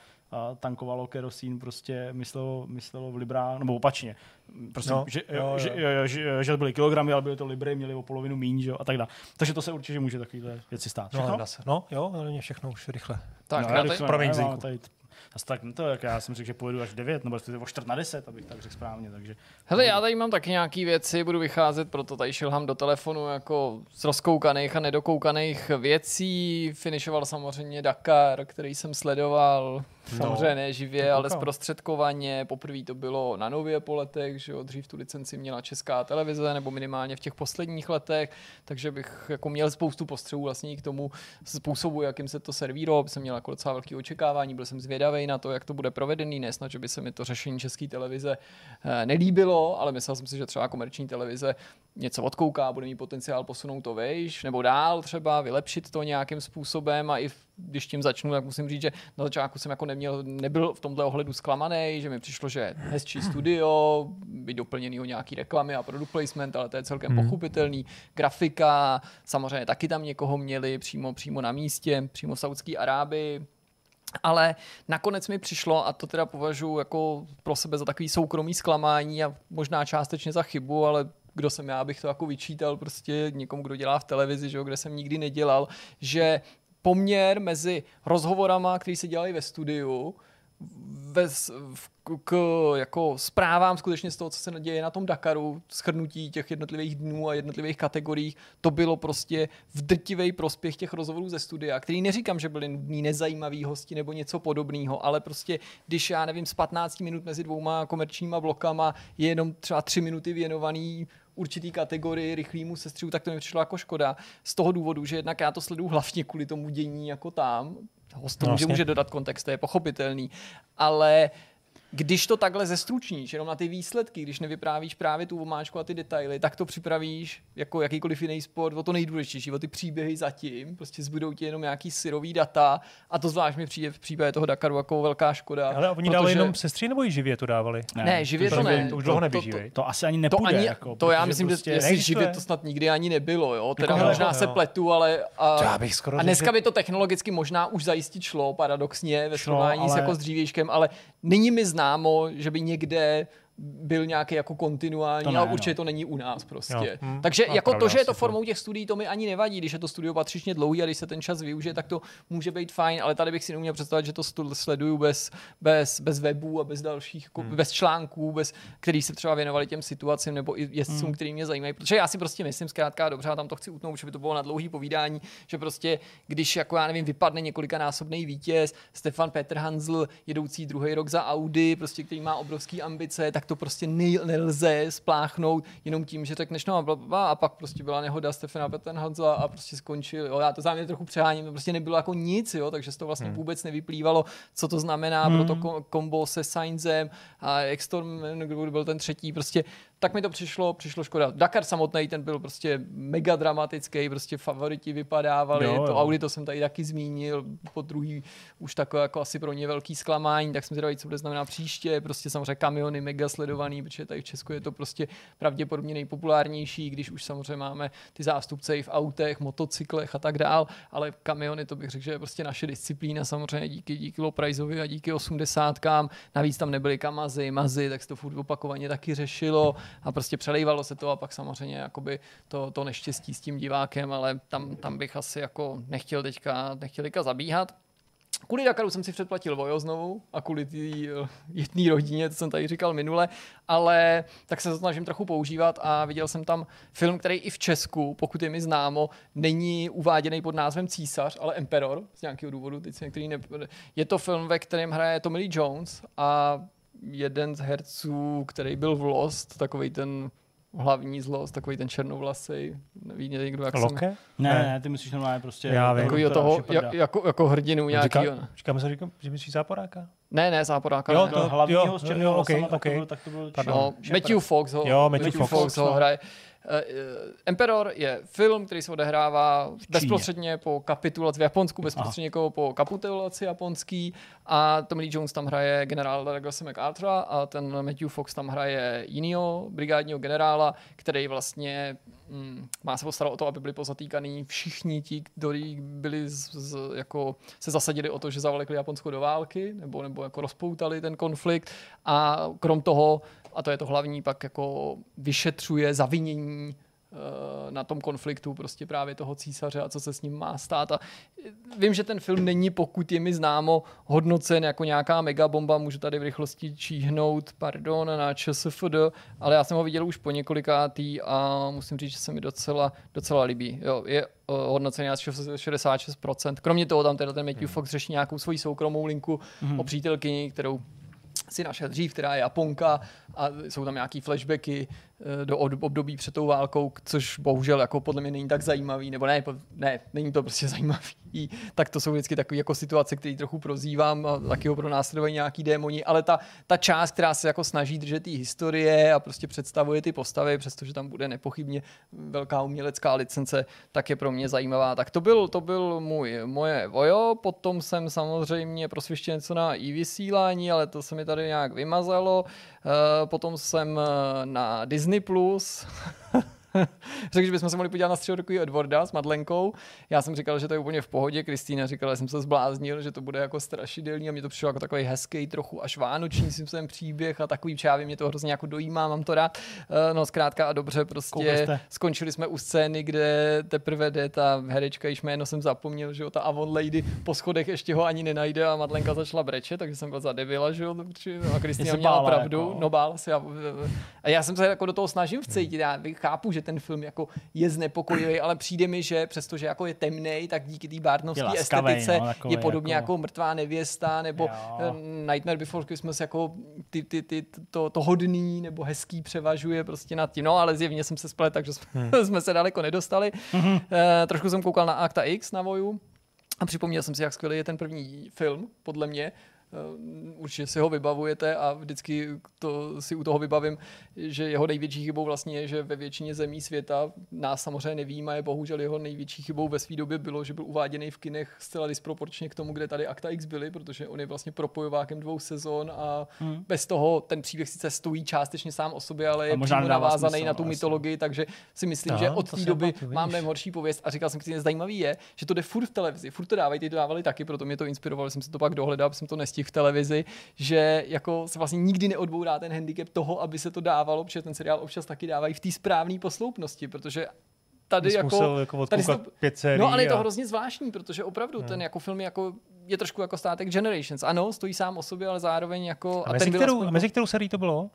tankovalo kerosín, prostě myslelo, myslelo v librách, nebo opačně. Prostě, No, že, jo, jo. Že, že, že, že, byly kilogramy, ale byly to libry, měli o polovinu míň, že jo, a tak dále. Takže to se určitě může takovýhle věci stát. No, Všechno? se. no jo, ale mě všechno už rychle. Tak, no, já rychle, teď, promiň, máme tady Zase tak to, jak já jsem řekl, že pojedu až v 9, nebo o 4 na 10, abych tak řekl správně. Takže... Hele, já tady mám taky nějaký věci, budu vycházet, proto tady šilhám do telefonu jako z rozkoukaných a nedokoukaných věcí. Finišoval samozřejmě Dakar, který jsem sledoval, no, samozřejmě ne živě, ale zprostředkovaně. Poprvé to bylo na Nově po letech, že jo, dřív tu licenci měla česká televize, nebo minimálně v těch posledních letech, takže bych jako měl spoustu postřehů vlastně k tomu způsobu, jakým se to servírovalo, jsem měl jako docela velký očekávání, byl jsem zvědavý na to, jak to bude provedený, nesnad, že by se mi to řešení české televize eh, nelíbilo, ale myslel jsem si, že třeba komerční televize něco odkouká, bude mít potenciál posunout to vejš, nebo dál třeba, vylepšit to nějakým způsobem a i když tím začnu, tak musím říct, že na začátku jsem jako neměl, nebyl v tomhle ohledu zklamaný, že mi přišlo, že hezčí studio, by doplněný o nějaký reklamy a product placement, ale to je celkem hmm. pochopitelný. Grafika, samozřejmě taky tam někoho měli přímo, přímo na místě, přímo v Saudské Arábii, ale nakonec mi přišlo, a to teda považuji jako pro sebe za takový soukromý zklamání a možná částečně za chybu, ale kdo jsem já, abych to jako vyčítal prostě někomu, kdo dělá v televizi, že jo, kde jsem nikdy nedělal, že poměr mezi rozhovorama, které se dělají ve studiu, ve, k jako zprávám skutečně z toho, co se děje na tom Dakaru, schrnutí těch jednotlivých dnů a jednotlivých kategoriích, to bylo prostě v drtivý prospěch těch rozhovorů ze studia, který neříkám, že byli nudný, nezajímavý hosti nebo něco podobného, ale prostě, když já nevím, z 15 minut mezi dvouma komerčníma blokama je jenom třeba 3 minuty věnovaný určitý kategorii rychlýmu sestřihu, tak to mi přišlo jako škoda. Z toho důvodu, že jednak já to sleduju hlavně kvůli tomu dění jako tam. Host to no, může, může dodat kontext, to je pochopitelný. Ale když to takhle zestručníš, jenom na ty výsledky, když nevyprávíš právě tu omáčku a ty detaily, tak to připravíš jako jakýkoliv jiný sport o to nejdůležitější, o ty příběhy zatím, prostě zbudou ti jenom nějaký syrový data a to zvlášť mi přijde v případě toho Dakaru jako velká škoda. Ale oni protože... dávali jenom sestři nebo i živě to dávali? Ne, ne živě to, to ne. To už dlouho neběží, to, to, to, asi ani nepůjde. To, ani, jako, to já myslím, prostě že jestli živě to snad nikdy ani nebylo, jo. Teda jako možná se pletu, ale a, bych skoro a dneska by to technologicky možná už zajistit šlo, paradoxně, ve srovnání s jako s dřívějškem, ale není mi známo, že by někde byl nějaký jako kontinuální, ne, ale určitě no. to není u nás prostě. Hmm. Takže no, jako to, že je to formou těch studií, to mi ani nevadí, když je to studio patřičně dlouhý a když se ten čas využije, tak to může být fajn, ale tady bych si neuměl představit, že to sleduju bez, bez, bez webů a bez dalších, jako, hmm. bez článků, bez, který se třeba věnovali těm situacím nebo i jezdcům, hmm. který mě zajímají. Protože já si prostě myslím, zkrátka dobře, a tam to chci utnout, že by to bylo na dlouhý povídání, že prostě, když jako já nevím, vypadne několikanásobný vítěz, Stefan Petr Hanzl, jedoucí druhý rok za Audi, prostě, který má obrovské ambice, tak to prostě nelze spláchnout jenom tím, že řekneš no a, bla, a pak prostě byla nehoda Stefana Pettenhanzla a prostě skončil. Jo, já to záměrně trochu přeháním, to prostě nebylo jako nic, jo, takže z toho vlastně hmm. vůbec nevyplývalo, co to znamená hmm. pro to kombo se Sainzem a Extorm, kdo byl ten třetí, prostě tak mi to přišlo, přišlo škoda. Dakar samotný ten byl prostě mega dramatický, prostě favoriti vypadávali, jo, jo. to Audi to jsem tady taky zmínil, po druhý už takové jako asi pro ně velký zklamání, tak jsme zvědaví, co bude znamená příště, prostě samozřejmě kamiony mega sledovaný, protože tady v Česku je to prostě pravděpodobně nejpopulárnější, když už samozřejmě máme ty zástupce i v autech, motocyklech a tak dál, ale kamiony to bych řekl, že je prostě naše disciplína samozřejmě díky, díky Loprajzovi a díky osmdesátkám, navíc tam nebyly kamazy, mazy, tak se to furt opakovaně taky řešilo a prostě přelejvalo se to a pak samozřejmě jakoby to, to neštěstí s tím divákem, ale tam, tam bych asi jako nechtěl teďka, nechtěl teďka zabíhat. Kvůli Dakaru jsem si předplatil Vojo znovu a kvůli té uh, jedné rodině, to jsem tady říkal minule, ale tak se to snažím trochu používat a viděl jsem tam film, který i v Česku, pokud je mi známo, není uváděný pod názvem Císař, ale Emperor z nějakého důvodu, teď některý ne... Je to film, ve kterém hraje Tommy Lee Jones a jeden z herců, který byl v Lost, takový ten hlavní zlost, takový ten černovlasý, neví někdo, jak Loke? jsem... Ne, ne, ty myslíš normálně prostě... Já vím. Takovýho toho, jak, jako, jako hrdinu nějaký. Říká, říkáme se, říkám, že myslíš záporáka? Ne, ne, záporáka. Jo, ne. to hlavního z černého okay, okay. tak, to byl, tak to byl no, Matthew Fox ho, jo, Matthew, Matthew Fox, Fox ho hraje. Uh, Emperor je film, který se odehrává bezprostředně po kapitulaci v Japonsku, bezprostředně jako po kapitulaci japonský. A Tommy Lee Jones tam hraje generála Douglasa MacArthur a ten Matthew Fox tam hraje jinýho brigádního generála, který vlastně mm, má se postarat o to, aby byli pozatýkaný všichni ti, kteří byli z, z, jako, se zasadili o to, že zavalekli Japonsko do války nebo, nebo jako rozpoutali ten konflikt. A krom toho a to je to hlavní, pak jako vyšetřuje zavinění na tom konfliktu prostě právě toho císaře a co se s ním má stát. A vím, že ten film není, pokud je mi známo, hodnocen jako nějaká megabomba, můžu tady v rychlosti číhnout, pardon, na ČSFD, ale já jsem ho viděl už po několikátý a musím říct, že se mi docela, docela líbí. Jo, je hodnocený asi 66%. Kromě toho tam teda ten Matthew hmm. Fox řeší nějakou svoji soukromou linku hmm. o přítelkyni, kterou si našel dřív, která je Japonka a jsou tam nějaký flashbacky do období před tou válkou, což bohužel jako podle mě není tak zajímavý, nebo ne, ne, není to prostě [laughs] zajímavý, tak to jsou vždycky takové jako situace, které trochu prozývám a taky ho pro následují nějaký démoni, ale ta, ta část, která se jako snaží držet té historie a prostě představuje ty postavy, přestože tam bude nepochybně velká umělecká licence, tak je pro mě zajímavá. Tak to byl, to byl můj, moje vojo, potom jsem samozřejmě prosvištěn něco na i vysílání, ale to se mi tady nějak vymazalo. Uh, potom jsem eh, na Disney+, Plus [laughs] [laughs] řekl, že bychom se mohli podívat na středodokový Edwarda s Madlenkou. Já jsem říkal, že to je úplně v pohodě. Kristýna říkala, že jsem se zbláznil, že to bude jako strašidelný a mě to přišlo jako takový hezký, trochu až vánoční jsem příběh a takový čávy mě to hrozně jako dojímá, mám to rád. Eh, no zkrátka a dobře, prostě skončili jsme u scény, kde teprve jde ta herečka, již jméno jsem zapomněl, že jo, ta Avon Lady po schodech ještě ho ani nenajde a Madlenka začala brečet, takže jsem byl zadebila, že jo, no, a Kristýna měla pravdu, jako. no bál se. A já jsem se jako do toho snažil vcítit, já chápu, že ten film jako je znepokojivý, ale přijde mi, že přestože jako je temný, tak díky té bárnovské estetice no, je podobně jako... jako mrtvá nevěsta nebo jo. Eh, Nightmare Before Christmas jako ty, ty, ty, to, to hodný nebo hezký převažuje prostě nad tím. No ale zjevně jsem se splet, takže jsme, hmm. [laughs] jsme se daleko nedostali. Hmm. Uh, trošku jsem koukal na Acta X na Voju. A připomněl jsem si, jak skvělý je ten první film, podle mě. Eh, určitě si ho vybavujete a vždycky to si u toho vybavím, že jeho největší chybou vlastně je, že ve většině zemí světa nás samozřejmě nevíme, je bohužel jeho největší chybou ve své době bylo, že byl uváděný v kinech zcela disproporčně k tomu, kde tady Akta X byly, protože on je vlastně propojovákem dvou sezon a hmm. bez toho ten příběh sice stojí částečně sám o sobě, ale je přímo navázaný smysl, na tu mytologii, takže si myslím, Aha, že od té doby mám mnohem horší pověst a říkal jsem si, zajímavý je, že to jde furt v televizi, furt to dávají, ty to dávali taky, proto mě to inspirovalo, jsem si to pak dohledal, jsem to nestihl v televizi, že jako se vlastně nikdy neodbourá ten handicap toho, aby se to dávalo, protože ten seriál občas taky dávají v té správné posloupnosti, protože tady jako, musel jako tady to, pět sérií No ale je to hrozně zvláštní, protože opravdu hmm. ten jako film jako je trošku jako státek Generations. Ano, stojí sám o sobě, ale zároveň jako... A, a mezi, kterou, aspoň... mezi kterou sérií to bylo?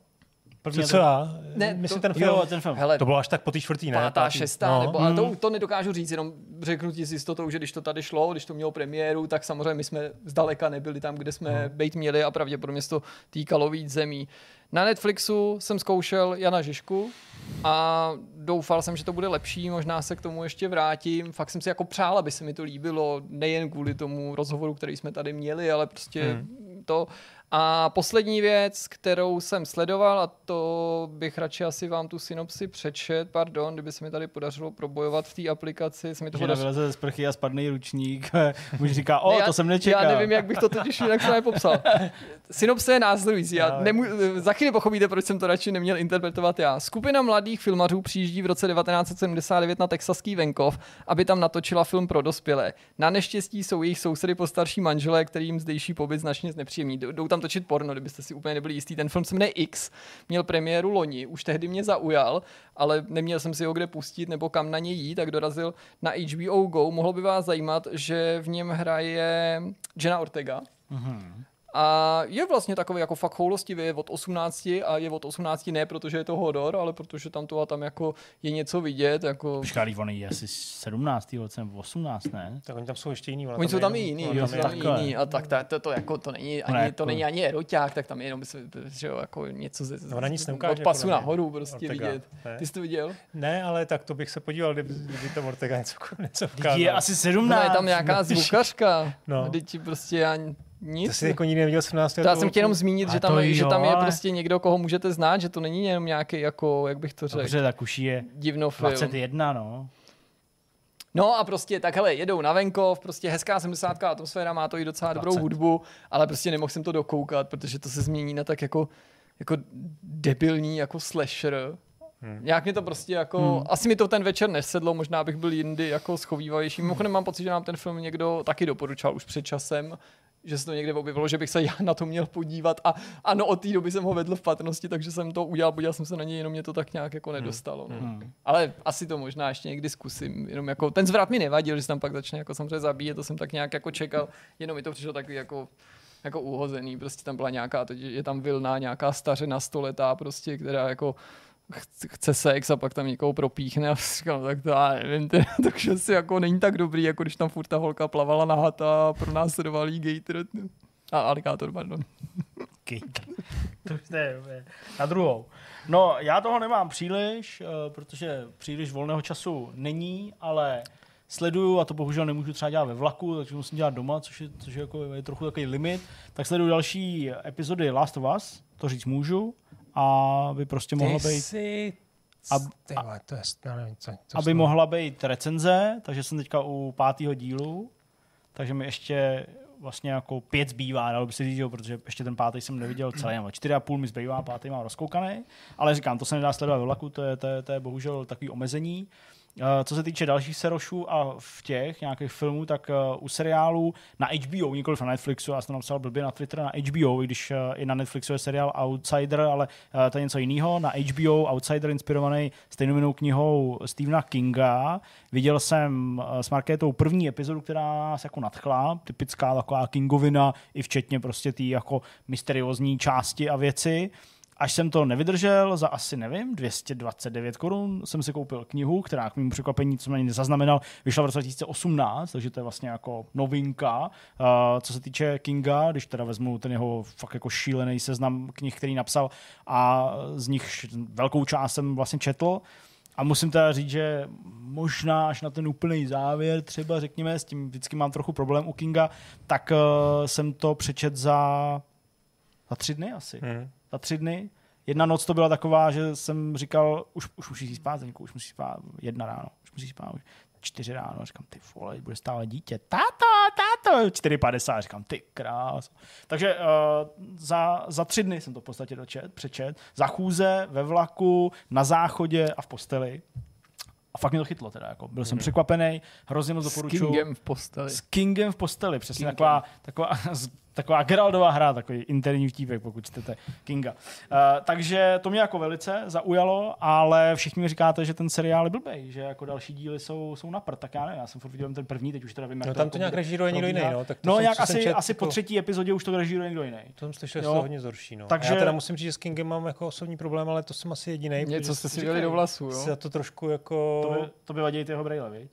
První co já? Ne, myslím to, ten film. Jo, ten film. Hele, to bylo až tak po té čtvrtý, ne? Pátá, šestá, no. nebo, ale to, hmm. to nedokážu říct, jenom řeknu ti s jistotou, že když to tady šlo, když to mělo premiéru, tak samozřejmě my jsme zdaleka nebyli tam, kde jsme hmm. být měli a pravděpodobně se to týkalo víc zemí. Na Netflixu jsem zkoušel Jana Žižku a doufal jsem, že to bude lepší, možná se k tomu ještě vrátím. Fakt jsem si jako přál, aby se mi to líbilo, nejen kvůli tomu rozhovoru, který jsme tady měli, ale prostě hmm. to. A poslední věc, kterou jsem sledoval, a to bych radši asi vám tu synopsi přečet, pardon, kdyby se mi tady podařilo probojovat v té aplikaci. Se mi to podařilo... ze sprchy a spadný ručník, [laughs] muž říká, o, ne, já, to jsem nečekal. Já nevím, jak bych to totiž jinak se popsal. [laughs] Synopse je následující. Já nemů... za chvíli pochopíte, proč jsem to radši neměl interpretovat já. Skupina mladých filmařů přijíždí v roce 1979 na texaský venkov, aby tam natočila film pro dospělé. Na neštěstí jsou jejich sousedy po starší manželé, kterým zdejší pobyt značně znepříjemní. Jdou tam točit porno, kdybyste si úplně nebyli jistý. Ten film se jmenuje X, měl premiéru loni, už tehdy mě zaujal, ale neměl jsem si ho kde pustit nebo kam na něj jít, tak dorazil na HBO Go. Mohlo by vás zajímat, že v něm hraje Jenna Ortega. Mm-hmm. A je vlastně takový jako fakt choulostivý, je od 18 a je od 18 ne protože je to hodor, ale protože tam to a tam jako je něco vidět. Jako... Počkej, on je asi 17. nebo 18, ne? Tak oni tam jsou ještě jiní. Oni jsou tam i jiní, jo, tam jiní a tak to, to, to, jako, to, není ani, ne, to není ani eroťák, tak tam je jenom že jo, jako něco ze, no, nic neukáže, od pasu nahoru prostě Ortega, vidět. Ne? Ty jsi to viděl? Ne, ale tak to bych se podíval, kdyby, kdyby to Ortega něco, něco ukázal. Je asi 17. No, je tam nějaká zvukařka. No. Teď prostě ani nic. To jsi jako nikdy neviděl 17. To já jsem chtěl jenom zmínit, že tam, jo, že tam je prostě někdo, koho můžete znát, že to není jenom nějaký, jako, jak bych to řekl. Dobře, tak už je divnofilm. 21, no. No a prostě tak hele, jedou na venkov, prostě hezká 70. atmosféra, má to i docela 20. dobrou hudbu, ale prostě nemohl jsem to dokoukat, protože to se změní na tak jako, jako debilní jako slasher. Hmm. Nějak mi to prostě jako, hmm. asi mi to ten večer nesedlo, možná bych byl jindy jako schovývavější. Mimochodem mám pocit, že nám ten film někdo taky doporučal už před časem, že se to někde objevilo, že bych se [laughs] já na to měl podívat a ano, od té doby jsem ho vedl v patrnosti, takže jsem to udělal, podíval jsem se na něj, jenom mě to tak nějak jako nedostalo. No. Hmm. Ale asi to možná ještě někdy zkusím, jenom jako ten zvrat mi nevadil, že se tam pak začne jako samozřejmě zabíjet, to jsem tak nějak jako čekal, jenom mi to přišlo takový jako jako uhozený, prostě tam byla nějaká, je tam vilná nějaká stařena stoletá prostě, která jako chce- sex a pak tam někoho propíchne a říkám, tak to já nevím, teda, [laughs] takže asi jako není tak dobrý, jako když tam furt ta holka plavala na hata a pronásledoval jí gator, a aligátor, pardon. [laughs] Gator. to už je na druhou. No, já toho nemám příliš, eh, protože příliš volného času není, ale sleduju, a to bohužel nemůžu třeba dělat ve vlaku, takže musím dělat doma, což je, což je, jako, je trochu takový limit, tak sleduju další epizody Last of Us, to říct můžu, a by prostě mohla Ty být jsi... Ab- Ty vole, to je, nevím, co, co aby mohla být recenze, takže jsem teďka u pátého dílu, takže mi ještě vlastně jako pět zbývá, dalo by se říct, jo, protože ještě ten pátý jsem neviděl celý, nebo čtyři a půl mi zbývá, pátý mám rozkoukaný, ale říkám, to se nedá sledovat ve vlaku, to je, to je, to je bohužel takový omezení. Eh, Co se týče dalších serošů a v těch nějakých filmů, tak eh, u seriálů na HBO, nikoliv na Netflixu, já jsem to napsal blbě na Twitter, na HBO, i když eh, i na Netflixu je seriál Outsider, ale to je něco jiného. Na HBO Outsider inspirovaný stejnojmenou knihou Stephena Kinga. Viděl jsem s Markétou první epizodu, která nás jako nadchla, typická taková Kingovina, i včetně prostě té jako mysteriózní části a věci. Až jsem to nevydržel, za asi, nevím, 229 korun jsem si koupil knihu, která k mému překvapení, co ani nezaznamenal, vyšla v roce 2018, takže to je vlastně jako novinka. Uh, co se týče Kinga, když teda vezmu ten jeho fakt jako šílený seznam knih, který napsal a z nich velkou část jsem vlastně četl, a musím teda říct, že možná až na ten úplný závěr, třeba řekněme, s tím vždycky mám trochu problém u Kinga, tak uh, jsem to přečet za, za tři dny asi Hmm. Za tři dny. Jedna noc to byla taková, že jsem říkal, už, už musí spát, Zdeňku, už musí spát jedna ráno, už musí spát, už čtyři ráno, říkám, ty vole, bude stále dítě, táto, táto, 4,50, říkám, ty krás. Takže uh, za, za tři dny jsem to v podstatě dočet, přečet, za chůze, ve vlaku, na záchodě a v posteli. A fakt mě to chytlo teda, jako. byl jsem překvapený, hrozně moc S doporučuju. Kingem v posteli. S Kingem v posteli, přesně Kingem. taková, taková, [laughs] taková Geraldová hra, takový interní vtípek, pokud čtete Kinga. Uh, takže to mě jako velice zaujalo, ale všichni mi říkáte, že ten seriál je blbej, že jako další díly jsou, jsou na prd, tak já nevím, já jsem furt viděl ten první, teď už teda vím, jak No to tam jako to nějak režíruje někdo jiný, no, tak to no jsem- nějak asi, čet, asi po jako- třetí epizodě už to režíruje někdo jiný. To jsem slyšel, že se to hodně zhorší. No. Takže-. Já teda musím říct, že s Kingem mám jako osobní problém, ale to jsem asi jediný. Něco jste si dali do vlasů, jo? Já to trošku jako... To by, to by vadí ty jeho brejle, viď?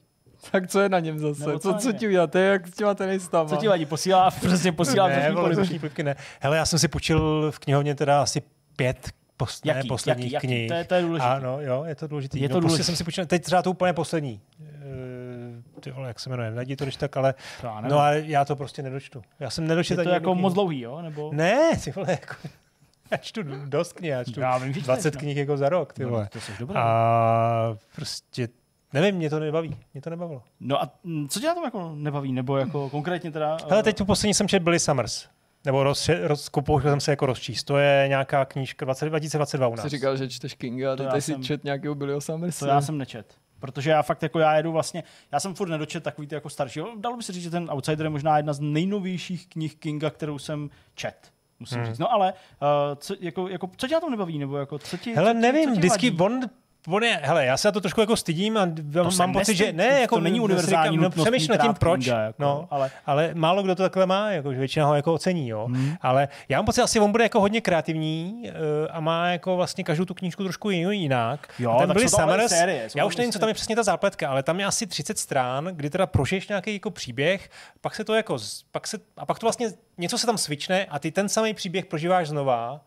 Tak co je na něm zase? Nebo Co, co co ti udělat? To je jak s těma tenistama. Co ti vadí? Posílá, [laughs] prostě posílá ne, vole, plivky ne. Hele, já jsem si počil v knihovně teda asi pět post, ne, Jaký, posledních jaký, jaký? knih. To je- to je důležitý. Ano, jo, je to důležitý. Je no, to prostě důležitý. jsem si počil, teď třeba to úplně poslední. Uh, ty vole, jak se jmenuje, najdi to když tak, ale, To no ale já to prostě nedočtu. Já jsem nedočetl je to jako jednu moc knihu. dlouhý, jo? Nebo... Ne, ty vole, jako, [laughs] já čtu dost knih, já čtu Já vím, že 20 čteš, knih jako za rok, ty no. vole. No, to jsi dobrý. A prostě, nevím, mě to nebaví, mě to nebavilo. No a mm, co tě na tom jako nebaví, nebo jako konkrétně teda... Hele, eh, teď tu poslední jsem četl Billy Summers. Nebo roz, roz, jsem se jako rozčíst. To je nějaká knížka 20, 2022 u nás. Jsi říkal, že čteš Kinga a teď já ty si jsem- čet nějakého Billyho Summersa. To já jsem nečet. Protože já fakt jako já jedu vlastně, já jsem furt nedočet takový ty jako starší. Dalo by se říct, že ten Outsider je možná jedna z nejnovějších knih Kinga, kterou jsem čet. Musím Hmm. říct. No ale, uh, co, jako, jako, co tě na tom nebaví? Nebo jako, co ti, Hele, co nevím, co ti vždycky vadí? on, on je, hele, já se na to trošku jako stydím a mám, se mám pocit, že ne, jako to není univerzální no, přemýšlím nad tím, proč, jako, no, ale- ale málo kdo to takhle má, jako, že většina ho jako ocení, jo. Hmm. Ale já mám pocit, asi on bude jako hodně kreativní uh, a má jako vlastně každou tu knížku trošku jinou jinak. Jo, a to ale Summers, série, já to už nevím, co prostě- tam je přesně ta zápletka, ale tam je asi 30 strán, kdy teda prožiješ nějaký jako příběh, pak se to jako, pak se, a pak to vlastně něco se tam svične a ty ten samý příběh prožíváš znova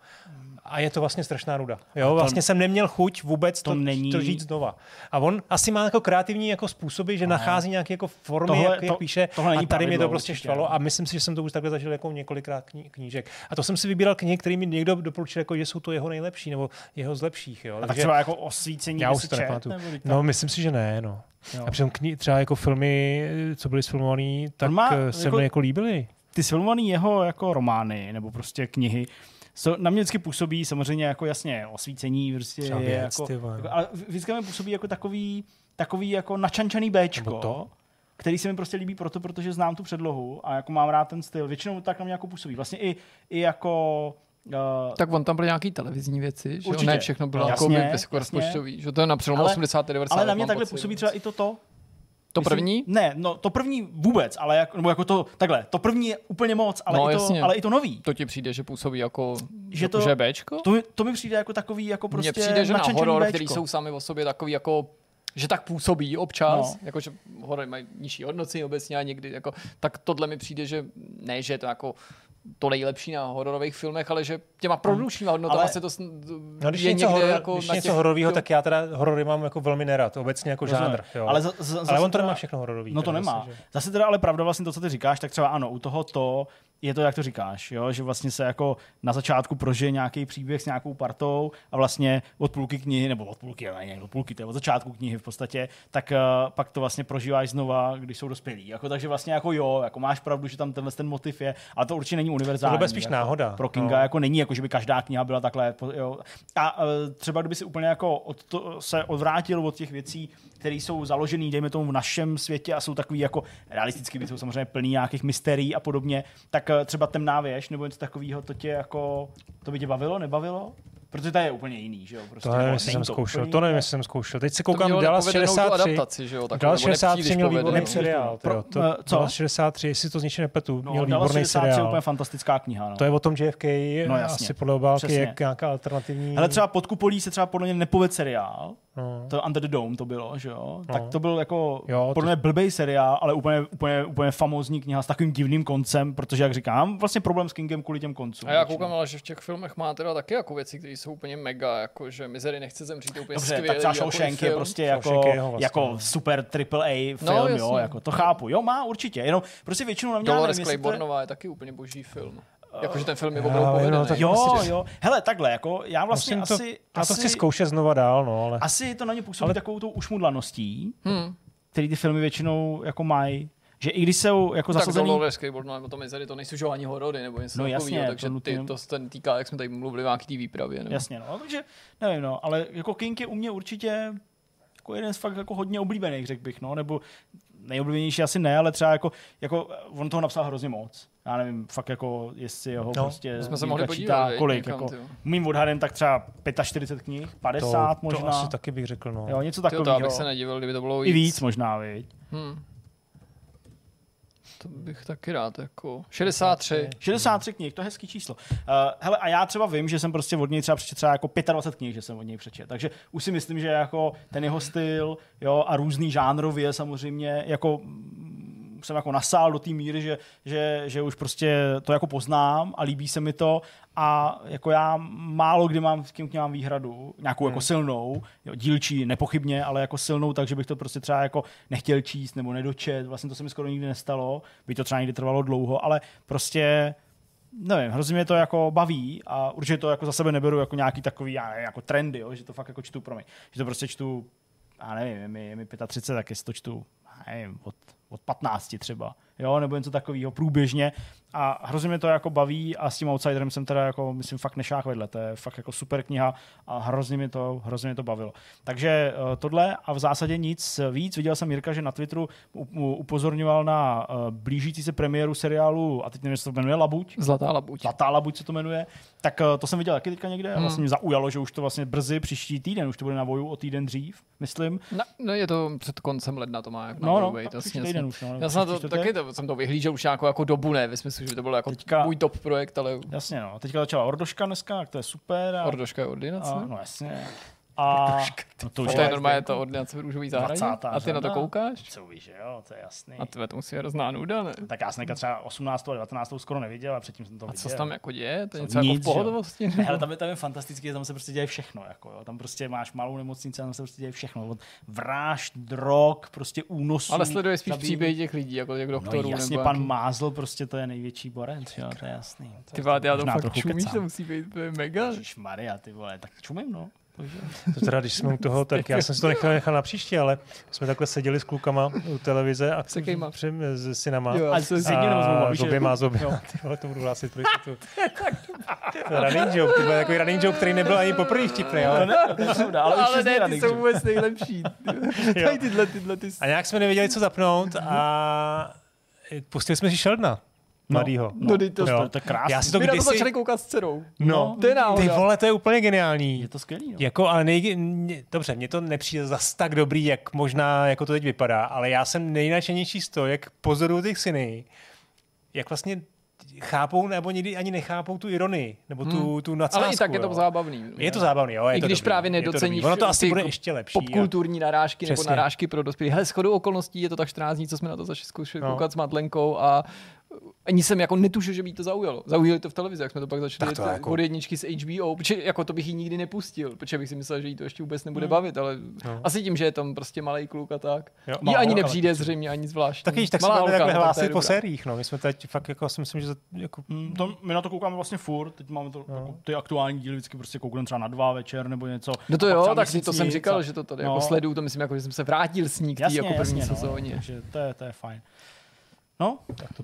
a je to vlastně strašná nuda. Jo, to- vlastně jsem neměl chuť vůbec to to, není- to žít znova. A on asi má jako kreativní jako způsoby, že nachází nějaké jako formy, Tohle- jak, jak to- píše. tohle a tady mě to pravidlo prostě určitě, štvalo no. a myslím si, že jsem to už takhle zažil jako několikrát kni- knížek. A to jsem si vybíral knihy, které mi někdo doporučil, jako, že jsou to jeho nejlepší nebo jeho z lepších. Jo. A tak třeba jako osvícení já už to čet, No, myslím si, že ne, no. Jo. A přitom kni- třeba jako filmy, co byly sfilmované, tak má eh, se jako- mi jako líbily. ty sfilmované jeho jako romány nebo prostě knihy so, na mě vždycky působí samozřejmě jako jasně osvícení, prostě Třeba je věc, jako, ty jako, ale vždycky mi působí jako takový, takový jako načančaný Bčko, Nebo to. který se mi prostě líbí proto, protože znám tu předlohu a jako mám rád ten styl. Většinou tak na mě jako působí. Vlastně i, i jako Uh, tak on tam byl nějaký televizní věci, že Určitě. ne všechno bylo jako jasně, vysokorozpočtový, že to je na přelomu Ale- 80. 90. ale na mě takhle pocit. působí třeba i toto. To Myslím- první? Ne, no to první vůbec, ale jako, nebo jako to, takhle, to první je úplně moc, ale, No, i, to, jasně. ale i to nový. To ti přijde, že působí jako, Že to- že Bčko? To, mi- to mi přijde jako takový, jako prostě Mně přijde, že na horor, Bčko. který jsou sami o sobě takový jako že tak působí občas, No. jako že horory mají nižší hodnoty obecně a někdy, jako, tak tohle mi přijde, že ne, že je to jako to nejlepší na hororových filmech, ale že těma produkčníma hodnotama Ale- se to sn- No, když je něco, někde horor, jako když na něco těch- hororového, tak já teda horory mám jako velmi nerad, obecně jako Rozumím. žánr. Jo. Ale, za, za, ale on to teda- nemá všechno hororový. No to nemá. zase, že- Zase teda ale pravda vlastně to, co ty říkáš, tak třeba ano, u toho to je to, jak to říkáš, jo? že vlastně se jako na začátku prožije nějaký příběh s nějakou partou a vlastně od půlky knihy, nebo od půlky, ne, ne, od půlky, to je od začátku knihy v podstatě, tak uh, pak to vlastně prožíváš znova, když jsou dospělí. Jako, takže vlastně jako jo, jako máš pravdu, že tam tenhle ten motiv je, ale to určitě není univerzální. Tohle bude spíš jako náhoda, Pro Kinga no. jako není, jako že by každá kniha byla takhle. Jo. A uh, třeba kdyby si úplně jako od to, se odvrátil od těch věcí, které jsou založené, dejme tomu, v našem světě a jsou takový jako realisticky, by jsou samozřejmě plný nějakých mysterií a podobně, tak eh, třeba temná věž nebo něco takového, to tě jako, to by tě bavilo, nebavilo? Protože to je úplně jiný, že jo? Prostě, To nevím, jestli jsem zkoušel. To nevím, jestli jsem zkoušel. Teď se koukám Dallas tu 63. adaptaci, že jo? takovou, Dallas nebo 63 nepříliš měl výborný seriál. Pro- To, co? Dallas 63, jestli to z ničeho nepletu, No, měl Dallas výborný 63 je úplně seriál. fantastická kniha. No. To je o tom JFK, No, jasně. asi podle obálky, jak nějaká alternativní... Ale třeba pod kupolí se třeba podle mě nepoved seriál, No. to Under the Dome to bylo, že jo? No. Tak to byl jako Jo, to- podle mě blbej seriál, ale úplně, úplně, úplně famózní kniha s takovým divným koncem, protože jak říkám, vlastně problém s Kingem kvůli těm koncům. A já koukám, ale že v těch filmech má teda taky jako věci, které jsou úplně mega, jako že Misery nechce zemřít, to úplně Dobře, skvělý. tak třeba jako Shawshank je prostě Shawshank jako, je vlastně, jako no. super triple A film, No, jo, jako to chápu. Jo, má určitě, jenom prostě většinou na mě, Dolores to Claibornová je taky úplně boží film. Jakože ten film je opravdu vím, no, povedený. tak Jo, Prostě- jo. Hele, takhle, jako já vlastně Musím to, asi, já to asi, chci zkoušet znova dál, no, ale... asi to na ně působí Ale- takovou tou ušmudlaností, Hmm. který ty filmy většinou jako mají. Že i když jsou jako Tak zasazený... Dolores Claibornová nebo to Misery, to nejsou ani horory nebo něco No takového, jasně, takže to ty, to se ten týká, jak jsme tady mluvili, nějaký té výpravě. Nebo? Jasně, no, takže nevím, no, ale jako King je u mě určitě jako jeden z fakt jako hodně oblíbených, řekl bych, no, nebo nejoblíbenější asi ne, ale třeba jako, jako on toho napsal hrozně moc. Já nevím, fakt jako, jestli jeho No, prostě jsme se mohli podívat, kolik, někam, jako, mým odhadem tak třeba 45 knih, 50 to, možná, to asi taky bych řekl, no. jo, něco Tyjo, to takového. abych se nedivil, kdyby to bylo I víc možná, viď. Hmm. To bych taky rád, jako 63. 63 knih, to je hezký číslo. Uh, hele, a já třeba vím, že jsem prostě od něj třeba přečetl třeba jako 25 knih, že jsem od něj přečetl. Takže už si myslím, že jako ten jeho styl jo, a různý žánrově samozřejmě jako jsem jako nasál do té míry, že, že, že, už prostě to jako poznám a líbí se mi to. A jako já málo kdy mám s tím k mám výhradu, nějakou jako silnou, jo, dílčí nepochybně, ale jako silnou, takže bych to prostě třeba jako nechtěl číst nebo nedočet, vlastně to se mi skoro nikdy nestalo, by to třeba někdy trvalo dlouho, ale prostě nevím, hrozně mě to jako baví a určitě to jako za sebe neberu jako nějaký takový já nevím, jako trendy, jo, že to fakt jako čtu, promiň, že to prostě čtu, já nevím, je mi, je mi 35, tak jestli to čtu, já nevím, od, od 15 třeba, jo, nebo něco takového průběžně a hrozně mě to jako baví a s tím Outsiderem jsem teda jako, myslím, fakt nešách vedle, to je fakt jako super kniha a hrozně mě to, hrozně mě to bavilo. Takže uh, tohle a v zásadě nic víc. Viděl jsem Jirka, že na Twitteru upozorňoval na uh, blížící se premiéru seriálu, a teď nevím, jestli to jmenuje Labuť, Zlatá labuť. Zlatá labuť se to jmenuje, tak uh, to jsem viděl taky teďka někde a Hmm. vlastně mě zaujalo, že už to vlastně brzy příští týden, už to bude na voju o týden dřív, myslím. No, no, je to před koncem ledna, to má jak No, no, být, jasně, jasně. už. No, Já jsem to taky to, jsem to vyhlížel už nějakou jako dobu, ne, ve smyslu, že to bylo jako Teďka- můj top projekt, ale Jasně, no. Teďka začala Ordoška dneska, tak to je super. A, Ordoška je ordinace. a, no jasně. A [laughs] no to už to je normálně ta ordinace v růžový zahradě. 20. A ty na to řada. koukáš? Co víš, že jo, to je jasný. A tebe to musí být hrozná nuda, ne? Tak já jsem třeba 18. a 19. skoro neviděl a předtím jsem to A viděl. co se tam jako děje? To je Co, něco jako nic, v že jo. pohotovosti? Ne, ale tam je, tam je fantastické, tam se prostě děje všechno. Jako, jo. Tam prostě máš malou nemocnici a tam se prostě děje všechno. Od vražd, drog, prostě únosů. Ale sleduje spíš zabíjení. příběhy těch lidí, jako těch doktorů. No jasně, pan jaký- Mázl prostě to je největší borec, jo, to je jasný. Ty vole, já to fakt trochu čumíš, to musí být to je mega. Maria, ty vole, tak čumím, no. To teda, když jsme u toho, tak já jsem si to nechal, nechal na příště, ale jsme takhle seděli s klukama u televize a při, s synama. Jo, A s, jedním nebo s oběma, s oběma. Ty vole, to budu hlásit pro jistotu. [laughs] To je running joke, to byl takový running joke, který nebyl ani poprvé vtipný, To ale... ne, to je pravda, ale, Ale ne, ty jsou vůbec nejlepší. [laughs] Tady tyhle, tyhle, ty... A nějak jsme nevěděli, co zapnout a pustili jsme si Sheldona, mladýho. No, ty to, Jo. To, to je krásný. Já si to My na to kdysi... začali koukat s dcerou. No, To je ty vole, to je úplně geniální. Je to skvělý, no. Jako, ale nej, mě, dobře, mně to nepřijde zas tak dobrý, jak možná jako to teď vypadá, ale já jsem nejnačenější z toho, jak pozoruju ty syny, jak vlastně chápou nebo někdy ani nechápou tu ironii, nebo tu, tu nadsázku. Ale i tak je to jo. zábavný. Je to zábavný, jo. Je I to když dobrý, právě je to nedoceníš Ono to asi bude ještě lepší. popkulturní narážky nebo Přesně. narážky pro dospělé. Hele, shodou okolností je to tak 14 dní, co jsme na to začali zkoušet No. koukat s Madlenkou a ani jsem jako netušil, že by jí to zaujalo. Zaujali to v televizi, jak jsme to pak začali Tak to jako- od jedničky z HBO, protože jako to bych jí nikdy nepustil, protože bych si myslel, že jí to ještě vůbec nebude bavit, ale No. asi tím, že je tam prostě malý kluk a tak. Jo, Jí ani nepřijde ale- zřejmě ani zvláštní. Tak tak se Malá holka, takhle no, hlásit po sériích. No. My jsme teď fakt jako si myslím, že to, jako, Mm, To, my na to koukáme vlastně furt, teď máme to, No. jako, ty aktuální díly vždycky prostě koukneme třeba na dva večer nebo něco. No to jo, tak si to jsem říkal, že to tady No. jako sleduju, to myslím, jako, že jsem se vrátil s ní k jako první jasně, sezóně. No, takže to je, to je fajn. No,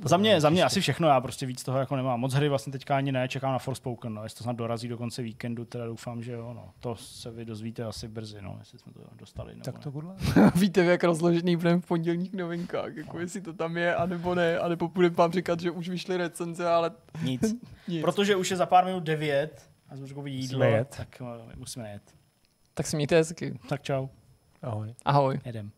za mě, za mě asi všechno, já prostě víc toho jako nemám. Moc hry vlastně teďka ani ne, čekám na Forspoken, no, jestli to snad dorazí do konce víkendu, teda doufám, že jo, no. To se vy dozvíte asi brzy, no, jestli jsme to dostali. Nebo tak to gudla. [laughs] [laughs] Víte, jak rozložený budeme v pondělních novinkách, jako jestli to tam je, anebo ne, anebo budeme vám říkat, že už vyšly recenze, ale. [laughs] Nic. nic. Protože už je za pár minut devět a zvučkový jídlo, Musíme jet. tak uh, musíme jet. Tak se mějte hezky. Tak čau, Ahoj. Ahoj. jedem.